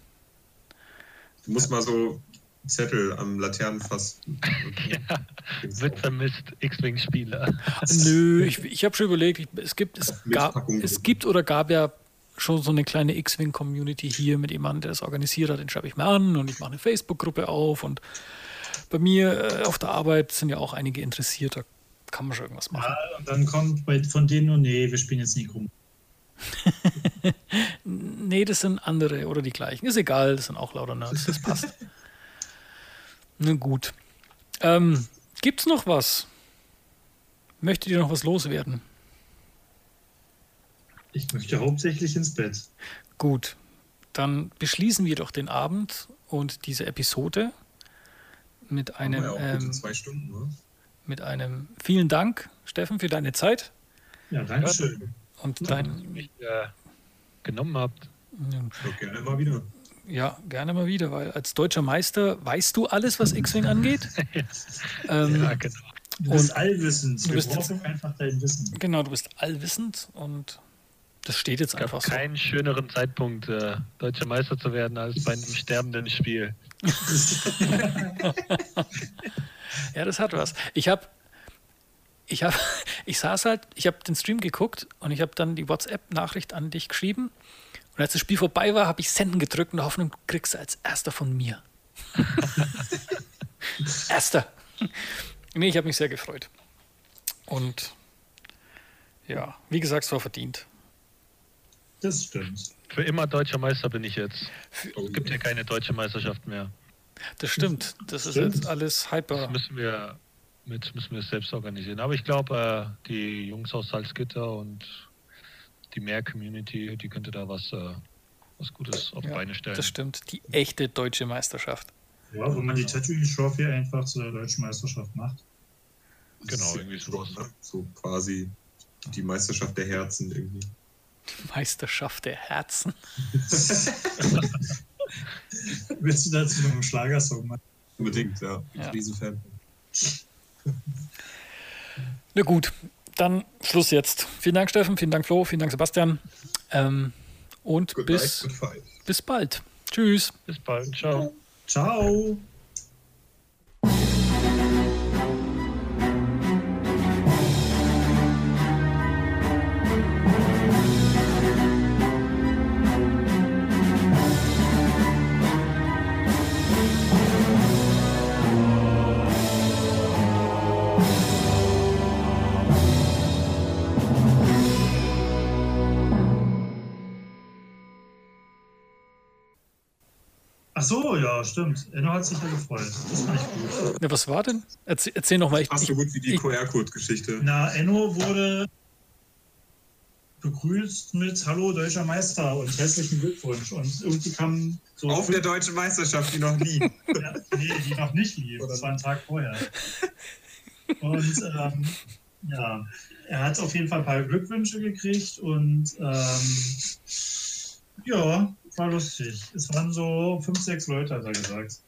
Du musst mal so Zettel am Laternenfass. Wird vermisst, X-Wing-Spieler. Nö, ich, ich habe schon überlegt, ich, es, gibt, es, gab, es gibt oder gab ja schon so eine kleine X-Wing-Community hier mit jemandem, der das organisiert hat. Den schreibe ich mir an und ich mache eine Facebook-Gruppe auf. Und bei mir äh, auf der Arbeit sind ja auch einige interessiert. Da kann man schon irgendwas machen. Ja, und dann kommt bei, von denen nur, nee, wir spielen jetzt nicht rum. Nee, das sind andere oder die gleichen. Ist egal, das sind auch lauter Nerds, das passt. Na gut. Ähm, gibt's noch was? Möchtet ihr noch was loswerden? Ich möchte hauptsächlich ins Bett. Gut, dann beschließen wir doch den Abend und diese Episode mit einem, ja ähm, zwei Stunden, ne? mit einem vielen Dank, Steffen, für deine Zeit Ja, Dankeschön. und Ja. dein, mich äh, genommen habt. Ja, gerne mal wieder. ja, gerne mal wieder, weil als deutscher Meister weißt du alles, was X-Wing angeht. ähm, Ja, genau. Du bist Und allwissend. du bist einfach dein Wissen. Genau, du bist allwissend und das steht jetzt einfach so. keinen schöneren Zeitpunkt, äh, deutscher Meister zu werden, als bei einem sterbenden Spiel. Ja, das hat was. Ich habe, ich habe, ich saß halt, ich habe den Stream geguckt und ich habe dann die WhatsApp-Nachricht an dich geschrieben. Und als das Spiel vorbei war, habe ich Senden gedrückt in der Hoffnung, du kriegst du als erster von mir. erster. Nee, ich habe mich sehr gefreut. Und ja, wie gesagt, es war verdient. Das stimmt. Für immer deutscher Meister bin ich jetzt. Es gibt ja keine deutsche Meisterschaft mehr. Das stimmt. Das ist Stimmt. jetzt alles Das hyper. müssen wir, mit, müssen wir selbst organisieren. Aber ich glaube, äh, die Jungs aus Salzgitter und die Meer-Community, die könnte da was, äh, was Gutes auf die Ja, Beine stellen. Das stimmt. Die echte deutsche Meisterschaft. Ja, wo man die Tatooine Trophy einfach zu der deutschen Meisterschaft macht. Genau, irgendwie sowas. So quasi die Meisterschaft der Herzen irgendwie. Meisterschaft der Herzen. Willst du dazu noch einen Schlagersong machen? Unbedingt, ja. Ja. Riesenfan. Na gut, dann Schluss jetzt. Vielen Dank, Steffen, vielen Dank, Flo, vielen Dank, Sebastian. Ähm, und Good bis, night, bis bald. Tschüss. Bis bald. Ciao. Ciao! Ach so, ja, stimmt. Enno hat sich ja gefreut. Das fand ich gut. Ja, was war denn? Erzähl, erzähl nochmal. Fast so gut wie die ich- QR-Code-Geschichte. Na, Enno wurde begrüßt mit Hallo, deutscher Meister und herzlichen Glückwunsch. Und irgendwie kam so. Auf der deutschen Meisterschaft, die noch lief. Ja, nee, die noch nicht lief. Das war ein Tag vorher. Und ähm, ja, er hat auf jeden Fall ein paar Glückwünsche gekriegt und ähm, ja, war lustig. Es waren so fünf, sechs Leute, hat er gesagt.